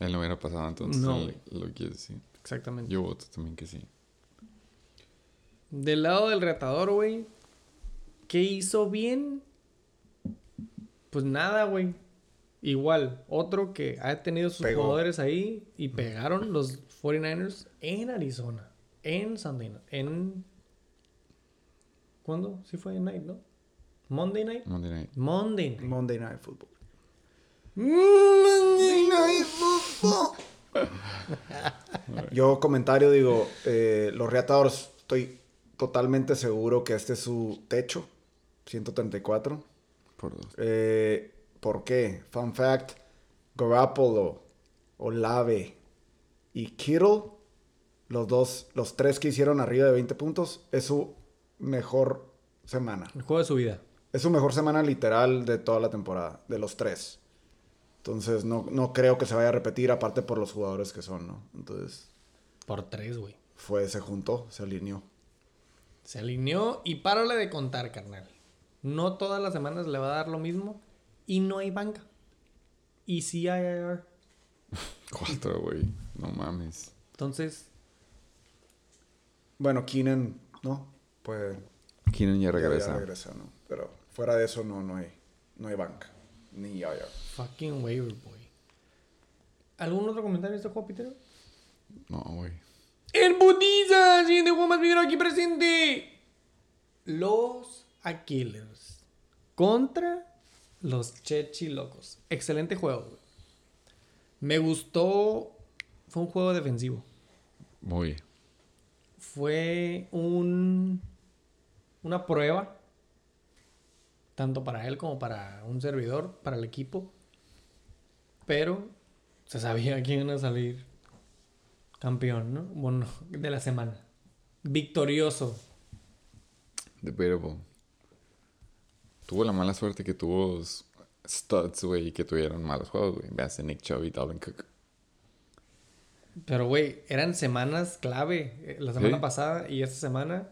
Él no hubiera pasado entonces. No, él lo quiere decir. Exactamente. Yo voto también que sí. Del lado del retador, güey. ¿Qué hizo bien? Pues nada, güey. Igual, otro que ha tenido sus Pegó. jugadores ahí y pegaron los 49ers en Arizona. En Sunday. En. ¿Cuándo? Sí fue en Night, ¿no? Monday Night. Monday night. Monday Night. Monday Night Football. Monday Night Football. Yo comentario digo, eh, los reatadores, estoy totalmente seguro que este es su techo, 134. Por dos. Eh, ¿Por qué? Fun fact, Garoppolo, Olave y Kittle, los dos, los tres que hicieron arriba de 20 puntos, es su mejor semana. El juego de su vida. Es su mejor semana literal de toda la temporada, de los tres. Entonces no, no creo que se vaya a repetir, aparte por los jugadores que son, ¿no? Entonces, Por tres, güey. Fue, se juntó, se alineó. Se alineó y párale de contar, carnal. No todas las semanas le va a dar lo mismo y no hay banca. Y sí hay IR. [LAUGHS] Cuatro, güey. No mames. Entonces, Bueno, Keenan, ¿no? Pues Keenan ya regresa. Ya regresa, ¿no? Pero fuera de eso no, no hay, no hay banca. Ni IR. fucking waiver boy. ¿Algún otro comentario de este juego, Peter? No, güey. ¡El putiza! Siguiente juego más dinero aquí presente. Los Aquilers contra los Chechi Locos. Excelente juego. güey. Me gustó. Fue un juego defensivo. Muy. Fue un una prueba tanto para él como para un servidor, para el equipo. Pero se sabía [LAUGHS] quién iba a salir campeón, ¿no? Bueno, de la semana. Victorioso. Debatable. Tuvo la mala suerte que tuvo studs, güey, que tuvieron malos juegos, güey. Veas Nick Chubb y Dalvin Cook. Pero, güey, eran semanas clave. eh, La semana Sí. pasada y esta semana.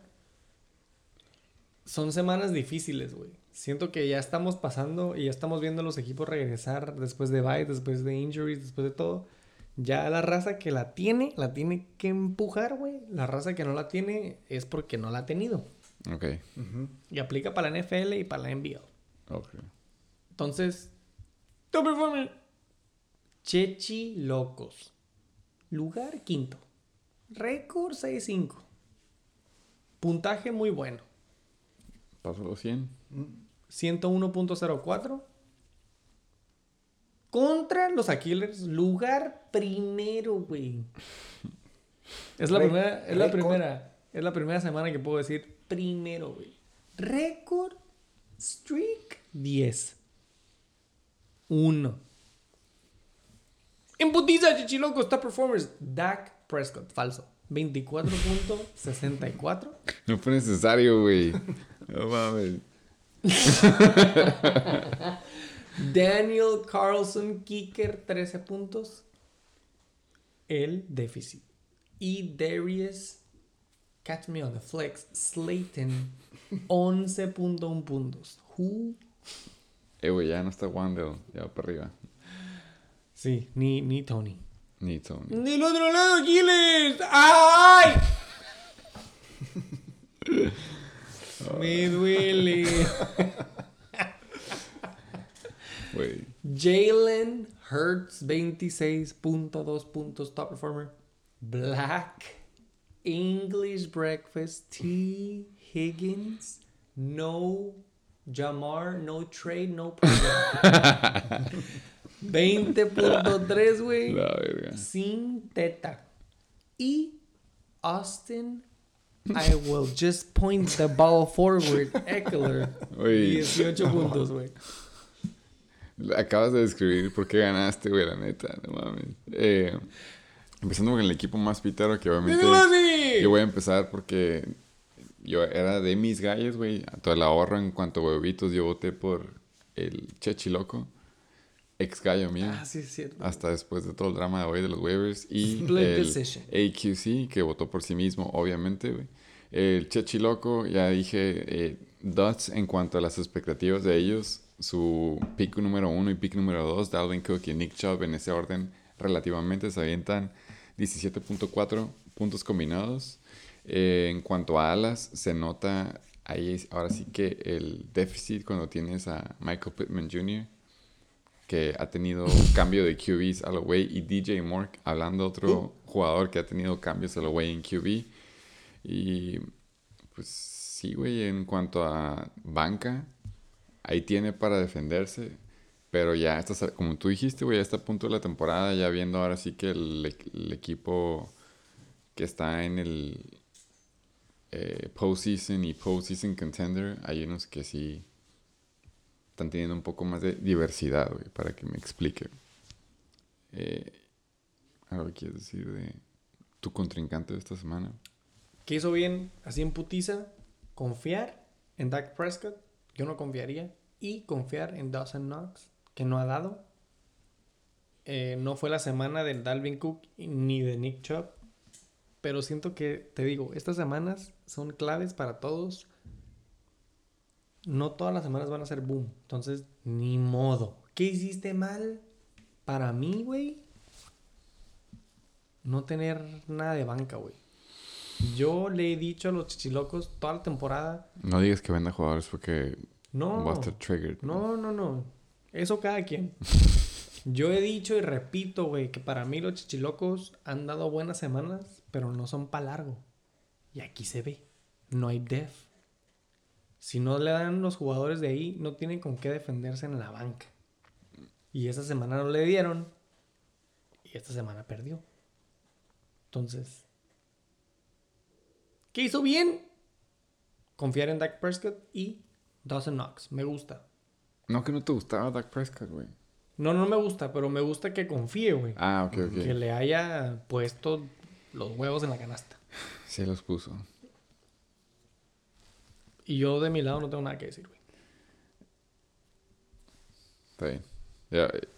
Son semanas difíciles, güey. Siento que ya estamos pasando y ya estamos viendo a los equipos regresar después de bye, después de injuries, después de todo. Ya la raza que la tiene, la tiene que empujar, güey. La raza que no la tiene es porque no la ha tenido. Ok. Y aplica para la NFL y para la NBL. Ok. Entonces, top performer. Chechi Locos. Lugar quinto. Récord 6-5. Puntaje muy bueno. Pasó los 100. 101.04. Contra los Aquilers. Lugar primero, güey. Es la Re- primera, es la primera, es la primera semana que puedo decir primero, güey. Récord streak 10. 1. En putiza, chichilocos, top performers. Dak Prescott, falso. 24.64. [LAUGHS] No fue necesario, güey. No mames. [LAUGHS] Daniel Carlson, kicker, 13 puntos. El déficit. Y Darius, catch me on the flex, Slayton, 11.1 puntos. Who? Eh, güey, ya no está Wandel. Ya va para arriba. Sí, ni, ni Tony. Ni Tony. Del otro lado, Aquiles. ¡Ay! [LAUGHS] Duele. [LAUGHS] Güey. Jalen Hurts, 26.2 puntos, top performer. Black English Breakfast, T. Higgins, no Jamar, no trade, no problem. [LAUGHS] 20.3, güey. Sin teta. Y Austin, I will just point the ball forward, Eckler. Güey. 18 puntos, güey. Acabas de describir por qué ganaste, güey, la neta. No mames. Eh, empezando con el equipo más pitero, que obviamente. ¡Dímelo así! Yo voy a empezar porque yo era de mis gallos, güey. A todo el ahorro en cuanto a huevitos, yo voté por el Chechi Loco, ex gallo mío. Ah, sí, es cierto. Hasta después de todo el drama de hoy de los waivers. Y Split el decision. AQC, que votó por sí mismo, obviamente, güey. El Chechi Loco, ya dije, eh, Dots en cuanto a las expectativas de ellos. Su pick número uno y pick número dos, Dalvin Cook y Nick Chubb, en ese orden, relativamente se avientan 17.4 puntos combinados. Eh, en cuanto a alas, se nota ahí ahora sí que el déficit cuando tienes a Michael Pittman Jr., que ha tenido cambio de QBs a lo güey, y DJ Moore, hablando otro jugador que ha tenido cambios a lo güey en QB. Y pues sí, güey, en cuanto a banca, ahí tiene para defenderse. Pero ya estás, como tú dijiste, güey, ya está a punto de la temporada, ya viendo ahora sí que el, el equipo que está en el eh, postseason y postseason contender, hay unos que sí están teniendo un poco más de diversidad, güey, para que me explique. Eh, ¿Algo quieres decir de tu contrincante de esta semana? ¿Qué hizo bien? Así en putiza. Confiar en Dak Prescott. Yo no confiaría. Y confiar en Dawson Knox, que no ha dado. Eh, no fue la semana del Dalvin Cook ni de Nick Chubb. Pero siento que, te digo, estas semanas son claves para todos. No todas las semanas van a ser boom. Entonces, ni modo. ¿Qué hiciste mal? Para mí, güey. No tener nada de banca, güey. Yo le he dicho a los chichilocos toda la temporada. No digas que venda jugadores porque No. va a estar triggered. No, no, no. Eso cada quien. [LAUGHS] Yo he dicho y repito, güey, que para mí los chichilocos han dado buenas semanas, pero no son para largo. Y aquí se ve. No hay def. Si no le dan los jugadores de ahí, no tienen con qué defenderse en la banca. Y esa semana no le dieron. Y esta semana perdió. Entonces, ¿qué hizo bien? Confiar en Dak Prescott y Dawson Knox. Me gusta. No, que no te gustaba Dak Prescott, güey. No, no me gusta, pero me gusta que confíe, güey. Ah, ok, ok. Que le haya puesto los huevos en la canasta. Sí los puso. Y yo de mi lado no tengo nada que decir, güey. Está bien. Ya, eh,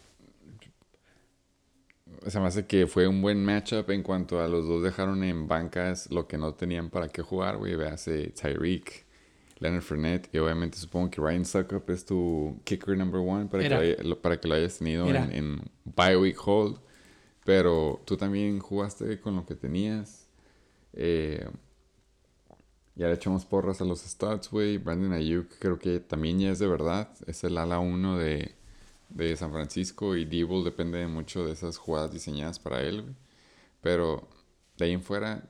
se me hace que fue un buen matchup en cuanto a los dos dejaron en bancas lo que no tenían para qué jugar, güey. Véase Tyreek, Leonard Fournette y obviamente supongo que Ryan Suckup es tu kicker number one para, que lo, para que lo hayas tenido en, en bye week hold. Pero tú también jugaste con lo que tenías. Eh, ya le echamos porras a los stats, güey. Brandon Ayuk creo que también ya es de verdad. Es el ala 1 de, de San Francisco y Debo depende mucho de esas jugadas diseñadas para él, güey. Pero de ahí en fuera,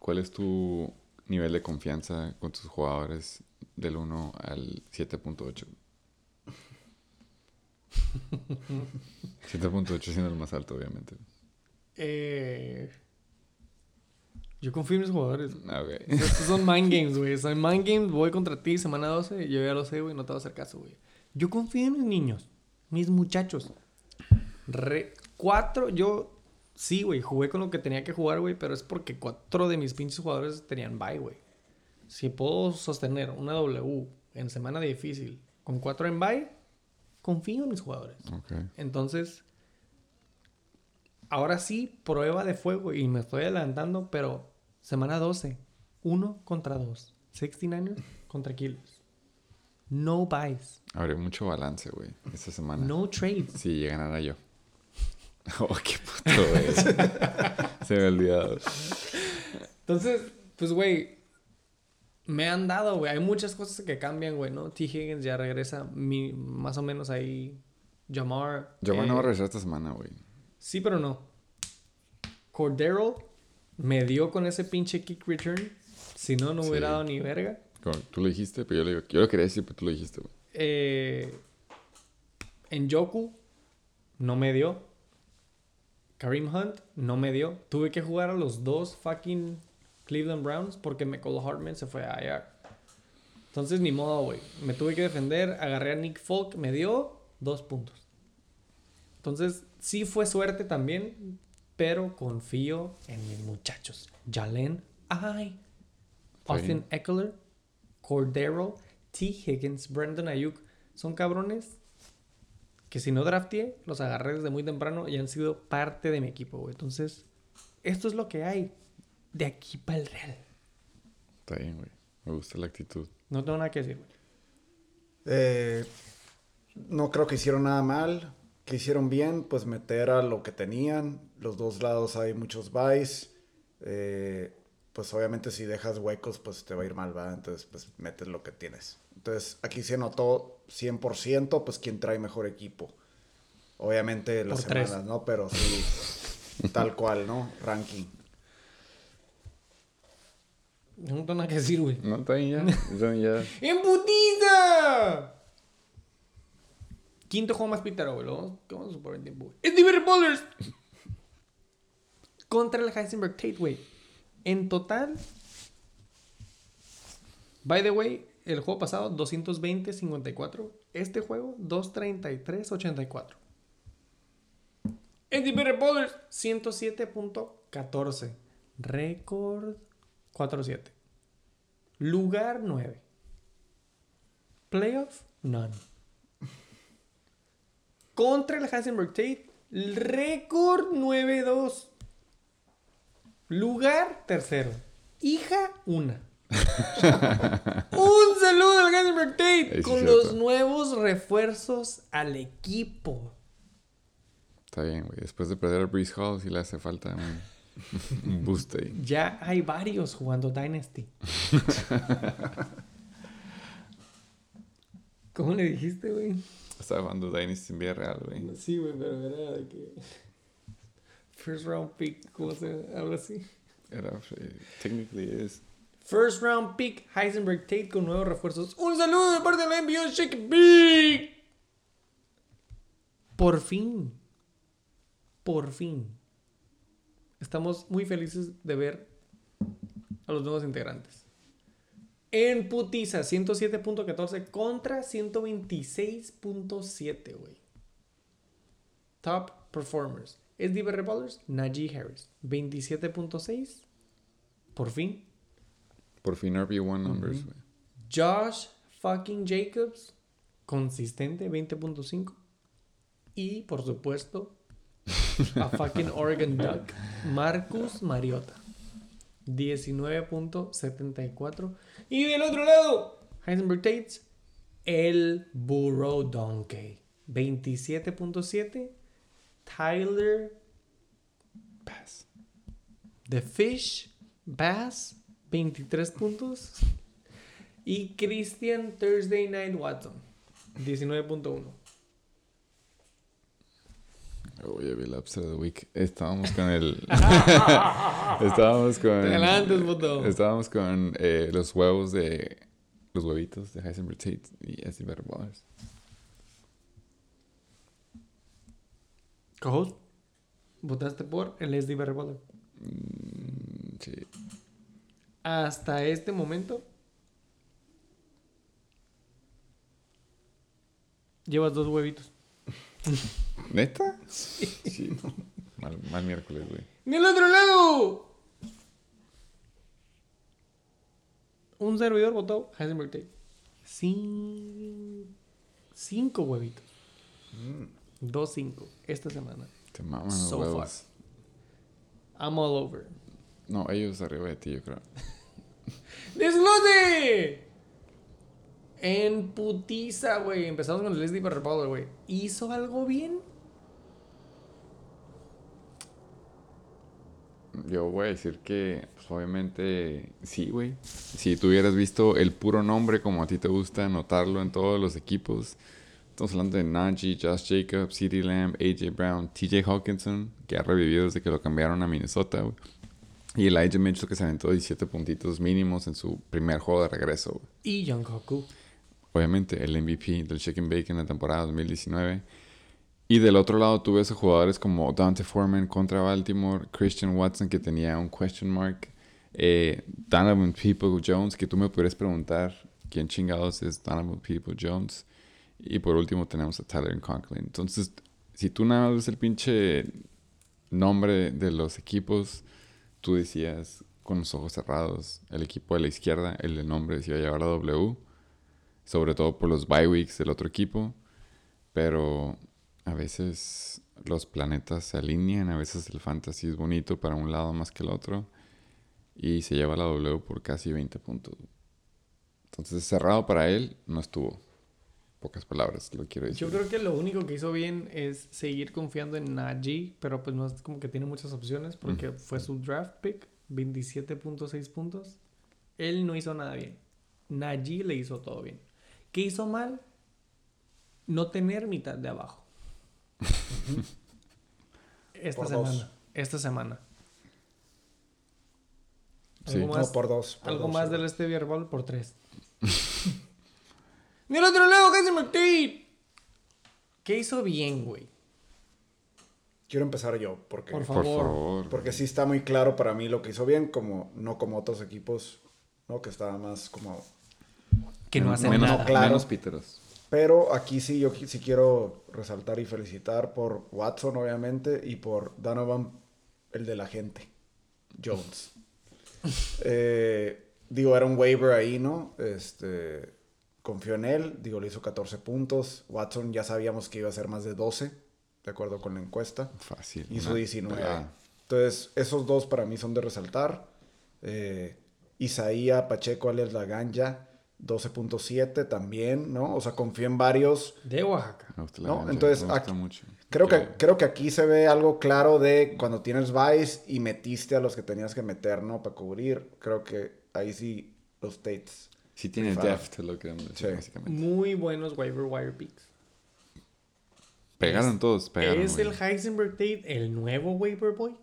¿cuál es tu nivel de confianza con tus jugadores del 1 al 7.8? 7.8 [LAUGHS] siendo el más alto, obviamente. Eh, yo confío en mis jugadores. Ah. Estos son mind games, güey. Son mind games. Voy contra ti semana 12. Yo ya lo sé, güey. No te voy a hacer caso, güey. Yo confío en mis niños. Mis muchachos. Re- cuatro. Yo. Sí, güey. Jugué con lo que tenía que jugar, güey. Pero es porque cuatro de mis pinches jugadores tenían bye, güey. Si puedo sostener una W en semana difícil con cuatro en bye, confío en mis jugadores. Ok. Entonces, ahora sí, prueba de fuego y me estoy adelantando, pero semana 12, uno contra dos. 69ers contra Killers. No buys, Habrá mucho balance, güey, esta semana. no trades. Si ganara yo. [LAUGHS] Oh, qué puto, güey. [LAUGHS] Se me ha olvidado. Entonces, pues, güey, me han dado, güey. Hay muchas cosas que cambian, güey, ¿no? T. Higgins ya regresa, mi- más o menos ahí. Jamar. Eh, no voy a regresar esta semana, güey. Sí, pero no. Cordero me dio con ese pinche kick return. Si no, no hubiera Sí. dado ni verga. Tú lo dijiste, pero yo, le digo, yo lo quería decir, pero tú lo dijiste, güey. Eh, en Yoku no me dio. Kareem Hunt no me dio. Tuve que jugar a los dos fucking Cleveland Browns porque McCall Hartman se fue a IR. Entonces, ni modo, güey. Me tuve que defender. Agarré a Nick Folk. Me dio dos puntos. Entonces, sí fue suerte también. Pero confío en mis muchachos. Jalen Ay. Austin. Eckler. Cordero. T. Higgins. Brandon Ayuk. Son cabrones que si no drafteé, los agarré desde muy temprano y han sido parte de mi equipo, güey. Entonces, esto es lo que hay de aquí para el Real. Está bien, güey. Me gusta la actitud. No tengo nada que decir, güey. Eh, no creo que hicieron nada mal. Que hicieron bien, pues meter a lo que tenían. Los dos lados hay muchos buys. Eh, pues obviamente si dejas huecos, pues te va a ir mal, ¿va? Entonces, pues metes lo que tienes. Entonces, aquí se notó 100%, pues quién trae mejor equipo. Obviamente las Por tres. semanas, ¿no? Pero sí, tal cual, ¿no? Ranking. No tengo nada que decir, güey. No, está bien ya. [LAUGHS] Ya. ¡Embutida! Quinto juego más pitero, güey. Lo vamos, a superar en tiempo, güey. ¡Es! [LAUGHS] Contra el Heisenberg Tate, güey. En total. By the way, el juego pasado 220-54. Este juego 233-84. En Diverted Bowlers 107.14. Récord 4-7. Lugar 9. Playoff, none. Contra el Heisenberg Tate, récord 9-2. Lugar tercero. Hija, una. [LAUGHS] Un saludo al Heisenberg Tate Sí, con los nuevos refuerzos al equipo. Está bien, güey. Después de perder a Breeze Hall, sí le hace falta un, un boost ahí. Ya hay varios jugando Dynasty. [LAUGHS] ¿Cómo le dijiste, güey? Estaba jugando Dynasty en Villarreal, güey. Sí, güey, pero era de que. First round pick, ¿cómo se Algo así. Era, eh, technically es. First round pick, Heisenberg Tate con nuevos refuerzos. Un saludo de parte de la NBA Shake Big. Por fin. Por fin. Estamos muy felices de ver a los nuevos integrantes. En putiza, 107.14 contra 126.7, güey. Top performers. SD Ballers, Najee Harris. 27.6. Por fin. Por fin RB1 numbers, güey. Josh fucking Jacobs, consistente, 20.5. Y, por supuesto, a [LAUGHS] fucking Oregon Duck, Marcus Mariota, 19.74. Y del otro lado, Heisenberg Tates, el Burrow Donkey, 27.7. Tyler Pass. The Fish Bass, 23 puntos. Y Christian Thursday Night Watson, 19.1. Oye, vi la upset of the week. Estábamos con el. [LAUGHS] estábamos con. Te adelantes, puto. Estábamos con eh, los huevos de. Los huevitos de Heisenberg Tate y SD Better Ballers. Co-host, votaste por el SD Baller. Mm, sí. Hasta este momento, llevas dos huevitos. ¿Neta? Sí. Mal, mal miércoles, güey. ¡Del otro lado! Un servidor votó Heisenberg Tate. Cin- Cinco huevitos. Dos cinco esta semana. Te maman los So huevos. I'm all over. No, ellos arriba de ti, yo creo. [LAUGHS] ¡Desglose! En putiza, güey. Empezamos con el Leslie Barrapado, güey. ¿Hizo algo bien? Yo voy a decir que, pues, obviamente, sí, güey. Si tú hubieras visto el puro nombre como a ti te gusta anotarlo en todos los equipos. Estamos hablando de Najee, Josh Jacobs, CeeDee Lamb, AJ Brown, TJ Hawkinson, que ha revivido desde que lo cambiaron a Minnesota, güey. Y el AJ Mitchell que se aventó 17 puntitos mínimos en su primer juego de regreso, güey. Y John Koku. Obviamente, el MVP del Chicken Bake en la temporada 2019. Y del otro lado tuve esos jugadores como Dante Foreman contra Baltimore, Christian Watson que tenía un question mark, eh, Donovan People Jones, que tú me podrías preguntar quién chingados es Donovan People Jones. Y por último tenemos a Tyler Conklin. Entonces, si tú nada más ves el pinche nombre de los equipos, tú decías con los ojos cerrados, el equipo de la izquierda, el de nombre se iba a llevar a W sobre todo por los bye weeks del otro equipo, pero a veces los planetas se alinean, a veces el fantasy es bonito para un lado más que el otro y se lleva la W por casi 20 puntos. Entonces cerrado para él no estuvo. Pocas palabras, lo quiero decir. Yo creo que lo único que hizo bien es seguir confiando en Najee, pero pues no es como que tiene muchas opciones porque fue su draft pick, 27.6 puntos. Él no hizo nada bien. Najee le hizo todo bien. ¿Qué hizo mal? No tener mitad de abajo. [LAUGHS] Esta Por semana. dos. Esta semana. Sí. Algo más, No, por dos. por algo dos, más sí. del este Ball por tres. [LAUGHS] Del otro lado, Casey McTeed. ¿Qué hizo bien, güey? Quiero empezar yo, porque, Por Por favor. favor. porque sí está muy claro para mí lo que hizo bien, como no como otros equipos, ¿no? Que estaba más como... Que no hace menos, nada. claro. menos píteros. Pero aquí sí, yo sí quiero resaltar y felicitar por Watson, obviamente, y por Donovan, el de la gente, Jones. [LAUGHS] Eh, digo, era un waiver ahí, ¿no? Este, confió en él, digo, le hizo 14 puntos. Watson ya sabíamos que iba a ser más de 12, de acuerdo con la encuesta. Fácil. Hizo una 19. pelada. Entonces, esos dos para mí son de resaltar. Eh, Isaía Pacheco, alias La Ganja, 12.7 también, ¿no? O sea, confío en varios. De Oaxaca. No, ganja, entonces, aquí- mucho. Creo que, creo que aquí se ve algo claro de cuando tienes Vice y metiste a los que tenías que meter, ¿no? Para cubrir. Creo que ahí sí los Tates. Sí tiene depth, es lo que decir, Sí. básicamente. Muy buenos waiver wire picks. Pegaron todos, pegaron. ¿Es güey. el Heisenberg Tate el nuevo waiver boy?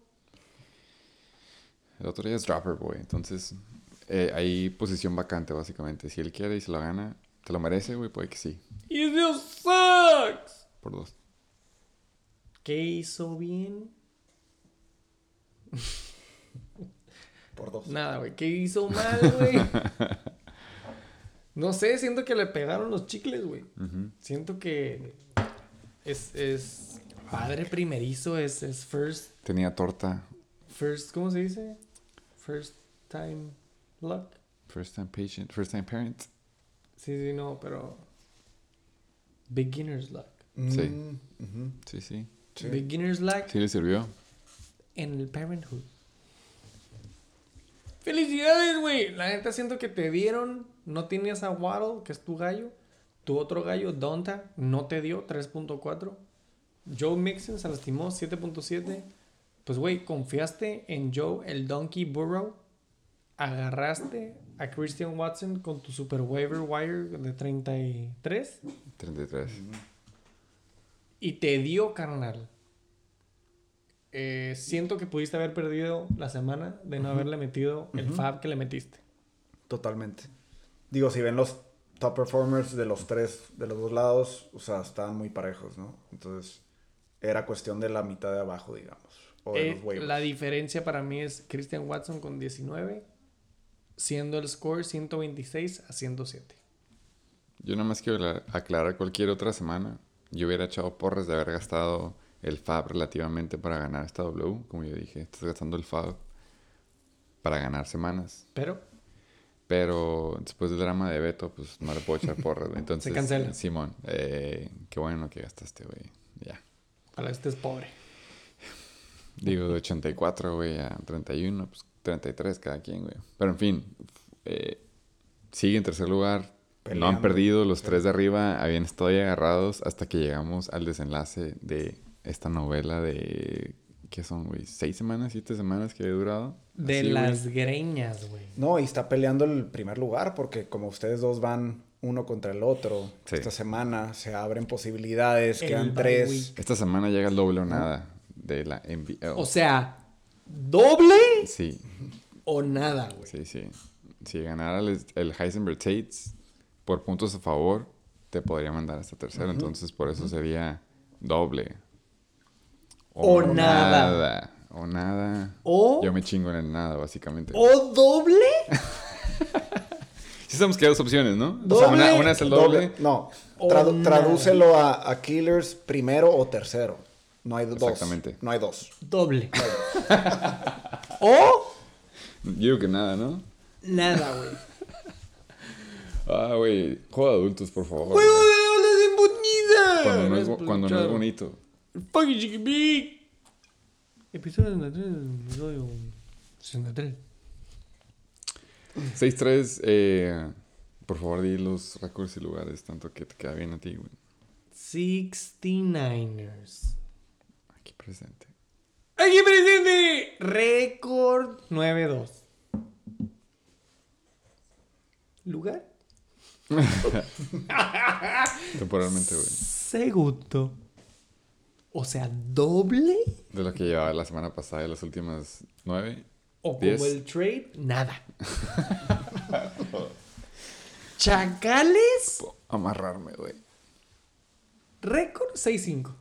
El otro día es Dropper Boy. Entonces, eh, hay posición vacante, básicamente. Si él quiere y se lo gana, te lo merece, güey, puede que sí. Y Dios sucks. Por dos. ¿Qué hizo bien? Por dos. Nada, güey. ¿Qué hizo mal, güey? no sé, siento que le pegaron los chicles, güey. Siento que es, es padre primerizo, es, es first, Tenía torta. first, ¿cómo se dice? First time luck. First time patient, first time parent. Sí, sí, no, pero beginner's luck. Sí. Mm, Sí, sí. sí. Beginner's luck Sí le sirvió. en el parenthood. ¡Felicidades, güey! La neta siento que te dieron. No tienes a Waddle, que es tu gallo. Tu otro gallo, Donta, no te dio 3.4. Joe Mixon se lastimó 7.7. Pues, güey, confiaste en Joe, el Donkey Burrow. Agarraste a Christian Watson con tu super waiver wire de 33. 33. Y te dio, carnal. Eh, siento que pudiste haber perdido la semana de no haberle metido el fab que le metiste. Totalmente. Digo, si ven los top performers de los tres, de los dos lados, o sea, estaban muy parejos, ¿no? Entonces, era cuestión de la mitad de abajo, digamos. O de Eh, los la diferencia para mí es Christian Watson con 19, siendo el score 126 a 107. Yo nada más quiero aclar- aclarar cualquier otra semana. Yo hubiera echado porras de haber gastado el FAB relativamente para ganar esta W. Como yo dije, estás gastando el FAB para ganar semanas. Pero Pero después del drama de Beto, pues no le puedo echar porras. [LAUGHS] Entonces, cancela. Simón, eh, qué bueno que gastaste, güey. Ya. ojalá estés pobre. Digo, de 84, güey, a 31, pues 33 cada quien, güey. Pero en fin, eh, sigue en tercer lugar. No han Peleando. perdido, los Sí. tres de arriba habían estado ahí agarrados hasta que llegamos al desenlace de esta novela de... ¿Qué son, güey? ¿Seis semanas, siete semanas que había durado? De Así, güey. las greñas, güey. No, y está peleando el primer lugar porque como ustedes dos van uno contra el otro, Sí. esta semana se abren posibilidades, El quedan tres. week. Esta semana llega el doble o nada de la NBL. O sea, ¿doble sí, o nada, güey? sí, sí. Si ganara el, el Heisenberg Tates por puntos a favor, te podría mandar hasta tercero. Entonces, por eso sería doble. O nada. O nada. O, Yo me chingo en el nada, básicamente. o doble. [LAUGHS] Sí sabemos que hay dos opciones, ¿no? O Doble. sea, una, una es el doble. No, O tradu- nada. tradúcelo a, a Killers primero o tercero. No hay dos. Exactamente. No hay dos. Doble. [LAUGHS] o Yo digo que nada, ¿no? nada, güey. Ah, güey. Juego de adultos, por favor. ¡Juego de olas en bonita! Cuando no, es, cuando no es bonito. Fucking Chiqui Big. Episodio 63, episodio 63. 6-3, eh, por favor, di los récords y lugares, tanto que te queda bien a ti, güey. 69ers. Aquí presente. Aquí presente. Récord 9-2. ¿Lugar? [LAUGHS] Temporalmente, güey. Segundo. O sea, doble. De lo que llevaba la semana pasada y las últimas nueve. O como Diez. el trade, nada. [LAUGHS] Chacales, Amarrarme, güey. récord 6-5.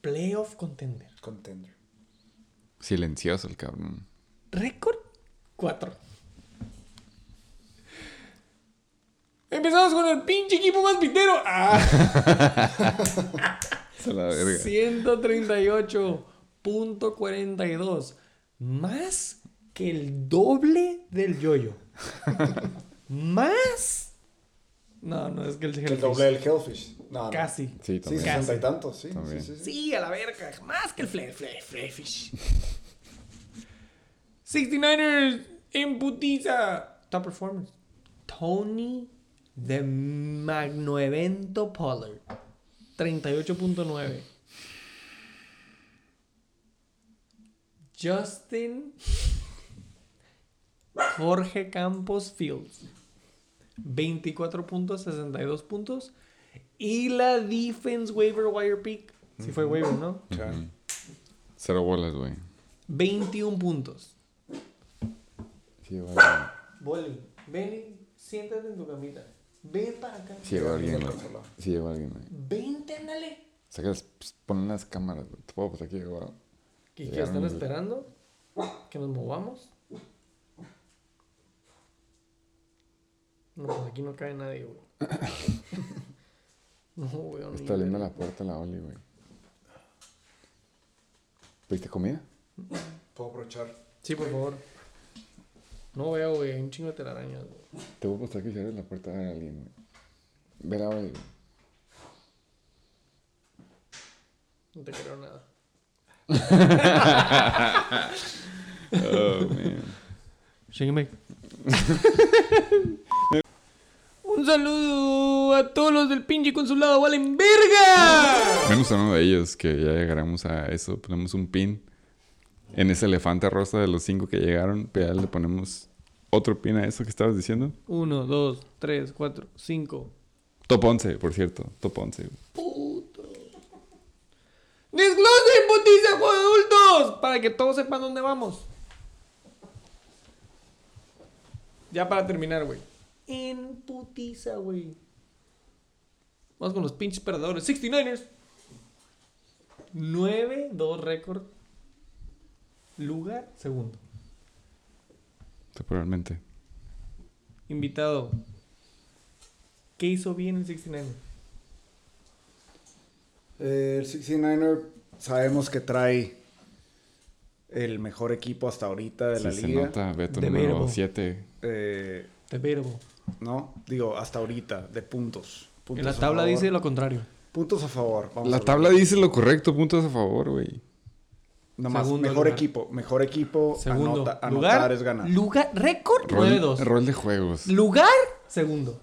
Playoff contender. Contender. Silencioso el cabrón. Récord 4. Empezamos con el pinche equipo más pitero. Ah, [LAUGHS] Se la verga. 138.42. Más que el doble del yoyo. [LAUGHS] Más. No, no, es que el, Que el doble del Hellfish. No, no. Casi. Sí, Sí, también. sesenta y tantos, sí. También. sí, sí, sí. Sí, a la verga. Más que el Flare, Flare, Flare Fish. 69ers [LAUGHS] en putiza. Top performers. Tony de Magno Evento Pollard. 38.9. Justin Jorge Campos Fields. 24 puntos, 62 puntos. Y la defense waiver wire pick. Si fue waiver, ¿no? Chale. Cero bolas, güey. 21 puntos. Sí, alguien. Boli, ven y siéntate en tu camita. Ven para acá. Sí, llegó alguien, güey. Consola. Sí, llegó alguien, güey. Vente, ándale. Sacas, pues, ponen las cámaras, güey. Te puedo pasar aquí, güey. ¿Qué, están esperando? Que nos movamos. No, pues aquí no cae nadie, güey. [COUGHS] no, güey. no, Está ver. la puerta la Oli, güey. ¿Viste comida? Puedo aprovechar. Sí, por favor. No veo, güey. Hay un chingo de telarañas, güey. Te voy a pasar que cierres la puerta a alguien, güey. Ve la Oli, güey. No te creo nada. [LAUGHS] Oh, man. Sígueme. [LAUGHS] Un saludo a todos los del pinche consulado. ¡Valen verga! Menos a uno de ellos, que ya llegaremos a eso. Ponemos un pin en ese elefante rosa de los cinco que llegaron. Pero ya le ponemos otro pin a eso que estabas diciendo. Uno, dos, tres, cuatro, cinco. Top 11, por cierto. Top 11. güey. Puto. ¡Desglose, putiza, juego de adultos! Para que todos sepan dónde vamos. Ya para terminar, güey. En putiza, güey. Vamos con los pinches perdedores. 69ers. 9-2 récord. Lugar segundo. Temporalmente. Invitado. ¿Qué hizo bien el 69 Eh, el 69er sabemos que trae el mejor equipo hasta ahorita de la Sí, se liga. nota. Beto De número verbo. 7. Eh, De verbo. No, digo, hasta ahorita, de puntos. puntos En la tabla dice lo contrario. Puntos a favor. vamos La tabla dice lo correcto. Puntos a favor, güey. Nomás, Segundo mejor lugar. equipo. Mejor equipo. Segundo. Anota- lugar. anotar es ganar. Lugar. Récord Rol, 9-2. rol de juegos. Lugar. Segundo.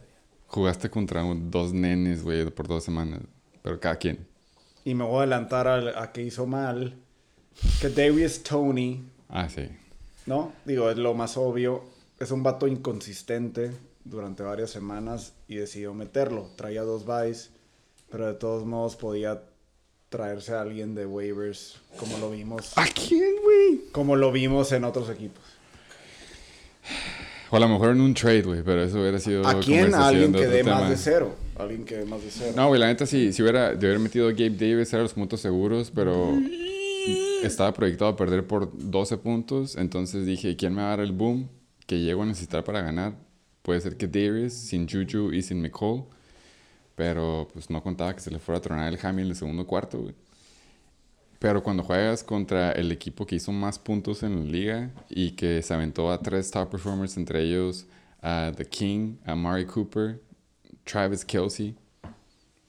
Jugaste contra un- dos nenes, güey, por dos semanas. Pero cada quien. Y me voy a adelantar a, a que hizo mal. Que Darius Tony, Ah, sí. ¿no? Digo, es lo más obvio. Es un vato inconsistente durante varias semanas y decidió meterlo. Traía dos buys, pero de todos modos podía traerse a alguien de waivers, como lo vimos, ¿A quién, güey? como lo vimos en otros equipos. O a lo mejor en un trade, güey, pero eso hubiera sido. ¿A quién? A alguien que dé más de cero. Alguien que dé más de cero. No, güey, la neta sí, si hubiera, de haber metido a Gabe Davis era los puntos seguros, pero estaba proyectado a perder por 12 puntos, entonces dije, ¿quién me va a dar el boom que llego a necesitar para ganar? Puede ser que Davis, sin Juju y sin McCall, pero pues no contaba que se le fuera a tronar el Hammy en el segundo cuarto. Pero cuando juegas contra el equipo que hizo más puntos en la liga y que se aventó a tres top performers, entre ellos a The King, a Mari Cooper, Travis Kelsey,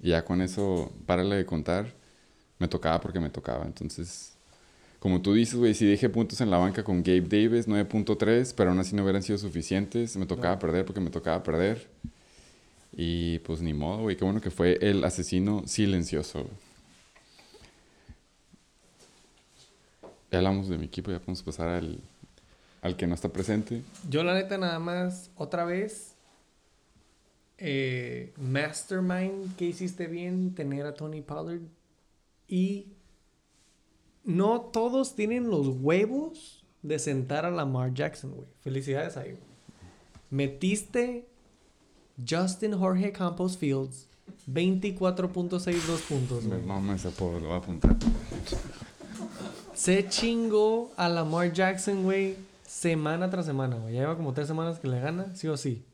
y ya con eso, párale de contar, me tocaba porque me tocaba. Entonces, como tú dices, güey, si dejé puntos en la banca con Gabe Davis, 9.3, pero aún así no hubieran sido suficientes, me tocaba perder porque me tocaba perder. Y pues ni modo, güey, qué bueno que fue el asesino silencioso. Ya hablamos de mi equipo, ya podemos pasar al, al que no está presente. Yo la neta nada más, otra vez, eh, Mastermind que hiciste bien, tener a Tony Pollard. Y no todos tienen los huevos de sentar a Lamar Jackson, güey. Felicidades ahí, güey. Metiste Justin Jorge Campos Fields, 24.62 puntos, Me güey. mama ese apodo, lo voy a apuntar. Se chingó a Lamar Jackson, güey, semana tras semana, güey. Ya lleva como tres semanas que le gana, sí o sí.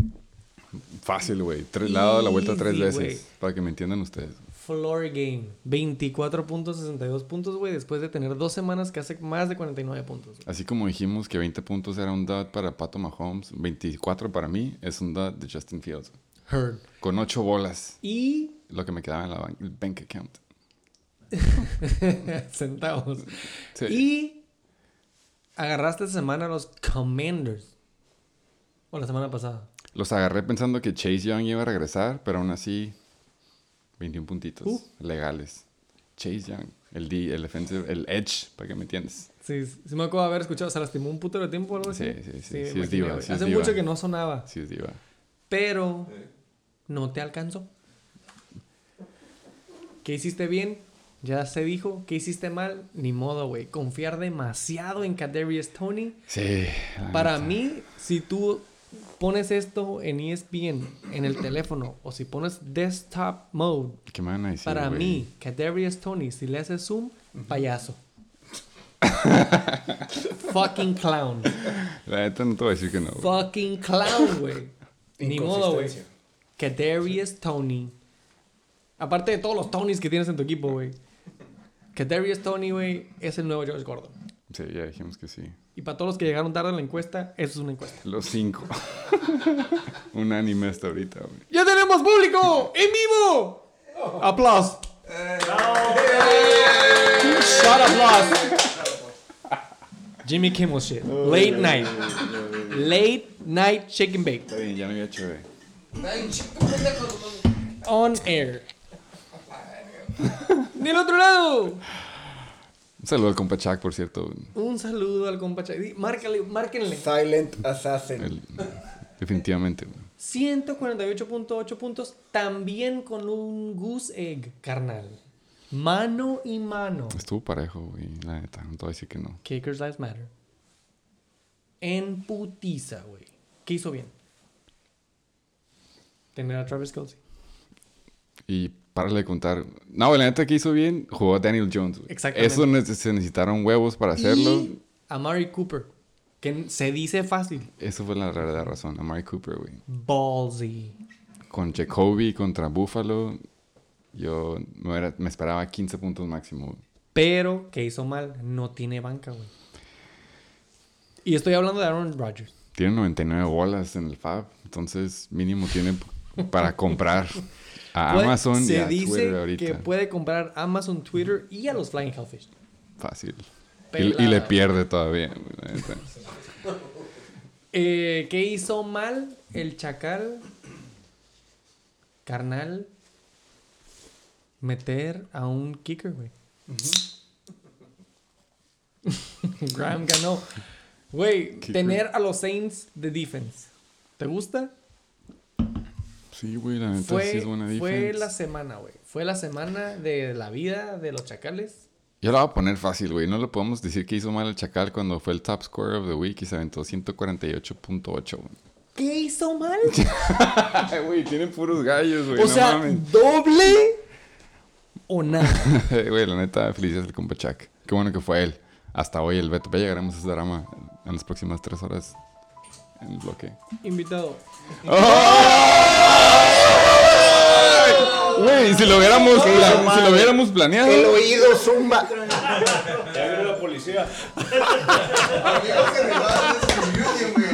Fácil, güey. Tres- Le ha dado la vuelta tres veces. Para que me entiendan ustedes. Floor game. 24.62 puntos, güey, después de tener dos semanas que hace más de 49 puntos. Así como dijimos que 20 puntos era un dud para Pato Mahomes, 24 para mí es un dud de Justin Fields. Heard. Con 8 bolas, Y lo que me quedaba en la ban- el bank account. [LAUGHS] centavos. Sí. Y agarraste esta semana a los Commanders. O la semana pasada. Los agarré pensando que Chase Young iba a regresar, pero aún así, 21 puntitos Uh. legales. Chase Young, el D, el defensive, el edge, para que me entiendas. Sí, sí me acuerdo de haber escuchado. Se lastimó un puto de tiempo o algo así. Sí, sí, sí, sí es diva, es Hace diva. mucho que no sonaba. Sí, es diva. Pero no te alcanzó. ¿Qué hiciste bien? Ya se dijo. ¿Qué hiciste mal? Ni modo, güey. Confiar demasiado en Kadarius Tony. Sí. Para neta. mí, si tú pones esto en ESPN, en el teléfono, o si pones desktop mode, ¿Qué me van a decir? para mí, Kadarius Tony, si le haces zoom, payaso. [LAUGHS] Fucking clown. La neta no te voy a decir que no. güey. Fucking clown, güey. [LAUGHS] Ni modo, güey. Inconsistencia. Kadarius Tony. Aparte de todos los Tonys que tienes en tu equipo, güey. Kadarius Tony, güey, es el nuevo George Gordon. Sí, ya dijimos que sí. Y para todos los que llegaron tarde en la encuesta, eso es una encuesta. Los cinco. [LAUGHS] Unánime hasta ahorita, güey. ¡Ya tenemos público! ¡En vivo! ¡Aplausos! Shot applause. Jimmy Kimmel shit. Late night. Late night chicken bake. Está bien, ya no había güey. On air. Del otro lado. Un saludo al compa Chuck, por cierto. Un saludo al compa. Di- Márcale, márquenle. Silent Assassin. El- definitivamente, güey. 148.8 puntos. También con un goose egg, carnal. Mano y mano. Estuvo parejo, güey. La neta, no te voy a decir que no. Kickers Lives Matter. En putiza, güey. ¿Qué hizo bien? Tener a Travis Kelsey. Y párale de contar. No, la neta que hizo bien, jugó Daniel Jones. güey. Exactamente. Eso ne- se necesitaron huevos para hacerlo. Y a Mari Cooper. Que se dice fácil. Eso fue la verdadera razón. A Mari Cooper, güey. Ballsy. Con Jacoby contra Buffalo, yo me esperaba 15 puntos máximo. güey. Pero, que hizo mal? No tiene banca, güey. Y estoy hablando de Aaron Rodgers. Tiene 99 bolas en el Fab. Entonces, mínimo tiene para comprar [LAUGHS] a Puede- Amazon y se a dice Twitter ahorita. que puede comprar Amazon, Twitter y a los Flying Hellfish. Fácil. Y, le pierde todavía. [LAUGHS] Eh, ¿Qué hizo mal el chacal? Carnal. Meter a un kicker, güey. [LAUGHS] Graham ganó. Güey, tener a los Saints de defense. ¿Te gusta? Sí, güey, la neta Fue, sí es buena fue la semana, güey. Fue la semana de la vida de los chacales. Yo la voy a poner fácil, güey. No le podemos decir que hizo mal el Chacal cuando fue el top scorer of the week y se aventó 148.8, güey. ¿Qué hizo mal? [LAUGHS] Güey, tienen puros gallos, güey. o no sea, mames. doble o nada. [LAUGHS] Güey, la neta, felicidades al compa Chuck. Qué bueno que fue él. Hasta hoy el Beto. Ya llegaremos a ese drama en las próximas tres horas en el bloque. Invitado. Güey, si lo hubiéramos, si lo hubiéramos planeado. El oído zumba. Ya viene la policía.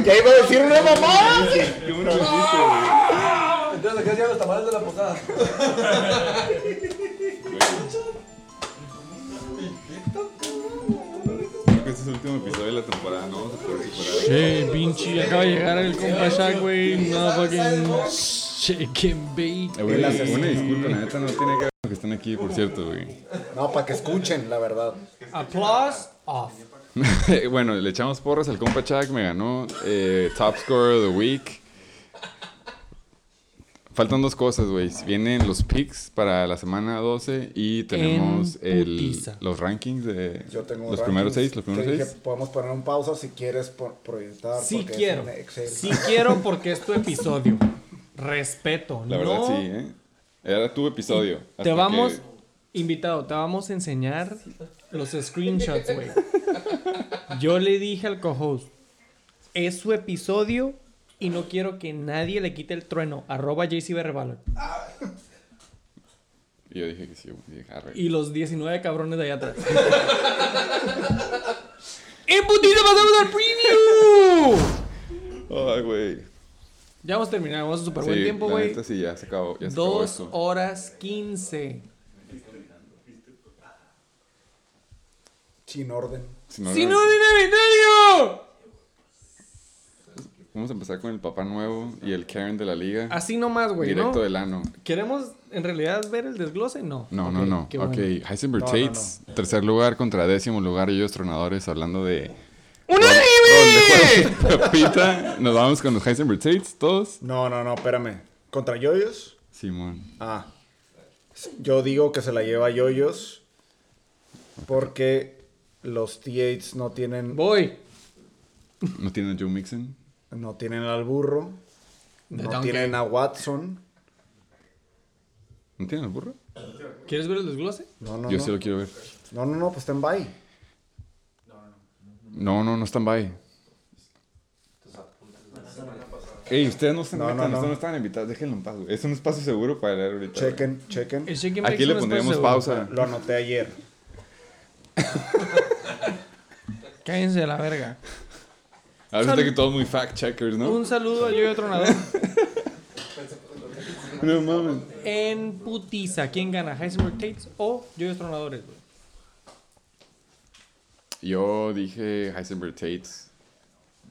Ya iba a decir una mamá. Qué güey. Entonces acá llegan los tamales de la posada. Que este es el último episodio de la temporada. No vamos a poder superar. Che, pinche, acaba de llegar el compa Shaq, güey. No fucking chicken bake. Eh, güey, una disculpa, la neta no tiene que ver con que están aquí, por cierto, güey. No, para que escuchen, la verdad. Applause off. [LAUGHS] bueno, le echamos porras al compa Chuck, me ganó eh, Top Scorer of the Week. Faltan dos cosas, güey. Vienen los picks para la semana 12 y tenemos En el, los rankings de Yo tengo los rankings primeros seis. Los que primeros dije, seis. podemos poner un pausa si quieres por- proyectar. Sí quiero. Sí quiero porque es tu episodio. Respeto. La verdad, no sí, ¿eh? Era tu episodio. Te vamos, que- invitado, te vamos a enseñar los screenshots, güey. Yo le dije al co-host, es su episodio y no quiero que nadie le quite el trueno. Arroba JCBRValor. Y yo dije que sí. Dije, arre. Y los 19 cabrones de allá atrás. [LAUGHS] ¡En putita pasamos al preview! Ay, güey. Ya vamos a terminar, vamos a super Sí, buen tiempo, güey. sí, ya se acabó. Ya se acabó Dos esto. horas 15. Sin orden. Si no, ¡Sin orden. Vamos a empezar con el papá nuevo y el Karen de la liga. Así nomás, güey, directo ¿no? del ano. ¿Queremos en realidad ver el desglose? No. No, no, no. ok, bueno. Heisenberg No, no, Tates, tercer lugar contra décimo lugar, ellos tronadores hablando de. ¡Un rol- anime! rol de juego, [LAUGHS] Papita, nos vamos con los Heisenberg Tates, todos. No, no, no, espérame. ¿Contra Yoyos? Simón. Ah. Yo digo que se la lleva Yoyos porque los T8s no tienen, Voy. ¿No tiene a Joe Mixon? No tienen al burro, The no donkey. tienen a Watson. ¿No tiene al burro? ¿Quieres ver el desglose? No, no, Yo no. sí lo quiero ver. No, no, no, pues está en bye. No, no, no están by. Ey, ustedes no se No, metan, no, no. ustedes no están invitados, déjenlo en paz, güey. Es un espacio seguro para leer ahorita. güey. Chequen, chequen. Aquí le seguro. pausa. Lo anoté ayer. Cállense a la verga. Ahora resulta que todos muy fact checkers, ¿no? Un saludo a Yo Tronador. [LAUGHS] No mames. en putiza, ¿quién gana? ¿Heisenberg Tates o Yo Tronadores, güey? Yo dije Heisenberg Tates.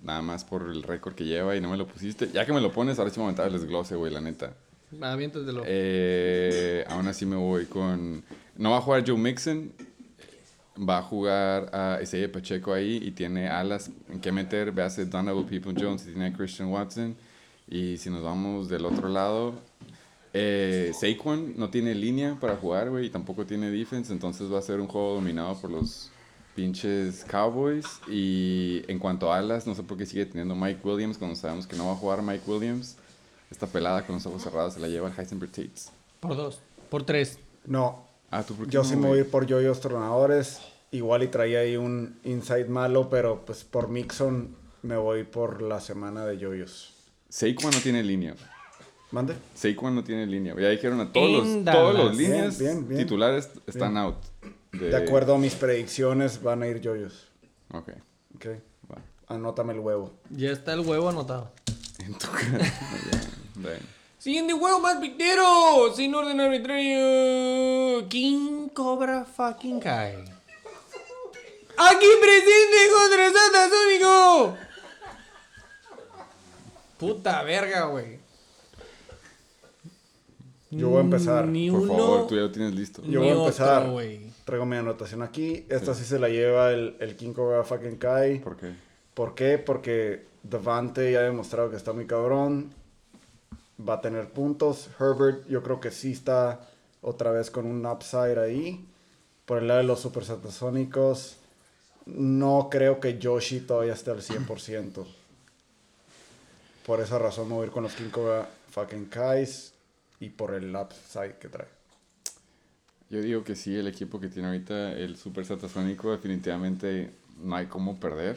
Nada más por el récord que lleva y no me lo pusiste. Ya que me lo pones, ahora sí me aumentaba el desglose, güey, la neta. Aviéntatelo. Eh, aún así me voy con... No va a jugar Joe Mixon. Va a jugar a Isaiah Pacheco ahí y tiene alas en que meter. Ve a hacer Donovan People Jones y tiene a Christian Watson. Y si nos vamos del otro lado, eh, Saquon no tiene línea para jugar, güey, y tampoco tiene defense. Entonces va a ser un juego dominado por los pinches Cowboys. Y en cuanto a alas, no sé por qué sigue teniendo Mike Williams cuando sabemos que no va a jugar Mike Williams. Esta pelada con los ojos cerrados se la lleva el Heisenberg Tates. Por dos. Por tres. No, Ah, ¿tú por qué yo no, sí me voy a ir por Yoyos Tronadores. Igual y traía ahí un inside malo, pero pues por Mixon me voy por la semana de Yoyos. Saquon no tiene línea. ¿Mande? Saquon no tiene línea. Ya dijeron a todos los, todos los líneas bien, bien. titulares están Bien. out. De acuerdo a mis predicciones, van a ir Yoyos. Ok, Ok. va. Anótame el huevo. Ya está el huevo anotado. En tu cara. [LAUGHS] Siguiente huevo más pitero. Sin orden arbitrario. King Cobra fucking Kai. Aquí presente contra Santa Sónico. Puta verga, güey. Yo voy a empezar. Ni Por uno. favor, tú ya lo tienes listo. Yo voy a empezar. otro. Traigo mi anotación aquí. Esta sí, se la lleva el, el King Cobra fucking Kai. ¿Por qué? ¿Por qué? Porque Devante ya ha demostrado que está muy cabrón. Va a tener puntos. Herbert, yo creo que sí está otra vez con un upside ahí. Por el lado de los Super Satasónicos, no creo que Yoshi todavía esté al 100%. Por esa razón me voy a ir con los King Cobra fucking Kais y por el upside que trae. Yo digo que sí, el equipo que tiene ahorita el Super Satasónico definitivamente no hay cómo perder.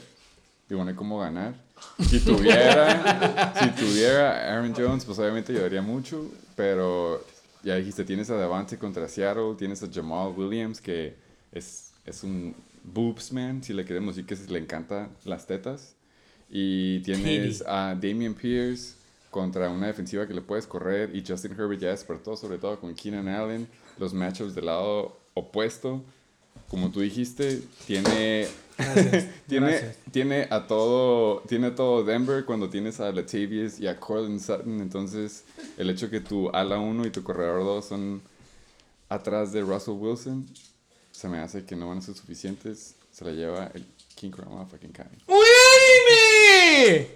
Digo, no hay cómo ganar. Si tuviera, [LAUGHS] si tuviera Aaron Jones, pues obviamente ayudaría mucho, pero ya dijiste, tienes a Davante contra Seattle, tienes a Jamal Williams, que es, es un boobs man, si le queremos decir que se le encanta las tetas. Y tienes a Damian Pierce contra una defensiva que le puedes correr y Justin Herbert ya despertó, sobre todo con Keenan Allen, los matchups del lado opuesto. Como tú dijiste, tiene Gracias. [LAUGHS] tiene, Gracias. tiene a todo tiene a todo Denver cuando tienes a Latavius y a Cortland Sutton entonces el hecho que tu ala 1 y tu corredor 2 son atrás de Russell Wilson se me hace que no van a ser suficientes se la lleva el King Crown fucking Kai ¡Un anime!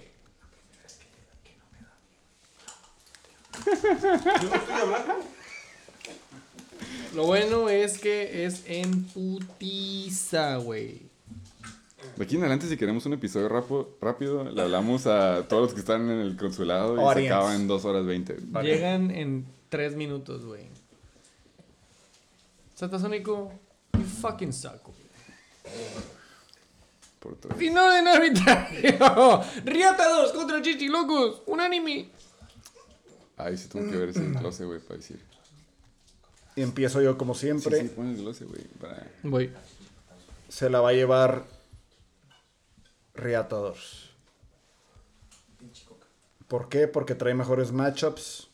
Lo bueno es que es en putiza, güey. de aquí en adelante si queremos un episodio rapo- rápido le hablamos a todos los que están en el consulado y se acaba en 2 horas 20 Llegan en tres minutos, güey. Satasónico, you fucking suck, güey. por tres. Sin orden arbitrario. [LAUGHS] Riata 2 contra Chichi Locos. Un anime. Ay, sí tengo que ver ese glose, güey, para decir. Y empiezo yo como Sí, siempre. sí, pon el glose, güey, para... Voy. Se la va a llevar Reatadores. ¿Por qué? Porque trae mejores matchups.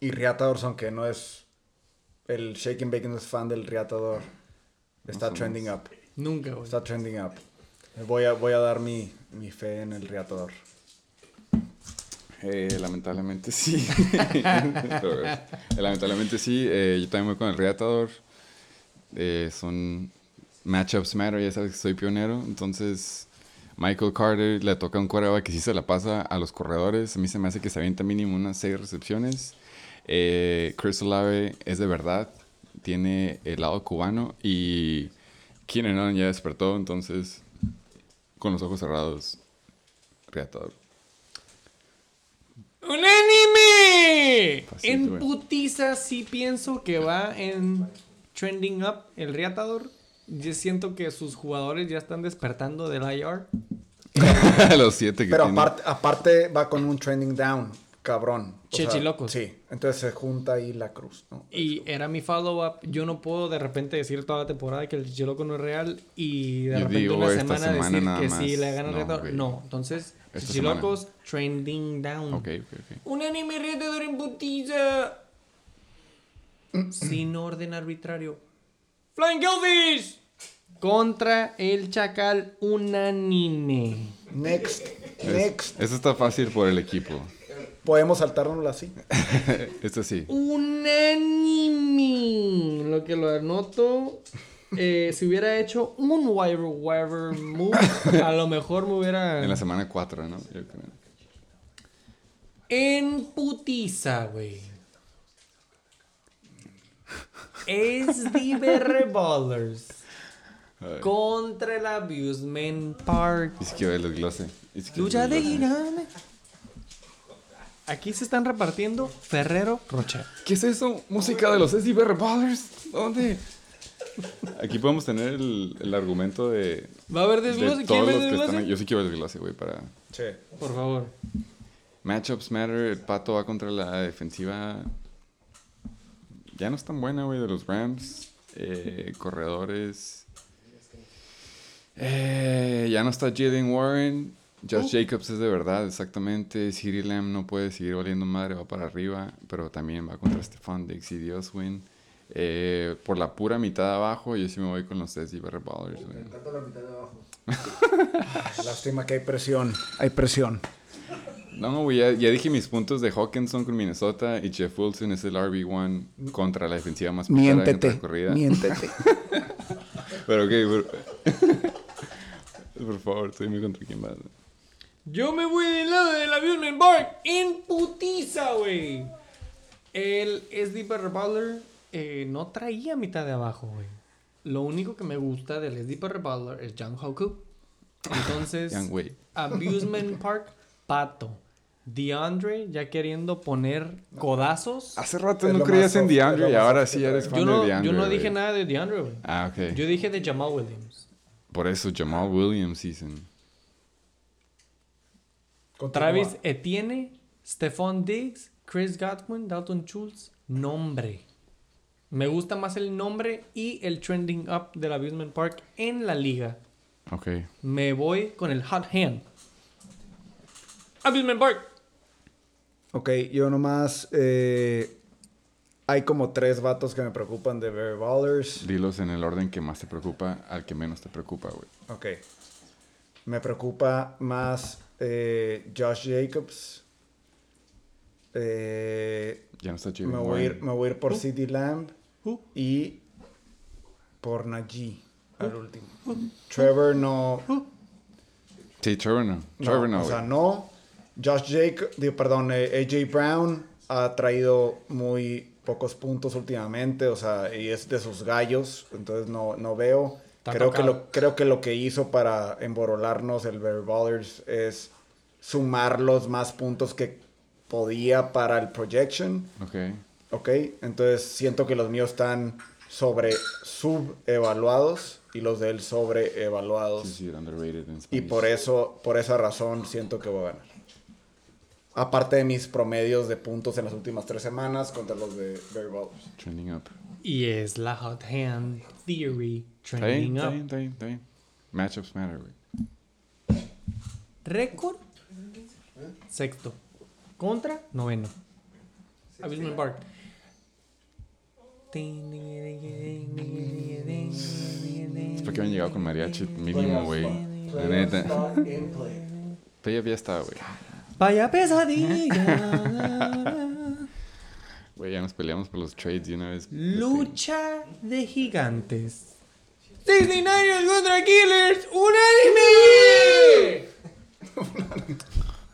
Y Reatadores, aunque no es el Shaking Bacon, es fan del Reatador. Está trending up. Nunca, güey. Está trending up. Voy a, voy a dar mi, mi fe en el reatador. Eh, lamentablemente sí. [LAUGHS] Pero, eh, lamentablemente sí. eh, yo también voy con el Reatador. Eh, son matchups matter, ya sabes que soy pionero. Entonces, Michael Carter le toca un coreback que sí se la pasa a los corredores. A mí se me hace que se avienta mínimo unas seis recepciones. Eh, Chris Olave es de verdad. Tiene el lado cubano. Y Keenan Allen ya despertó. Entonces, con los ojos cerrados, Reatador. ¡Unánime! Fácil, En putiza sí pienso que va en trending up el Reatador. Yo siento que sus jugadores ya están despertando del IR. [LAUGHS] los siete que Pero tiene. aparte, aparte va con un trending down, cabrón. O sea, Chechilocos. Sí, entonces se junta ahí la cruz, ¿no? Y era mi follow-up. Yo no puedo de repente decir toda la temporada que el Chichiloco no es real y de repente digo, una esta semana, semana decir nada que sí le gana el No. No, entonces, Esta Chichilocos, trending down. Ok, ok, ok. Un anime Reatador en putiza. Sin orden arbitrario. Flying Goldfish. Contra el Chacal unánime. Next, Es- next. Eso está fácil por el equipo. Podemos saltárnoslo así. [LAUGHS] Esto sí. Unánime. Lo que lo anoto. eh, si hubiera hecho un wire wire move, [LAUGHS] a lo mejor me hubiera. En la semana 4, ¿no? Yo creo. En putiza, güey. Es Diver Ballers Ay. contra el Abusement Park. Si quiero el desglose. Lucha de desglose. Aquí se están repartiendo Ferrero Rocher. ¿Qué es eso? ¿Música de los SDB Ballers? ¿Dónde? Aquí podemos tener el, el argumento de, ¿Va a haber de desglose? ¿Quién todos ve los que desglose? están aquí. Yo sí quiero el desglose, güey, para... Sí. Por favor. Matchups matter. El Pato va contra la defensiva... Ya no es tan buena, güey, de los Rams. Eh, corredores... Eh, ya no está Jalen Warren. Josh Jacobs es de verdad, exactamente. CeeDee Lamb no puede seguir valiendo madre, va para arriba. Pero también va contra Stephon Diggs y Dioswin. Eh, por la pura mitad de abajo, yo sí me voy con los SC Barry Ballers, güey. [LAUGHS] Lástima que hay presión. Hay presión. No, ya, ya dije mis puntos de Hawkinson con Minnesota y Jeff Wilson es el RB1 contra la defensiva más Miéntete. entra corrida. Miéntete. [LAUGHS] Pero ok, por... [LAUGHS] por favor, estoy muy contra quién va. Yo me voy del lado del Abusement Park en putiza, güey. El SD Barry Butler eh, no traía mitad de abajo, güey. Lo único que me gusta del SD Barry Butler es [LAUGHS] Young Hoku. Entonces. Abusement [LAUGHS] Park, pato. DeAndre ya queriendo poner codazos. Hace rato no creías en DeAndre y ahora sí eres fan Yo no, de DeAndre. yo no dije nada de DeAndre, güey. Ah, ok. Yo dije de Jamal Williams. Por eso Jamal Williams season. Continúa. Travis Etienne, Stephon Diggs, Chris Godwin, Dalton Schultz, nombre. Me gusta más el nombre y el trending up del Abusement Park en la liga. Ok. Me voy con el hot hand. Abusement Park. Ok, yo nomás. eh, hay como tres vatos que me preocupan de Barry Ballers. Dilos en el orden que más te preocupa al que menos te preocupa, güey. Ok. Me preocupa más eh, Josh Jacobs. Eh, Ya no está Jalen me, voy a ir, Warren. me voy a ir por CD Lamb Uh. y por Najee al último. Trevor no. Sí, Trevor no. Trevor no, o sea, no. Josh Jake, digo, perdón, eh, AJ Brown ha traído muy pocos puntos últimamente, o sea, y es de sus gallos, entonces no, no veo. Creo que, lo, creo que lo que hizo para emborolarnos el Bear Ballers es sumar los más puntos que podía para el projection, Ok. ¿ok? Entonces siento que los míos están sobre subevaluados y los de él sobreevaluados. Sí, sí, underrated en Y por eso, por esa razón, siento que voy a ganar. Aparte de mis promedios de puntos en las últimas tres semanas contra los de Barry Ballers. Trending up. Y es la hot hand theory Está bien, trending está up. bien, está bien, está bien. Matchups matter, güey. Récord sexto. Contra noveno. Abusement Park. Es porque habían llegado con mariachi mínimo, güey. La neta. Pero ya está, güey. Vaya pesadilla. Güey, ya nos peleamos por los trades de una vez. Lucha de gigantes. 69ers contra Killers. ¡Un anime! [LAUGHS]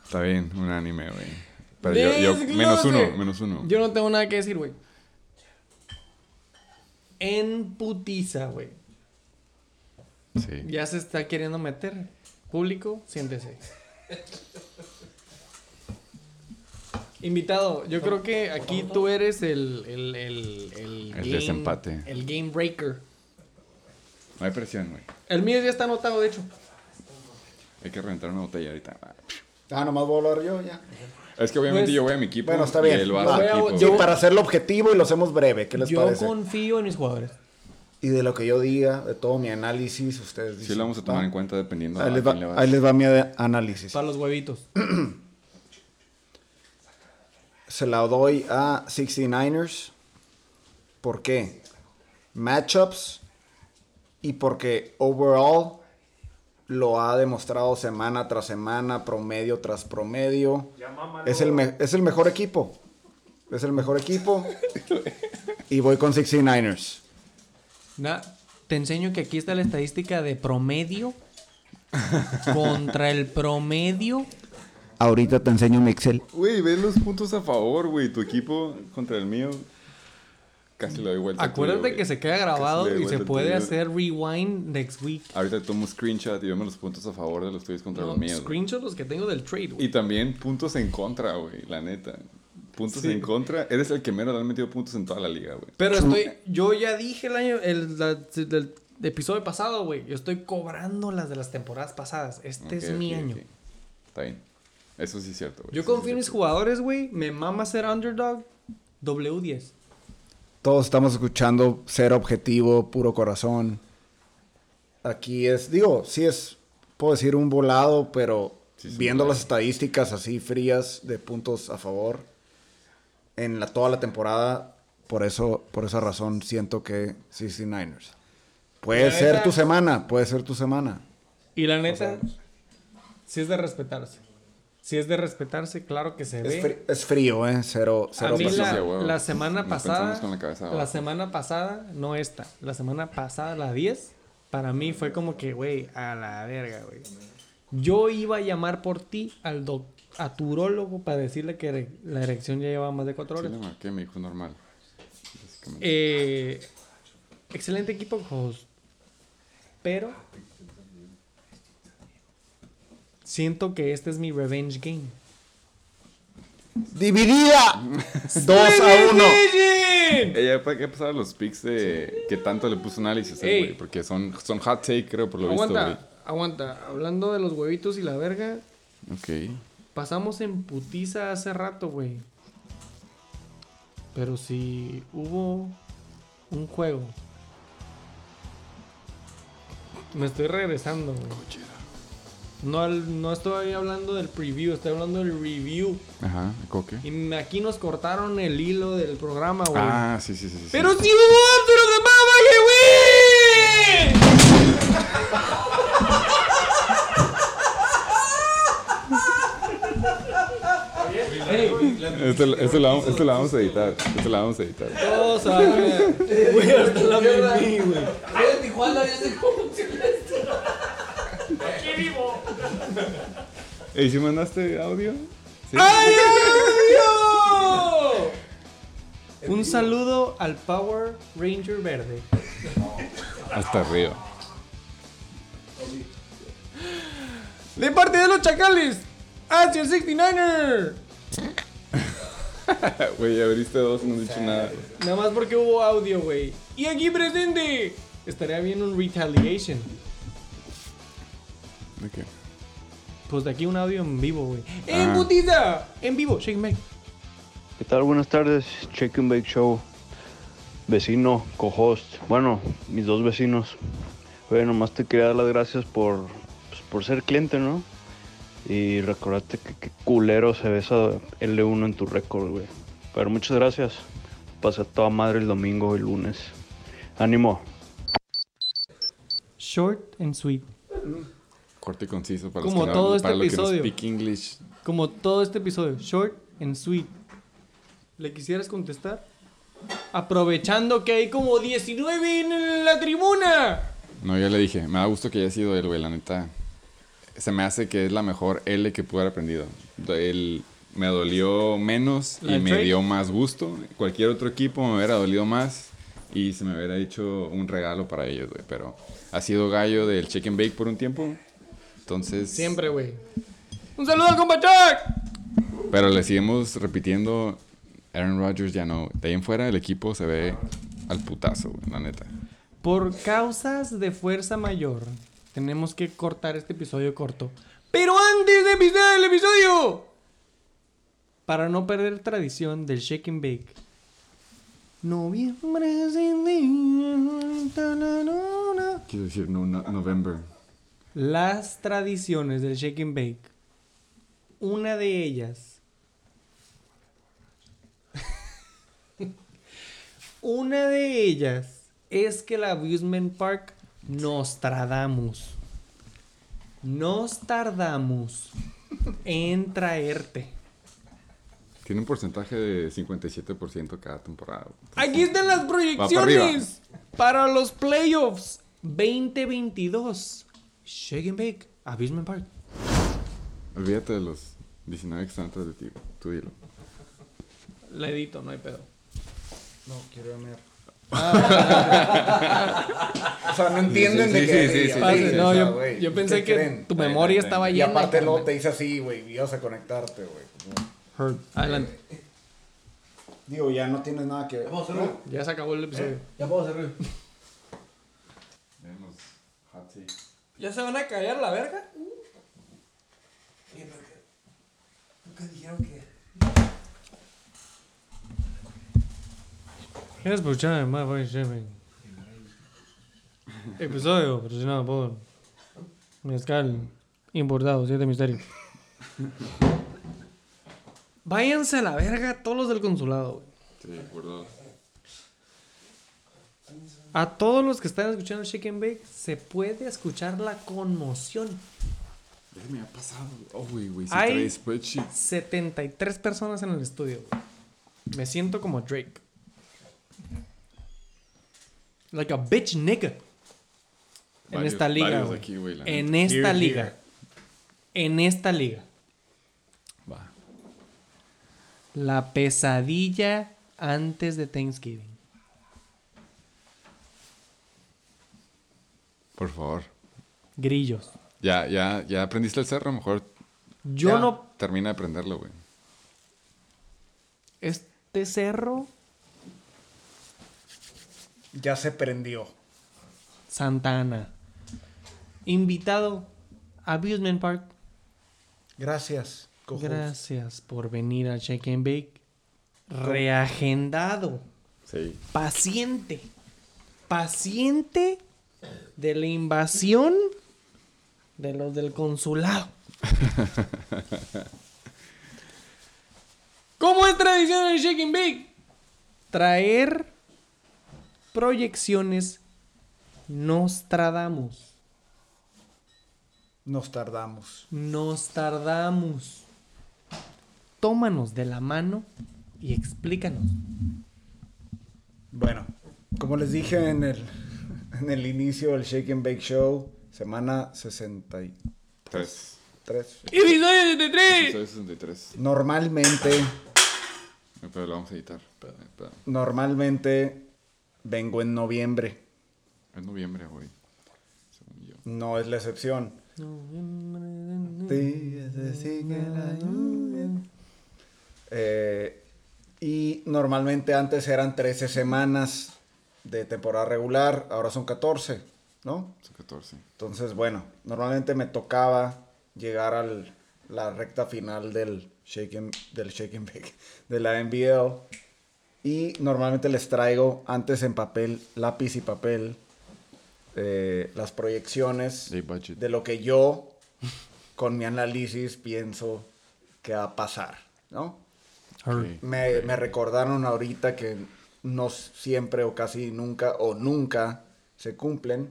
Está bien, un anime, güey. Pero yo, yo- menos uno, menos uno. Yo no tengo nada que decir, güey. En putiza, güey. Sí. Ya se está queriendo meter. Público, siéntese. Invitado, yo creo que aquí tú eres el. El, el, el, El desempate. El game breaker. No hay presión, güey. El mío ya está anotado, de hecho. Hay que reventar una botella ahorita. Ah, nomás voy a hablar yo ya. Es que obviamente Pues- yo voy a mi equipo. Bueno, está y bien. él va a Va. su Voy a- equipo. Sí, Yo- para hacerlo objetivo y lo hacemos breve. ¿Qué les Yo parece? confío en mis jugadores. Y de lo que yo diga, de todo mi análisis, ustedes dicen. Sí lo vamos a tomar ¿va? en cuenta dependiendo Ahí a les, quién le va, vas. ahí les va mi a- análisis. Para los huevitos. [CLEARS THROAT] Se la doy a 69ers. ¿Por qué? Matchups y porque overall lo ha demostrado semana tras semana, promedio tras promedio. Es el, es el mejor equipo. Es el mejor equipo. y voy con 69ers. Na- te enseño que aquí está la estadística de promedio contra el promedio. Ahorita te enseño mi Excel. Güey, ves los puntos a favor, güey. Tu equipo contra el mío. Casi lo doy vuelta. tuyo, Acuérdate que se queda grabado y se puede tuyo. hacer rewind next week. Ahorita tomo un screenshot y vemos los puntos a favor de los tuyos contra No, los míos. güey. screenshots los que tengo del trade, güey. Y también puntos en contra, güey. La neta. Puntos Sí. en contra. Eres el que menos le han metido puntos en toda la liga, güey. Pero estoy, yo ya dije el año, el, la- episodio pasado, güey. Yo estoy cobrando las de las temporadas pasadas. Este es mi año. Está bien. Eso sí es cierto, güey. Yo confío en mis jugadores, güey. Me mama ser underdog. W10. Todos estamos escuchando ser objetivo, puro corazón. Aquí es, digo, sí es, puedo decir un volado, pero Sí, viendo las estadísticas así frías de puntos a favor en la, toda la temporada, por eso, por esa razón siento que 69ers. Puede La ser neta- tu semana, puede ser tu semana. Y la neta, sí es de respetarse. Si es de respetarse, claro que se Es, ve. fri- es frío, ¿eh? Cero, A cero mí pasión. la, Sí, a la semana Nos pasada, con la cabeza la semana pasada, no esta, la semana pasada, la 10, para mí fue como que, güey, a la verga, güey. Yo iba a llamar por ti al doc, a tu urólogo para decirle que ere- la erección ya llevaba más de cuatro Sí, horas. le marqué, me dijo normal. Eh, excelente equipo, host. Pero siento que este es mi revenge game. ¡Dividida! [LAUGHS] 2 a 1. Ella hay que pasar a los picks de que tanto le puso análisis, eh, Ey. güey. Porque son, son hot take, creo, por lo visto, güey. Aguanta, aguanta. Hablando de los huevitos y la verga, Ok. pasamos en putiza hace rato, güey. Pero si hubo un juego. Me estoy regresando, güey. No, al- no estoy hablando del preview, estoy hablando del review. Ajá, coque. Y aquí nos cortaron el hilo del programa, güey. Ah, sí, sí, sí. sí. Pero si hubo the Mama, güey. Esto, esto, lo, vamos- esto lo vamos a editar. Esto lo vamos a editar. Todos saben. Güey, hasta la mimí, güey. En Tijuana ya sé cómo funciona esto. [LAUGHS] ¿Y si mandaste audio? Sí. ¡Ay, [LAUGHS] audio! [LAUGHS] Un saludo al Power Ranger verde. Hasta arriba. De parte de los chacales, hacia el 69er. Güey, abriste dos y no has dicho nada. Nada más porque hubo audio, güey. Y aquí presente. Estaría bien un retaliation. ¿De qué? Pues de aquí un audio en vivo, güey. ¡En Ah. putiza! En vivo, Shake Make. ¿Qué tal? Buenas tardes, Check and Bake Show. Vecino, co-host. Bueno, mis dos vecinos. Oye, nomás te quería dar las gracias por, pues, por ser cliente, ¿no? Y recordarte que, que culero se ve esa L1 en tu récord, güey. Pero muchas gracias. Pasé toda madre el domingo y el lunes. Ánimo. Short and sweet. Corto y conciso para Como los que, todo no, este para los que no episodio. speak English. Como todo este episodio, short and sweet. ¿Le quisieras contestar? Aprovechando que hay como 19 en la tribuna. No, ya le dije, me da gusto que haya sido él, güey, la neta. Se me hace que es la mejor L que pude haber aprendido. Él me dolió menos ¿La y me dio más gusto. Cualquier otro equipo me hubiera dolido más y se me hubiera hecho un regalo para ellos, güey. Pero ha sido gallo del Check and Bake por un tiempo. Entonces. Siempre, güey. Un saludo al compa Chuck. Pero le seguimos repitiendo. Aaron Rodgers ya no. De ahí en fuera el equipo se ve al putazo, güey, la neta. Por causas de fuerza mayor, tenemos que cortar este episodio corto. Pero antes de empezar el episodio, para no perder tradición del shake and bake. Noviembre sin día. Quiero decir, no, no- November. Las tradiciones del shake and bake. Una de ellas. [LAUGHS] Una de ellas es que el Abusement Park nos tardamos. Nos tardamos en traerte. Tiene un porcentaje de 57% cada temporada. Aquí están las proyecciones para los playoffs 2022. Shake and Bake, Abusement Park. Olvídate de los 19 que están atrás de ti. Tú dilo. La edito, no hay pedo. No, quiero ver. [LAUGHS] o sea, no entienden Sí, de sí, qué. sí, sí, sí, Pase, sí, no, yo, yo pensé ¿qué que creen? tu memoria estaba Y llena. aparte luego te dice así, güey, ibas a conectarte, güey. Heard. Adelante. Digo, ya no tienes nada que ver. Ya se acabó el episodio. Ya puedo ruido. Vemos hot. ¿Ya se van a callar la verga? Oye, pero que. Nunca dijeron que. Por escuchar My Voice. Episodio patrocinado por Mezcal Importado, Siete Misterios. Váyanse a la verga todos los del consulado, güey. Sí, acuerdo. A todos los que están escuchando and Bake, se puede escuchar la conmoción. Me ha pasado. Oh, güey, güey. Si Ay. trae spreadsheet. 73 personas en el estudio, güey. Me siento como Drake. Like a bitch nigga. En Varios- esta liga, varios güey. aquí, güey, la En esta Here, liga. here. En esta liga. Va. La pesadilla antes de Thanksgiving. Por favor. Grillos. Ya, ya, ya aprendiste el cerro. Mejor Yo Ya. no. termina de aprenderlo, güey. Este cerro, Ya se prendió. Santa Ana. Invitado a Abusement Park. Gracias. cojos. Gracias por venir a Check and Bake. Reagendado. Sí. Paciente. Paciente de la invasión de los del consulado. [LAUGHS] ¿Cómo es tradición en Shake and Bake? Traer proyecciones Nostradamus. Nos tardamos. Nos tardamos. Tómanos de la mano y explícanos. Bueno, como les dije en el, en el inicio del Shake and Bake Show, semana 63. Tres. ¡Episodio 73! Soy 63. Normalmente, Eh, Pero lo vamos a editar. Espera, espera. normalmente vengo en noviembre. Es noviembre, güey. Según yo. No es la excepción. Eh, y normalmente antes eran 13 semanas de temporada regular, ahora son 14, ¿no? Son 14. Entonces, bueno, normalmente me tocaba llegar a la recta final del Shake and, del shake and Bake, [LAUGHS] de la NBL. Y normalmente les traigo antes en papel, lápiz y papel, eh, las proyecciones de lo que yo, con mi análisis, pienso que va a pasar, ¿no? Me, me recordaron ahorita que no siempre o casi nunca o nunca se cumplen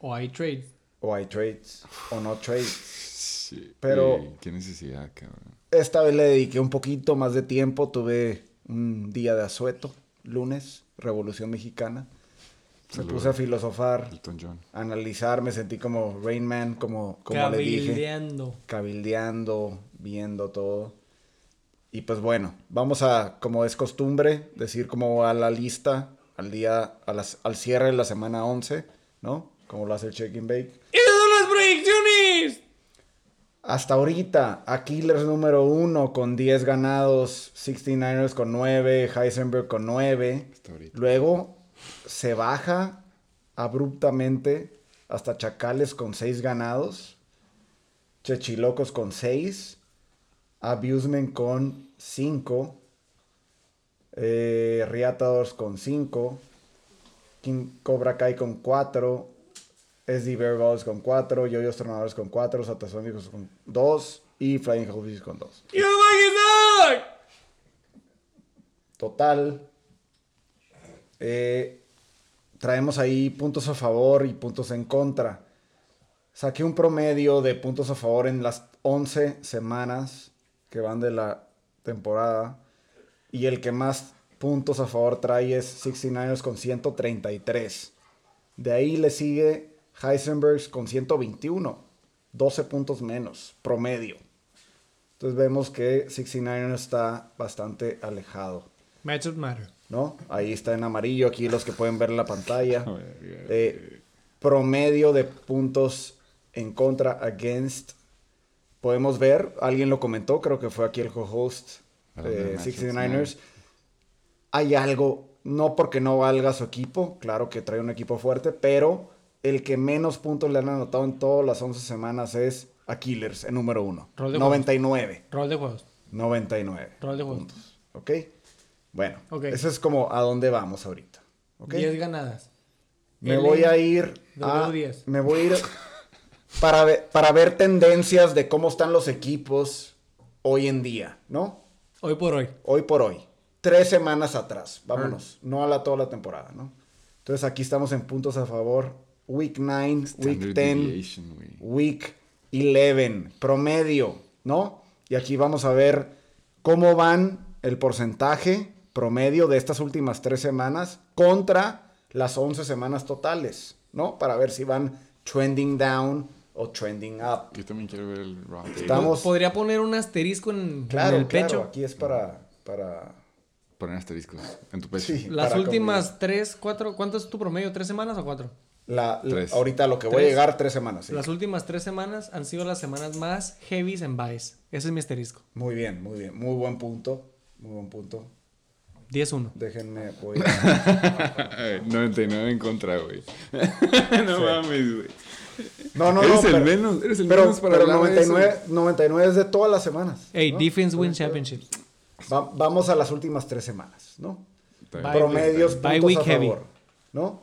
O hay trades. o hay trades o no trades. Sí, Pero- qué necesidad, cabrón. Esta vez le dediqué un poquito más de tiempo. Tuve un día de asueto, lunes, Revolución Mexicana. Me Saludos. puse a filosofar, Elton John. a analizar. Me sentí como Rain Man, como, como le dije. Cabildeando. Cabildeando, viendo todo. Y pues bueno, vamos a, como es costumbre, decir cómo va la lista al día, a las- al cierre de la semana 11, ¿no? Como lo hace el Check and Bake. ¡Esas son las predicciones! Hasta ahorita, Aquiles número uno con 10 ganados, 69ers con 9, Heisenberg con 9. Hasta ahorita. Luego se baja abruptamente hasta Chacales con 6 ganados, Chechilocos con 6, Abusement con 5, eh, Riatadors con 5, King Cobra Kai con 4, SD Bear Balls con 4, Yoyos Tronadores con 4, Satasónicos con 2 y Flying Hellfish con 2. ¡You fucking suck! Total, eh, traemos ahí puntos a favor y puntos en contra. Saqué un promedio de puntos a favor en las 11 semanas que van de la temporada. Y el que más puntos a favor trae es 69ers con 133. De ahí le sigue Heisenberg con 121. 12 puntos menos, promedio. Entonces vemos que 69ers está bastante alejado. Matchup matter. ¿no? Ahí está en amarillo, aquí los que pueden ver la pantalla. [LAUGHS] Eh, promedio de puntos en contra, against. Podemos ver, alguien lo comentó, creo que fue aquí el co-host de matchups, 69ers. Hay algo, no porque no valga su equipo, claro que trae un equipo fuerte, pero el que menos puntos le han anotado en todas las 11 semanas es a Killers, en número uno. Rol de 99. Rol de juegos. 99. Rol de juegos. puntos. ¿Ok? Bueno, Ok. eso es como a dónde vamos ahorita. ¿Ok? 10 ganadas. Me L, voy a ir a, W10. me voy a ir para ver, para ver tendencias de cómo están los equipos hoy en día, ¿no? Hoy por hoy. Hoy por hoy. Tres semanas atrás. Vámonos. No a la toda la temporada, ¿no? Entonces aquí estamos en puntos a favor. Week 9, Week Standard 10, deviation, güey. Week 11, promedio, ¿no? Y aquí vamos a ver cómo van el porcentaje promedio de estas últimas tres semanas contra las 11 semanas totales, ¿no? Para ver si van trending down o trending up. Yo también quiero ver el data. Estamos- Podría poner un asterisco en, en Claro, el claro, pecho. aquí es para... para... Poner asteriscos en tu pecho. Sí. Las últimas tres, cuatro, ¿cuánto es tu promedio? ¿Tres semanas o cuatro? La, la- Tres. ahorita lo que voy a llegar, tres semanas. sí. Las últimas tres semanas han sido las semanas más heavies en buys. Ese es mi asterisco. Muy bien, muy bien. Muy buen punto. Muy buen punto. 10-1. Déjenme, voy [LAUGHS] a... Eh, 99 en contra, güey. [LAUGHS] no mames, güey. No, no, eres no. el pero- menos, eres el pero, menos para pero hablar de eso. 99, 99 es de todas las semanas. Hey, ¿no? defense win championships. Va- vamos a las últimas tres semanas, ¿no? Promedios, Bye puntos week a heavy. favor, ¿no?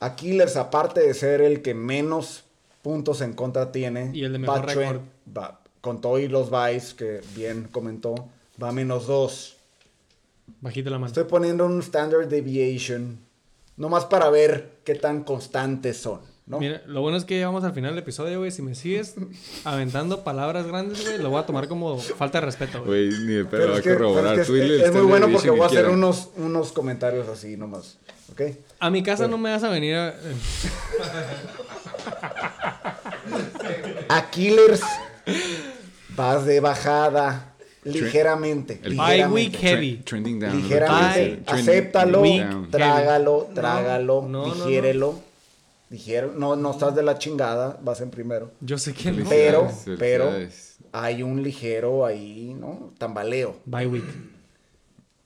A Killers, aparte de ser el que menos puntos en contra tiene, Y el de va mejor récord. con todo y los buys, que bien comentó, va a menos dos. Bajito la mano. Estoy poniendo un standard deviation, nomás para ver qué tan constantes son, ¿no? Mira, lo bueno es que llegamos al final del episodio, güey. Si me sigues [LAUGHS] aventando palabras grandes, güey, lo voy a tomar como falta de respeto, güey. Güey, ni de pedo va es a corroborar. es, que muy bueno porque voy a hacer unos, unos comentarios así nomás, ¿ok? A mi casa no me vas a venir a... A Killers vas de bajada ligeramente. Bye week heavy. Tre- trending down. Ligeramente. Acéptalo, trágalo, No, trágalo, no, no, no. Digiero- no, no estás de la chingada, vas en primero. Yo sé que no. Pero, pero hay un ligero ahí, ¿no? Tambaleo. Bye week.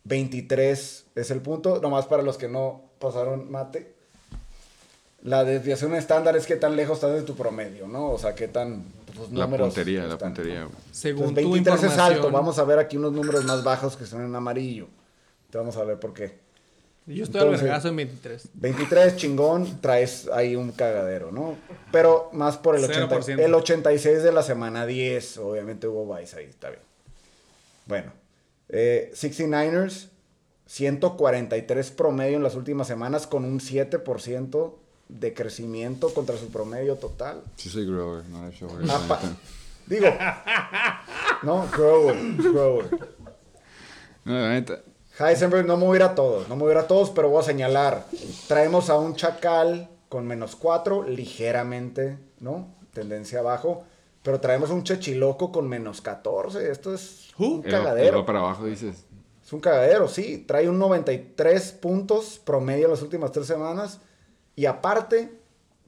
23 es el punto, nomás para los que no pasaron mate. La desviación estándar es qué tan lejos estás de tu promedio, ¿no? O sea, qué tan... tus La números puntería, la puntería, güey. Según Entonces, tu 23 es información... alto. Vamos a ver aquí unos números más bajos que están en amarillo. Te vamos a ver por qué. Yo estoy al Entonces- vergazo en 23. 23, chingón, traes ahí un cagadero, ¿no? Pero más por el 80, 0%. el 86 de la semana 10. Obviamente hubo vice ahí, está bien. Bueno, eh, 69ers, 143 promedio en las últimas semanas con un 7% de crecimiento contra su promedio total. Sí soy grower, no de shower. Ah. Digo, [LAUGHS] no, grower, grower. No, la neta. Heisenberg no me voy a ir a todos, no me voy a ir a todos, pero voy a señalar. Traemos a un Chacal con menos 4, ligeramente, ¿no? Tendencia abajo. Pero traemos un Chechiloco con menos 14. Esto es un cagadero. para abajo, dices. Es un cagadero, sí. Trae un 93 puntos promedio en las últimas tres semanas. Y aparte,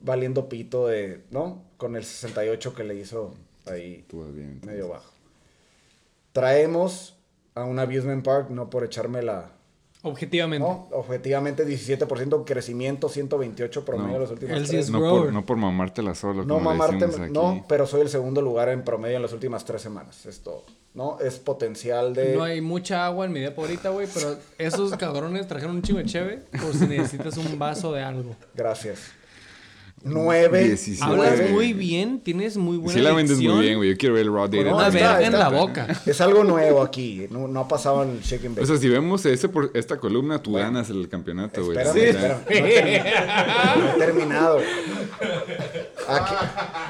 valiendo pito de, ¿no? Con el 68 que le hizo ahí Tú vas bien. medio bajo. Traemos a un Abusement Park, no por echarme la... Objetivamente. No, objetivamente 17% crecimiento, 128 promedio No. en los últimos tres. es No por, no por mamártela solo. No como mamarte, aquí. no, pero soy el segundo lugar en promedio en las últimas tres semanas. Es todo. ¿No? Es potencial de... No hay mucha agua en mi depa ahorita, güey, pero esos cabrones trajeron un chingo de cheve por si necesitas un vaso de algo. Gracias. 9. 17. Hablas muy bien, tienes muy buena Sí la vendes muy bien, güey. Yo quiero ver el raw data. No, Una verga en la boca. Es algo nuevo aquí. No, no ha pasado en el Shaking Bake. O sea, si vemos ese por esta columna, tú Bueno. ganas el campeonato, güey. Espérame, Sí. espérame. No he, terminado. No he terminado. Aquí,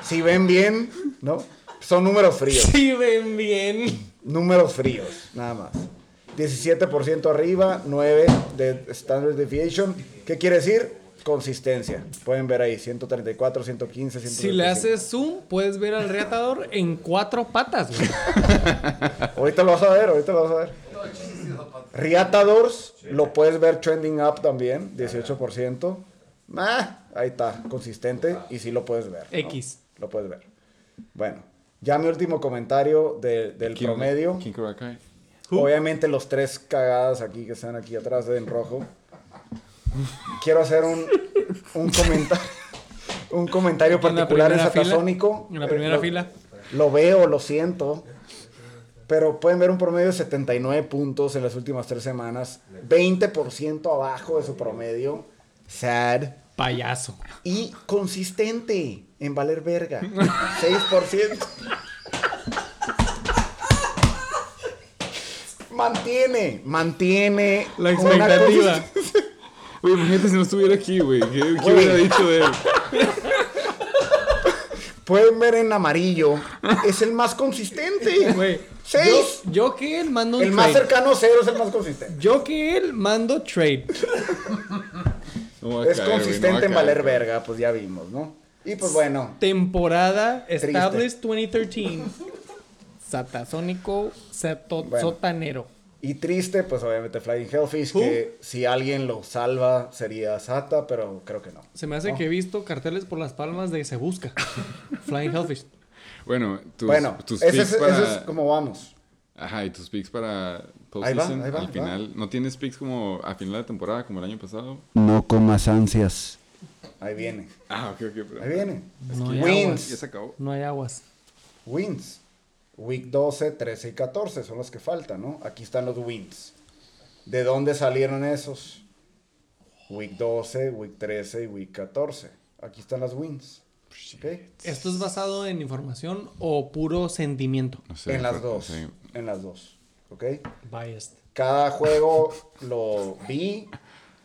si ven bien, ¿no? Son números fríos. Sí, ven bien. Números fríos, nada más. 17% arriba, 9 de Standard Deviation. ¿Qué quiere decir? Consistencia. Pueden ver ahí, 134, 115, 125. Si le haces zoom, puedes ver al reatador en cuatro patas, güey. [LAUGHS] Ahorita lo vas a ver, ahorita lo vas a ver. Riatadors, lo puedes ver trending up también, 18%. Ah, ahí está, consistente y sí lo puedes ver. ¿no? X. Lo puedes ver. Bueno, ya mi último comentario de- del ¿Quién- promedio. ¿Quién creo acá? Obviamente los tres cagadas aquí que están aquí atrás en rojo. Quiero hacer un, un comentario. Un comentario En la particular en primera fila. satasónico. En la primera lo, fila. Lo veo, lo siento. Pero pueden ver un promedio de 79 puntos en las últimas tres semanas. 20% abajo de su promedio. Sad. Payaso. Y consistente en valer verga. [LAUGHS] 6%. Mantiene, mantiene La expectativa. Güey, imagínate si no estuviera aquí, güey. ¿Qué, hubiera dicho de él? Pueden ver en amarillo. Es el más consistente. Güey. Seis. Yo, yo que él mando El más cercano a cero es el más consistente. Yo que él mando trade. No Es caer, no consistente en valer verga, pues ya vimos, ¿no? Y pues bueno, Temporada Established 2013. Satasónico Bueno. sotanero. Y triste, pues obviamente Flying Hellfish, que si alguien lo salva sería Sata, pero creo que no. Se me hace ¿No? que he visto carteles por las palmas de Se Busca. [LAUGHS] Flying Hellfish. Bueno, tus, bueno, tus ese picks es, para... ese es como vamos. Ajá, y tus picks para Ahí va, postseason ahí va, al va. final. ¿No tienes picks como a final de temporada como el año pasado? No comas ansias. Ahí viene, Ah, ok, ok. Pero... ahí viene. No hay Wins. aguas. Ya se acabó. No hay aguas. Wins. Week 12, 13 y 14 son los que faltan, ¿no? Aquí están los wins. ¿De dónde salieron esos? Week 12, Week 13 y Week 14. Aquí están las wins. ¿Esto es basado en información o puro sentimiento? No sé, en las dos. sí. En las dos. ¿Ok? Biased. Cada juego lo vi.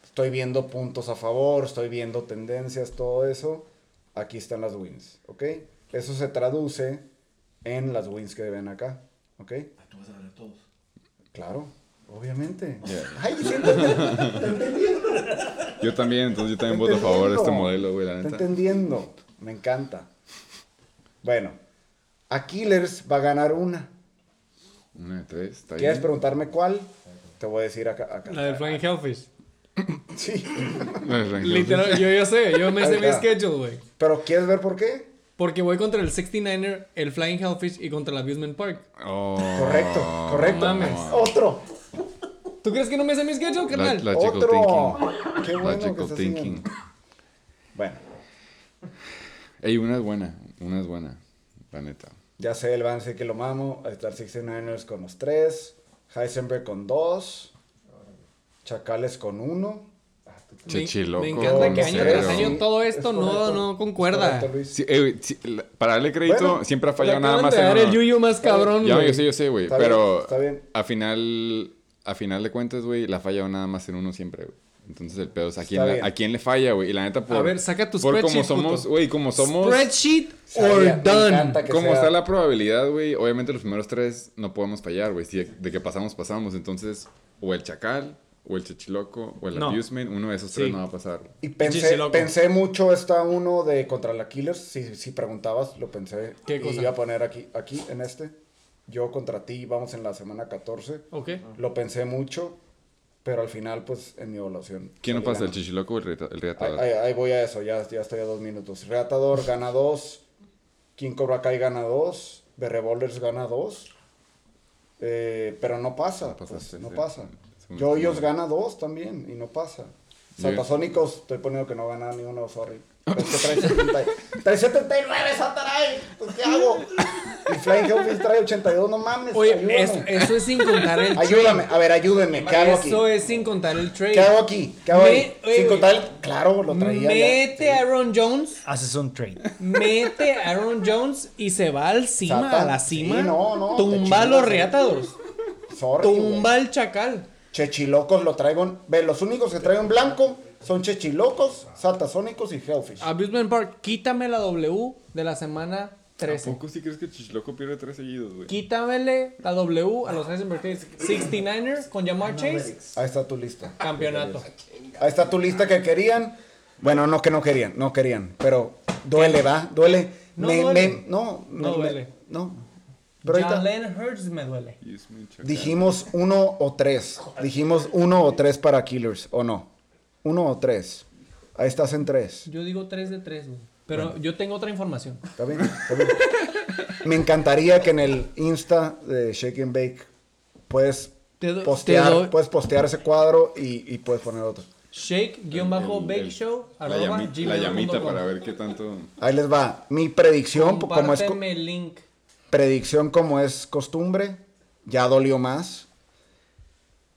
Estoy viendo puntos a favor, estoy viendo tendencias, todo eso. Aquí están las wins. ¿Ok? Eso se traduce en las wins que ven acá. ¿Ok? Tú vas a ver todos. Claro, obviamente. Yeah. Ay. Yo también, entonces yo también voto a favor de este modelo, güey, la Te neta. entendiendo. Me encanta. Bueno, a Killers va a ganar una. Una de tres, está ¿Quieres bien. preguntarme cuál? Te voy a decir acá. acá. La del Flying Hellfish. Sí. Literal, yo, yo sé, yo me sé mi schedule, güey. Pero ¿quieres ver por qué? Porque voy contra el 69er, el Flying Hellfish y contra el Abusement Park. Oh. Correcto, correcto. Mames. Otro. ¿Tú crees que no me sé mi schedule, carnal? La- Logical Otro. thinking. Qué bueno que Logical estás thinking. Bueno, Ey, una es buena, una es buena, la neta. ya sé el avance que lo mamo. Ahí está el 69ers con los tres. Heisenberg con dos. Chacales con uno. Me- Chechiloco, Me encanta que año tras año todo esto Es no, no concuerda. Es. Sí, eh, sí, para darle crédito, Bueno, siempre ha fallado nada más de en dar uno. el yuyu más cabrón, Ya, güey. yo sé, yo sé, güey. Pero está bien. a final, a final de cuentas, güey, la ha fallado nada más en uno siempre, güey. Entonces el pedo es a quién, a quién le falla, güey. Y la neta, por, A ver, saca tu por como spreadsheet, somos, güey, como somos, Spreadsheet or me done. como sea- está la probabilidad, güey, obviamente los primeros tres no podemos fallar, güey. Si de, de que pasamos, pasamos. Entonces, o el chacal, o el chichiloco, o el No. abusement, uno de esos tres Sí. no va a pasar. Y pensé, pensé mucho esta uno de contra la Killers. Si, si preguntabas, lo pensé. ¿Qué y iba a poner aquí, aquí, en este. Yo contra ti, vamos en la semana 14. Ok. Lo pensé mucho, pero al final, pues, en mi evaluación. ¿Quién no pasa, el chichiloco o el, reta- el Ahí, reatador? ahí- ahí voy a eso, ya, ya estoy a dos minutos. Reatador gana dos. King Cobra Kai gana dos. The Revolvers gana dos. Eh, pero no pasa. No pues, no sí. pasa. Esto, gana dos también y no pasa. Satasónicos, estoy poniendo que no gana ni uno, sorry. [LAUGHS] Pero es que trae, 70 trae 79, Sataray. Pues, ¿qué hago? Y Flying Hellfish trae 82, no mames. Oye, ayúdame. eso, eso es sin contar el [LAUGHS] Ayúdame, trade. a ver, ayúdenme. ¿Qué hago aquí? Eso es sin contar el trade. ¿Qué hago aquí? ¿Qué hago Me- ahí? oye, Sin contar el... Claro, lo traía ya. Mete a Aaron Jones, Haces un trade. mete a Aaron Jones y se va al cima, Satan. a la cima. Sí, no, no, tumba a los güey. reatadores. Sorry. Tumba al chacal. Chechilocos lo traigo. en- Ve, los únicos que traigo en blanco son Chechilocos, Satasónicos y Hellfish. Abusement Park, quítame la W de la semana ¿A 13. poco sí crees que chichiloco pierde tres seguidos, güey? Quítamele la W a los Heisenberg Trades. 69ers con Jamar Chase, Ahí está tu lista. campeonato. Ahí está tu lista que querían. Bueno, no que no querían, no querían. Pero duele, ¿va? Duele. No Me- duele. me- no, No me- duele. no. Pero ahorita Jalen Hurts me duele. Dijimos uno o tres. Dijimos uno o tres para Killers, ¿o no? Uno o tres. Ahí estás en tres. Yo digo 3 de 3, güey. Pero yo tengo otra información. ¿Está bien? ¿Está bien? Me encantaría que en el Insta de Shake and Bake puedes postear, puedes postear ese cuadro y, y puedes poner otro. Shake-bake show. La, arroba llami- la llamita para ver qué tanto... Ahí les va. Mi predicción, como es, link. Predicción como es costumbre, ya dolió más.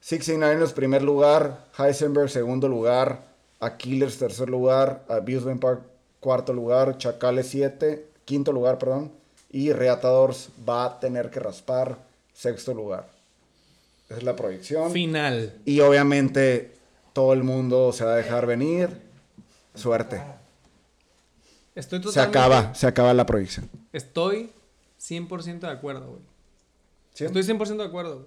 69ers primer lugar, Heisenberg segundo lugar, Aquiles tercer lugar, Abusement Park cuarto lugar, Chacales 7, quinto lugar, perdón, y Reatadores va a tener que raspar sexto lugar. Esa es la proyección. Final. Y obviamente todo el mundo se va a dejar venir. Suerte. Estoy Se acaba, se acaba la proyección. Estoy 100% de acuerdo, güey. ¿Sí? Estoy 100% de acuerdo. güey.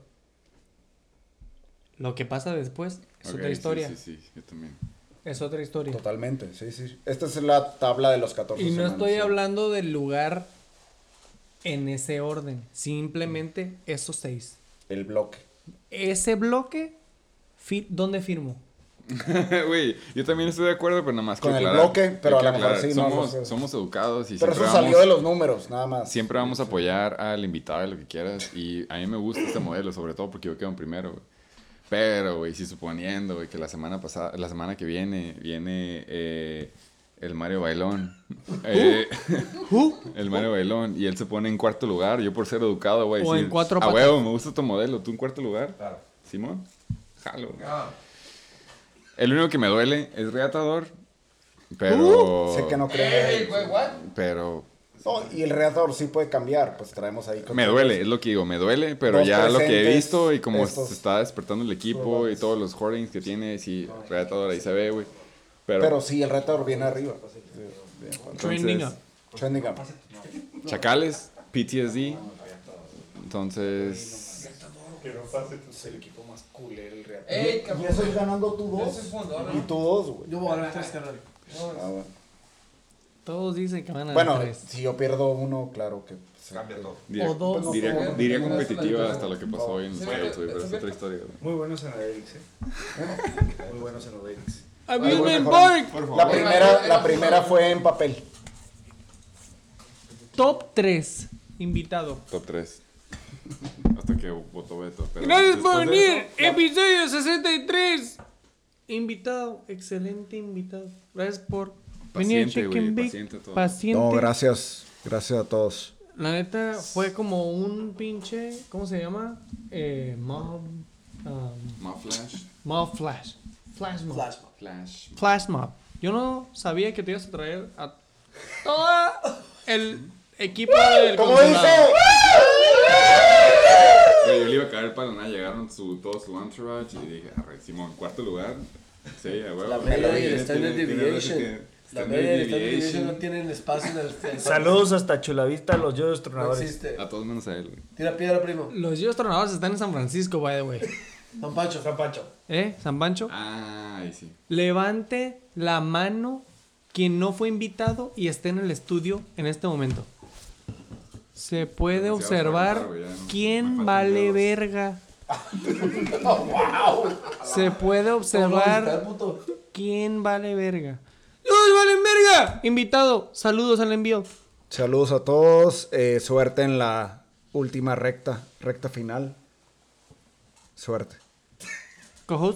Lo que pasa después es otra sí, historia. Sí, sí, yo también. Es otra historia. Totalmente, sí, sí. Esta es la tabla de los 14 Y no semanas, estoy sí. hablando del lugar en ese orden. Simplemente esos seis. El bloque. Ese bloque, fi- ¿dónde firmo? [LAUGHS] Güey, yo también estoy de acuerdo, pero nada más Con que el aclarar, bloque, pero a lo mejor sí, no, Somos, no sé. somos educados y Pero siempre eso salió vamos, de los números, nada más. siempre vamos a apoyar al invitado y lo que quieras. Y a mí me gusta este modelo, sobre todo porque yo quedo en primero, güey. Pero, güey, si suponiendo, güey, que la semana pasada, la semana que viene, viene eh, el Mario Bailón. [LAUGHS] Eh, el Mario Bailón. Y él se pone en cuarto lugar. Yo por ser educado, güey. O en cuatro A patas". huevo, me gusta tu modelo. ¿Tú en cuarto lugar? Claro. Simón. Jalo. Ah, El único que me duele es Reatador. Pero. Sé que no creen. Pero. No, y el reatador sí puede cambiar, pues traemos ahí. Me duele, es lo que digo, me duele, pero Los ya lo que he visto y como estos se está despertando el equipo y todos los hoardings que tiene, sí, Reatador ahí se ve, güey. Pero, Pero sí, el reatador viene arriba. Trending up. Trending up. Chacales, PTSD. Entonces, Es el equipo más culero, el. Ey, Y eso es ganando tú dos. Y tú dos, güey. Yo voy a dar tres, carnal. Ah, bueno. Todos dicen que van a Bueno, tres. si yo pierdo uno, claro que. pues, Cambia eh, todo. diría, O dos. diría, O- diría o- competitiva hasta lo que pasó hoy en los Playoffs, güey, pero es otra historia, güey. Muy buenos en Adelix, eh. [LAUGHS] Muy buenos en Adelix. Abusement mejor. Park. La primera, la primera fue en papel. Top 3. Invitado. Top 3. Que votó Beto. pero Gracias por venir. eso, Episodio 63. Invitado. Excelente invitado. Gracias por venir Paciente, Chicken güey, Bake. paciente todo. Paciente. No, gracias. Gracias a todos. La neta fue como un pinche. ¿Cómo se llama? Eh, mob. um, Más flash. mob flash. Flash mob. Flash. Flash. mob. Yo no sabía que te ibas a traer a todo el equipo del ¿Cómo consulado. dice? Yo le iba a caer para nada, llegaron su, todo su entourage y dije, arre, Simón, cuarto lugar, Sí, a huevo. La media y el standard deviation. La media y el standard deviation. no tienen espacio en el. Saludos hasta Chulavista, los yoyos No tronadores. existe. A todos menos a él, güey. Tira piedra, primo. Los Yos Tronadores están en San Francisco, by the way. Don Pancho. San Pancho. ¿Eh? San Pancho. Ah, ahí sí. Levante la mano quien no fue invitado y esté en el estudio en este momento. Se puede Demasiado observar no- quién vale dedos. verga. [LAUGHS] Se puede ¿Cómo lo vas a observar quién vale verga. ¡Los valen verga! Invitado, saludos al envío. Saludos a todos. eh, suerte en la última recta, recta final. Suerte. Cojo.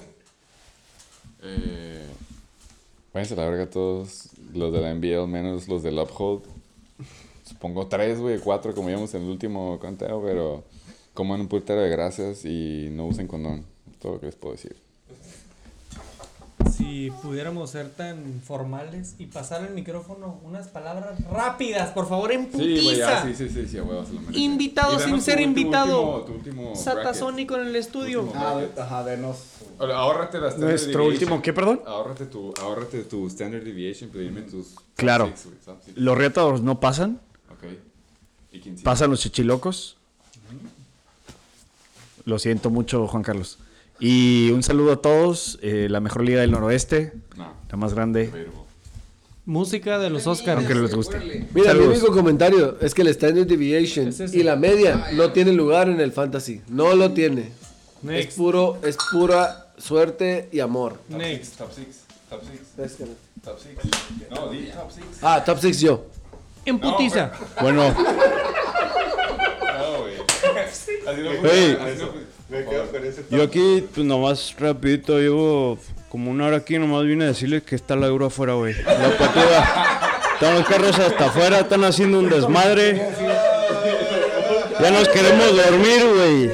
Eh, váyanse a la verga todos los de la NBL, menos los del Uphold. Supongo tres, güey, cuatro, como vimos en el último conteo, pero coman un putero de grasas y no usen condón. Todo lo que les puedo decir. Si pudiéramos ser tan formales y pasar el micrófono unas palabras rápidas, por favor, en Sí, güey, putiza. ya, sí, sí, sí, sí, a huevo, se lo merece. Invitado Y sin danos ser último- invitado. último- tu último Satasónico en el estudio. Último. Ah, de- ajá, denos. Ahora, Ahórrate la standard Nuestro deviation. último, ¿qué, perdón? Ahórrate tu, ahórrate tu standard deviation, pedirme tus... top Claro. six, güey, top six. Los retos no pasan, Ok. ¿Y quién sí? Pasan los chichilocos. Lo siento mucho, Juan Carlos. Y un saludo a todos, eh, la mejor liga del noroeste, No, la más grande, pero... Música de los Oscars. aunque les guste. Mira, Saludos. mi único comentario es que el standard deviation Es y la media no tienen lugar en el fantasy. No lo tiene. Es Next. puro, es pura suerte y amor. Top Next. six, top six, top six, top six. No, di top six. Ah, top 6 yo. En putiza. Bueno, [LAUGHS] No, güey. Así no Hey. así no funciona. Por favor. Yo aquí, pues nomás rapidito, llevo como una hora aquí, nomás vine a decirles que está la euro afuera, güey. La pativa. Están los carros hasta afuera, están haciendo un desmadre. Ya nos queremos dormir, güey.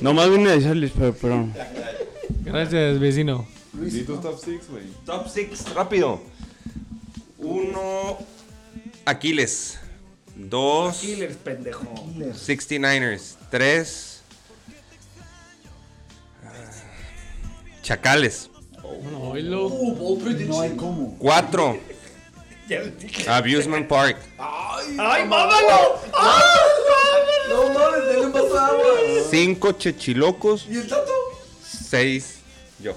Nomás vine a decirles, pero, pero Gracias, vecino. Tus top six, güey. Top 6, rápido. Uno, Aquiles. Dos, Killers, pendejo. 69ers. Tres, ah, Chacales. Oílo. No hay cómo. Cuatro, Abusement Park. ¡Ay, mámalo! No mames, denle un vaso de agua. Cinco, Chechilocos. ¿Y el tato? Seis, yo.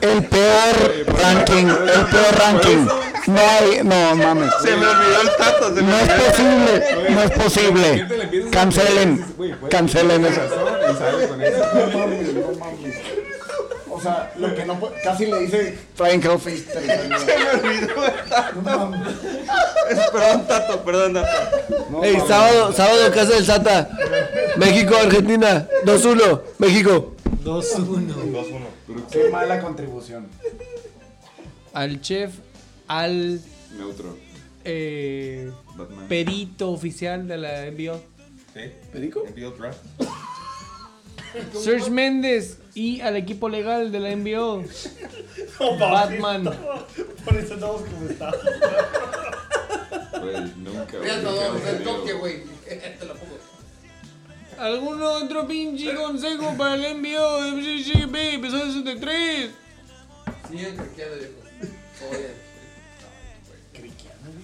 El peor ranking, el peor ranking. No hay, no mames. Se me olvidó el tato. se me No es olvidó. posible, no es posible. Cancelen, cancelen eso. O sea, lo que no puede, casi le dice Brian Crawford. [LAUGHS] Se me olvidó el tato. [LAUGHS] Perdón, tato, perdón, tato. Ey, sábado, sábado, casa del Santa. México, Argentina. 2-1. México. 2-1. Qué mala contribución. Al chef, al Neutro. eh, Batman. perito oficial de la envío. ¿Perico? Serge Méndez y al equipo legal de la envío. [LAUGHS] Batman. Por eso estamos como estamos. Güey, nunca. Mira hemos el toque, güey. [LAUGHS] Te lo pongo. ¿Algún otro pinche consejo para el envío de MCCB, episodio 63? Sigan craqueando, viejo.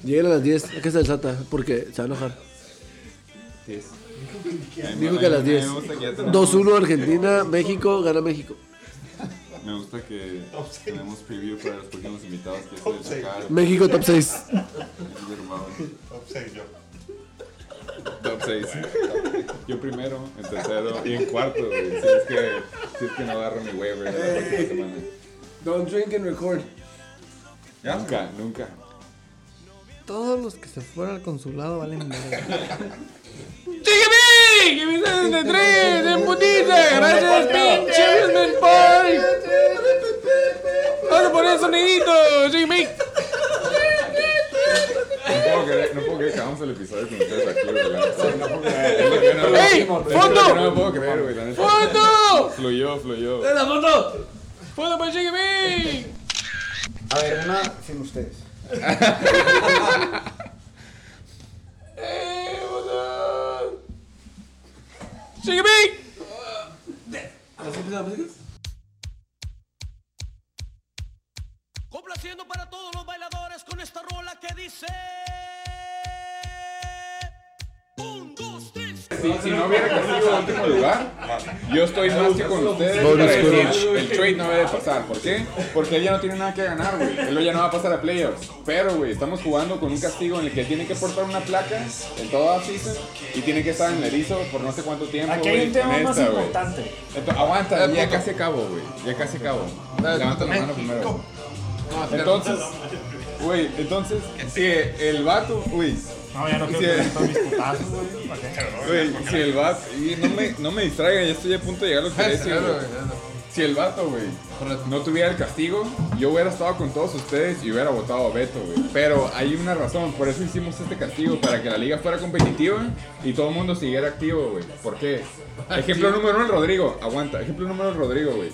Lleguen a las 10 a casa del Santa porque se va a enojar. Diez. Dijo que a las Me 10. gusta que ya tenemos- 2-1 Argentina, México, gana México. Me gusta que tenemos preview para los próximos invitados que el Chacal. México top 6. Top 6 yo. Top 6. Yo primero, en tercero y en cuarto, güey. Si es que, si es que no agarro mi waiver la próxima semana. Don't drink and record. Nunca, nunca. Todos los que se fueron al consulado valen verga. ¡Sígueme! ¡Que me 63! ¡En putiza! ¡Gracias, pinche Amusement Park! ¡Vamos a poner sonidito! ¡Sígueme! No puedo creer, no puedo creer que hagamos el episodio con ustedes aquí, güey. la neta. No- ¡Ey! que ¡Foto! No puedo creer, güey. la neta. ¡Foto! Fluyó, fluyó. ¡La foto! ¡Foto para Sígueme! A ver, una sin ustedes. [LAUGHS] ¡Eh, foto! ¡Sígueme! ¿Así empieza la música? Complaciendo para todos los bailadores con esta rola que dice. Un, dos, tres. Si, si no hubiera castigo de último lugar, yo estoy más que con ustedes para decir, el trade no debe pasar. ¿Por qué? Porque él ya no tiene nada que ganar, güey. Él ya no va a pasar a playoffs. Pero, güey, estamos jugando con un castigo en el que tiene que portar una placa en toda season y tiene que estar en el erizo por no sé cuánto tiempo, Aquí hay un tema más importante. Entonces, aguanta, Eh, ya casi acabo, güey. Ya casi acabo. Dale, Levanta la mano primero. Entonces, güey, entonces, si el vato, güey, No, ya no Sí. quiero que mis putazos, güey. Si el vato. y no me, no me distraiga, ya estoy a punto de llegar a los que decir, güey. Si el vato, güey, no tuviera el castigo, yo hubiera estado con todos ustedes y hubiera votado a Beto, güey. Pero hay una razón, por eso hicimos este castigo, para que la liga fuera competitiva y todo el mundo siguiera activo, güey. ¿Por qué? [LAUGHS] Ejemplo número uno, el Rodrigo. Aguanta. Ejemplo número el Rodrigo, güey.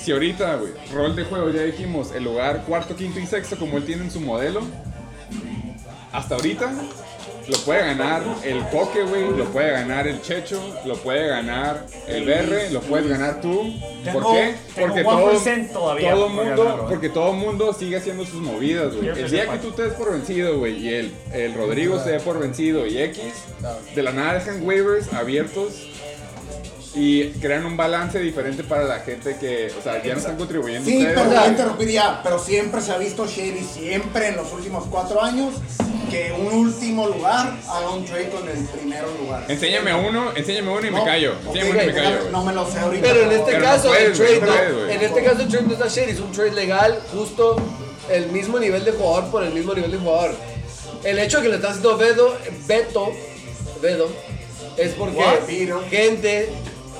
Si ahorita, güey, rol de juego, ya dijimos, el lugar cuarto, quinto y sexto, como él tiene en su modelo, hasta ahorita lo puede ganar el Coque, güey, lo puede ganar el Checho, lo puede ganar el Berre, lo puedes ganar tú. ¿Por Tengo- qué? tengo Porque todo, 1% todavía todo por mundo, ¿eh? porque todo mundo sigue haciendo sus movidas, güey. El día que tú te des por vencido, güey, y el, el Rodrigo se dé por vencido y X, de la nada dejan waivers abiertos y crean un balance diferente para la gente que, o sea, ya no están contribuyendo Sí, ustedes. pero voy a interrumpir ya, pero siempre se ha visto Shady, siempre en los últimos cuatro años, que un último lugar haga un trade con el primero lugar. Enséñame uno, enséñame uno y me callo. Enséñame uno y me callo. No me lo sé ahorita. Pero en este Pero no caso, puedes, el trade no puedes, en este caso el trade no está shady, es un trade legal, justo el mismo nivel de jugador por el mismo nivel de jugador. El hecho de que le está haciendo Vedo, Beto, Vedo, es porque What? gente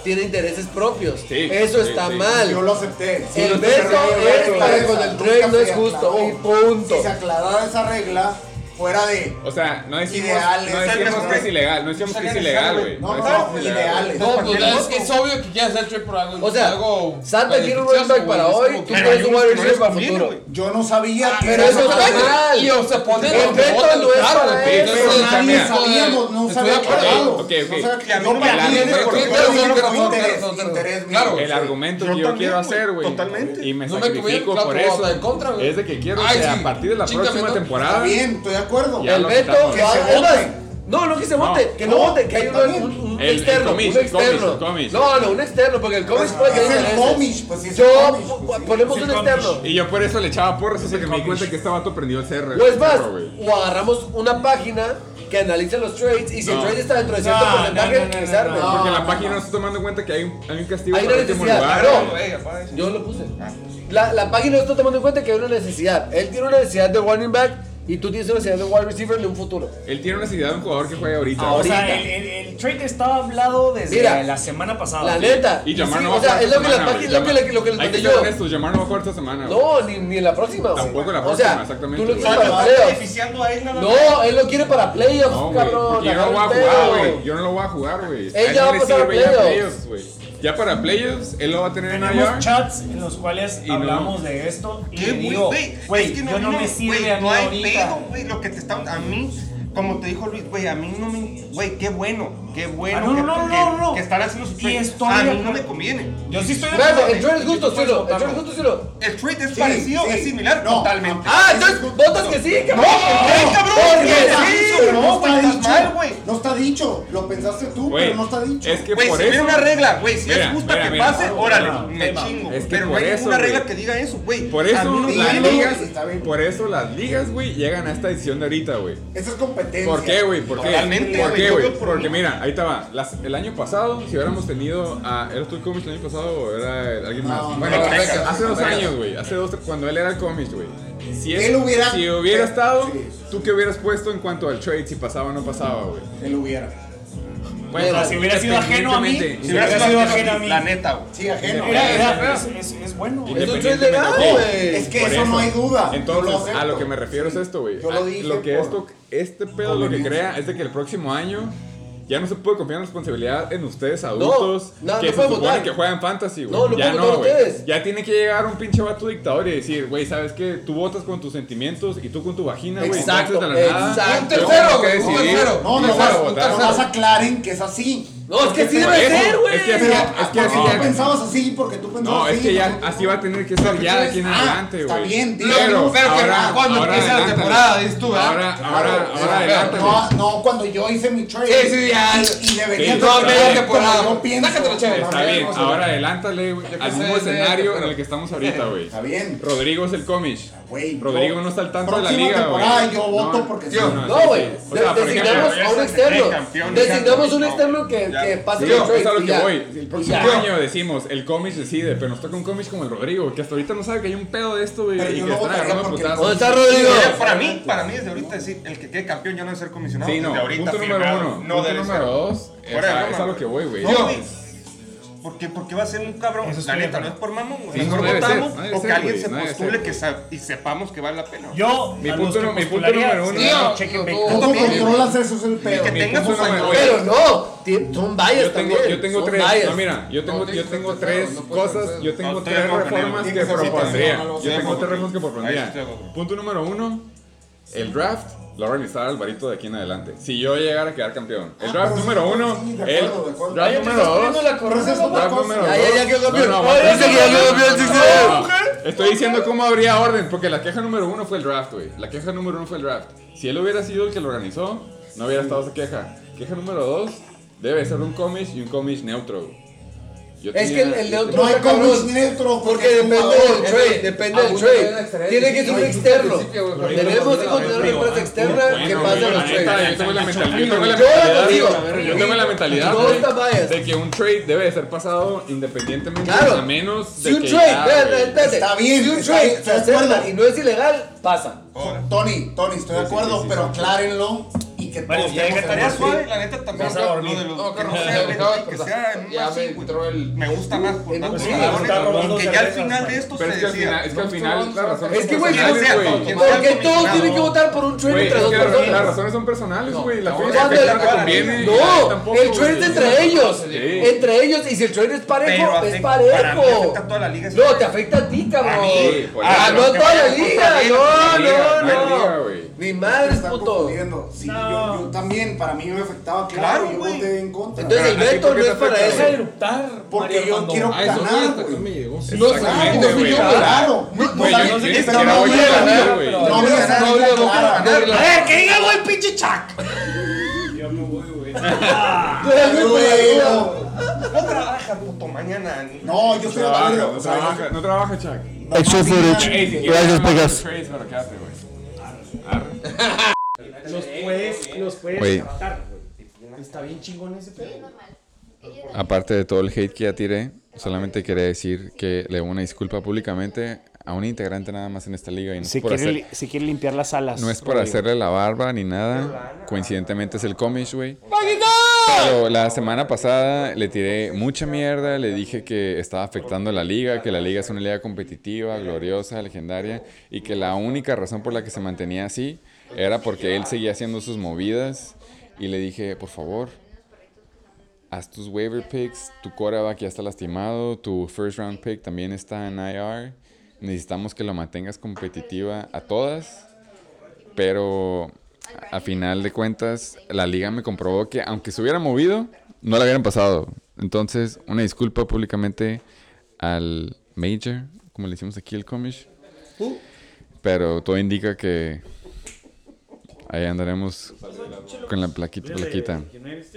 tiene intereses propios. Sí, Eso sí, está sí. mal. Yo lo acepté. Sí, el acepté, es para con el trade no es justo. Y punto. Si se aclarara esa regla, fuera de O sea, no decimos, Ideales. no decimos que es ilegal, no decimos que es ilegal, güey. No, no, ilegal. ideales. No, pues es que es obvio que quieres hacer trade por algo. O sea, algo Santa quiere un running back para hoy, tú que- quieres un wide no receiver para futuro. Yo no sabía que Pero era eso está mal. Y o se pone El veto no es para. Pero nadie sabíamos, no. No había- Que no Claro, no. El argumento que yo quiero hacer, güey, totalmente. y me No me sacrifico por eso, en contra, güey. es de que quiero que a partir de la próxima ¿no? temporada Está bien, estoy de acuerdo. Ya El lo veto, quitamos. Que se vote. no, no que se vote, que no No, vote, que hay un, bien. un- un El- el externo, comis, un externo. el comis. No, no, un externo, porque el comis puede Es tener el intereses. comish, pues es el Yo po- pues sí. ponemos un externo. Y yo por eso le echaba porras hasta que me di cuenta que este vato prendió el CR. O es más, güey. o agarramos una página que analice los trades y si el No. trade está dentro de cierto No, porcentaje, no, no, no, que se no, arme. no. Porque la no, página no. no está tomando en cuenta que hay un, hay un castigo Hay para una el último necesidad, lugar. no. Güey, apaga eso. Yo lo puse. La, la página no está tomando en cuenta que hay una necesidad. Él tiene una necesidad de running back y tú tienes una necesidad de wide receiver de un futuro. Él tiene una necesidad de un jugador que juegue ahorita. O sea, el, el, el trade estaba hablado desde Mira, la semana pasada. La neta. Y sí, no va o a sea, jugar es esta lo que la semana, página, lo que, güey. le- lo que Hay que yo. honestos, Jamar no va a jugar esta semana. güey. No, ni, ni en la próxima. güey. Tampoco en la O próxima, sea, exactamente, Tú lo quieres O sea, para playoffs. a. No, él lo quiere para playoffs, No, cabrón. Yo no lo voy a jugar, güey. Yo no lo voy a jugar, güey. Él ya A va a pasar a playoffs. güey. Ya para playoffs, él lo va a tener en Tenemos IR. chats en los cuales Y no. hablamos de esto y ¿Qué, le güey, digo, güey? güey, Es que yo no no, me sirve güey, a mí no hay ahorita. pedo, güey, lo que te está a mí como te dijo Luis, güey, a mí no me, güey, qué bueno, qué bueno Ah, no, que, no, no, que- no, no. que están haciendo su trade. estoy a mí no me conviene. Yo sí estoy de Espérate, acuerdo. el trade es justo, Ciro. El trade es justo, Ciro. El trade es Sí, parecido, sí. es similar, No. totalmente. Ah, entonces votas que sí, cabrón. ¡Ey, cabrón! No No, güey, está estás dicho. mal, güey. No está dicho. Lo pensaste tú, Güey, pero no está dicho. Es que Güey, por si eso. viene una regla, güey, si es justa que pase, órale, No, me no. chingo. Es que pero no por hay eso, ninguna güey. regla que diga eso, güey. Por eso no las ligas, por eso las ligas, güey, llegan a esta decisión de ahorita, güey. Esa es competencia. ¿Por qué, güey? ¿Por qué? Totalmente, ¿Por güey, qué, yo güey? veo por Porque mí. mira, ahí. Las- el año pasado, si hubiéramos tenido a. ¿Eras tú el cómic el año pasado o era alguien más? No, bueno, no, hace, hace dos años, güey. Hace dos, cuando él era el cómic, güey. Si Él hubiera- Si hubiera estado, Sí. ¿tú qué hubieras puesto en cuanto al trade? Si pasaba o no pasaba, güey. Él hubiera. Si hubiera sido ajeno a mí, independientemente- si hubiera sido ajeno a mí, La neta, güey. Sí, ajeno. era, era, es, es, es bueno. Es legal, güey. Que eso, no hay duda. Entonces, a lo que me refiero es esto, güey. Yo lo A- dije Lo que por esto, este pedo lo que crea es de que el próximo año ya no se puede confiar en responsabilidad en ustedes adultos no, que no se supone votar. que juegan fantasy, güey. No, no ya no, güey. Ya tiene que llegar un pinche vato dictador y decir, güey, ¿sabes qué? Tú votas con tus sentimientos y tú con tu vagina, güey. Exacto, nada, exacto. Un tercero, que un. No, no no vas a aclaren que es así. No, es que así Por debe eso, ser, güey. Es que así, Pero, es que así porque ya. tú pensabas así, porque tú pensabas No, así. es que ya así va a tener que ser ya de aquí en Ah, adelante, güey. está bien, pero, díganos, pero que ahora, cuando ahora empiece la temporada, dices tú, ¿verdad? Ahora, ahora, Pero, ahora adelante. No, no, cuando yo hice mi trade. Sí, sí, ya. Y, y debería Sí, no, media temporada. Yo pienso. Sácatelo, chévere. Está bien, ahora adelántale güey, al mismo escenario pero- en el que estamos ahorita, güey. Está bien. Rodrigo es el comish. Güey, Rodrigo no está al tanto de la liga, temporada güey. yo voto No, porque sí, sí. No, sí, güey. sí. Designamos a un externo. Designamos un no, externo que. Que pase Sí, los es a lo que ya. voy. El próximo ya. año decimos, el comish decide, pero nos toca un comish como el Rodrigo, que hasta ahorita no sabe que hay un pedo de esto, güey, y yo que no están votaría agarrando porque- putazos. ¿Dónde está Rodrigo? Para mí, para mí desde ahorita decir, el que quede campeón ya no es ser comisionado. Sí, no, desde ahorita punto número uno. No punto número dos, es a lo que voy, güey. No. Porque, porque va a ser un cabrón. Eso La estoy neta, no es por mamón, güey. Sí, no Mejor debe ser, votamos no ser, que alguien se no postule ser. que sa- y sepamos que vale la pena. Yo, Mi punto nu- mi punto número uno. Tío. ¿Cómo controlas eso? Es el pedo. que tenga sus. Pero no, son tengo, también. yo tengo tres, no mira, yo tengo, No, yo tengo tres no cosas, yo tengo No, tres reformas que propondría. no, no, Yo tengo tres reformas que propondría. Punto número uno, el draft lo va a organizar Alvarito de aquí en adelante. Si yo llegara a quedar campeón. El draft pero sí, número uno, sí, de el acuerdo, de acuerdo. draft número dos. la papá. Draft número dos. ya, ya quedó campeón. No, no. No, Estoy diciendo cómo habría orden, porque la queja número uno fue el draft, güey. La queja número uno fue el draft. Si él hubiera sido el que lo organizó, no hubiera estado esa queja. Queja número dos, debe ser un comish y un comish neutro. Yo Es que el, el neutro No hay cabrón. neutro Porque depende del trade, depende del trade. Tiene que ser un externo. Tenemos que contratar una empresa externa que pase los trades. Yo tengo la mentalidad, yo tengo la de que un trade debe de ser pasado independientemente Claro. a menos de Si un que trade. Está bien, Si un trade se acepta y no es ilegal, pasa. Tony, Tony, estoy de acuerdo, pero aclárenlo y que Bueno, todos ya estemos que en Estaría el suave, la neta también. Vas a dormir. No, que no sea que sea en Ya así, me gusta más por robando y que ya al final de esto se es que al final, decida. es que al final las razones Es que, güey, Porque todos tienen que votar por un trade entre dos que las, personas. razones son personales, No, güey. La no, tuya ¿cuándo es que la- conviene. No, el trade es entre ellos. Entre ellos. Y si el trade es parejo, es parejo. la. No, te afecta a ti, cabrón. Ah, no a toda la liga. No, la no, no Ni madres, Están puto. Sí, yo, yo también, para mí me afectaba, claro, Claro, yo güey. voté en contra. Entonces el ¿a veto no es para afecta, Deja de eso. eruptar. Porque Mario, yo cuando- quiero Ah, ganar, hasta que güey. me llegó. No, Claro. No, no, no, pero no voy a ganar, güey. No había No ganar, había boca clara. para ganar. A ver, que diga el pinche Chuck. Yo me [LAUGHS] voy, güey. No trabaja, puto, mañana. No, yo estoy acuerdo. no trabaja, Chuck. Extra footage. Gracias, Pegas. [LAUGHS] Los puedes, los puedes Güey. descartar, güey. Está bien chingón ese pedo. Aparte de todo el hate que ya tiré, solamente quería decir que le doy una disculpa públicamente a un integrante nada más en esta liga. Y no, Si es por quiere, hacer- li- si quiere limpiar las alas. no es por Rodrigo. hacerle la barba ni nada. Coincidentemente es el comish, güey. Pero la semana pasada le tiré mucha mierda, le dije que estaba afectando a la liga, que la liga es una liga competitiva, gloriosa, legendaria, y que la única razón por la que se mantenía así era porque él seguía haciendo sus movidas. Y le dije, por favor, haz tus waiver picks, tu quarterback ya está lastimado, tu first round pick también está en IR. Necesitamos que lo mantengas competitiva a todas, pero a final de cuentas la liga me comprobó que aunque se hubiera movido, no la hubieran pasado. Entonces, una disculpa públicamente al Major, como le hicimos aquí el comish. Pero todo indica que ahí andaremos con la plaquita, plaquita.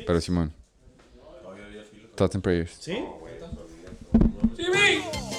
Pero Simón, thoughts and prayers. ¿Sí? Jimmy.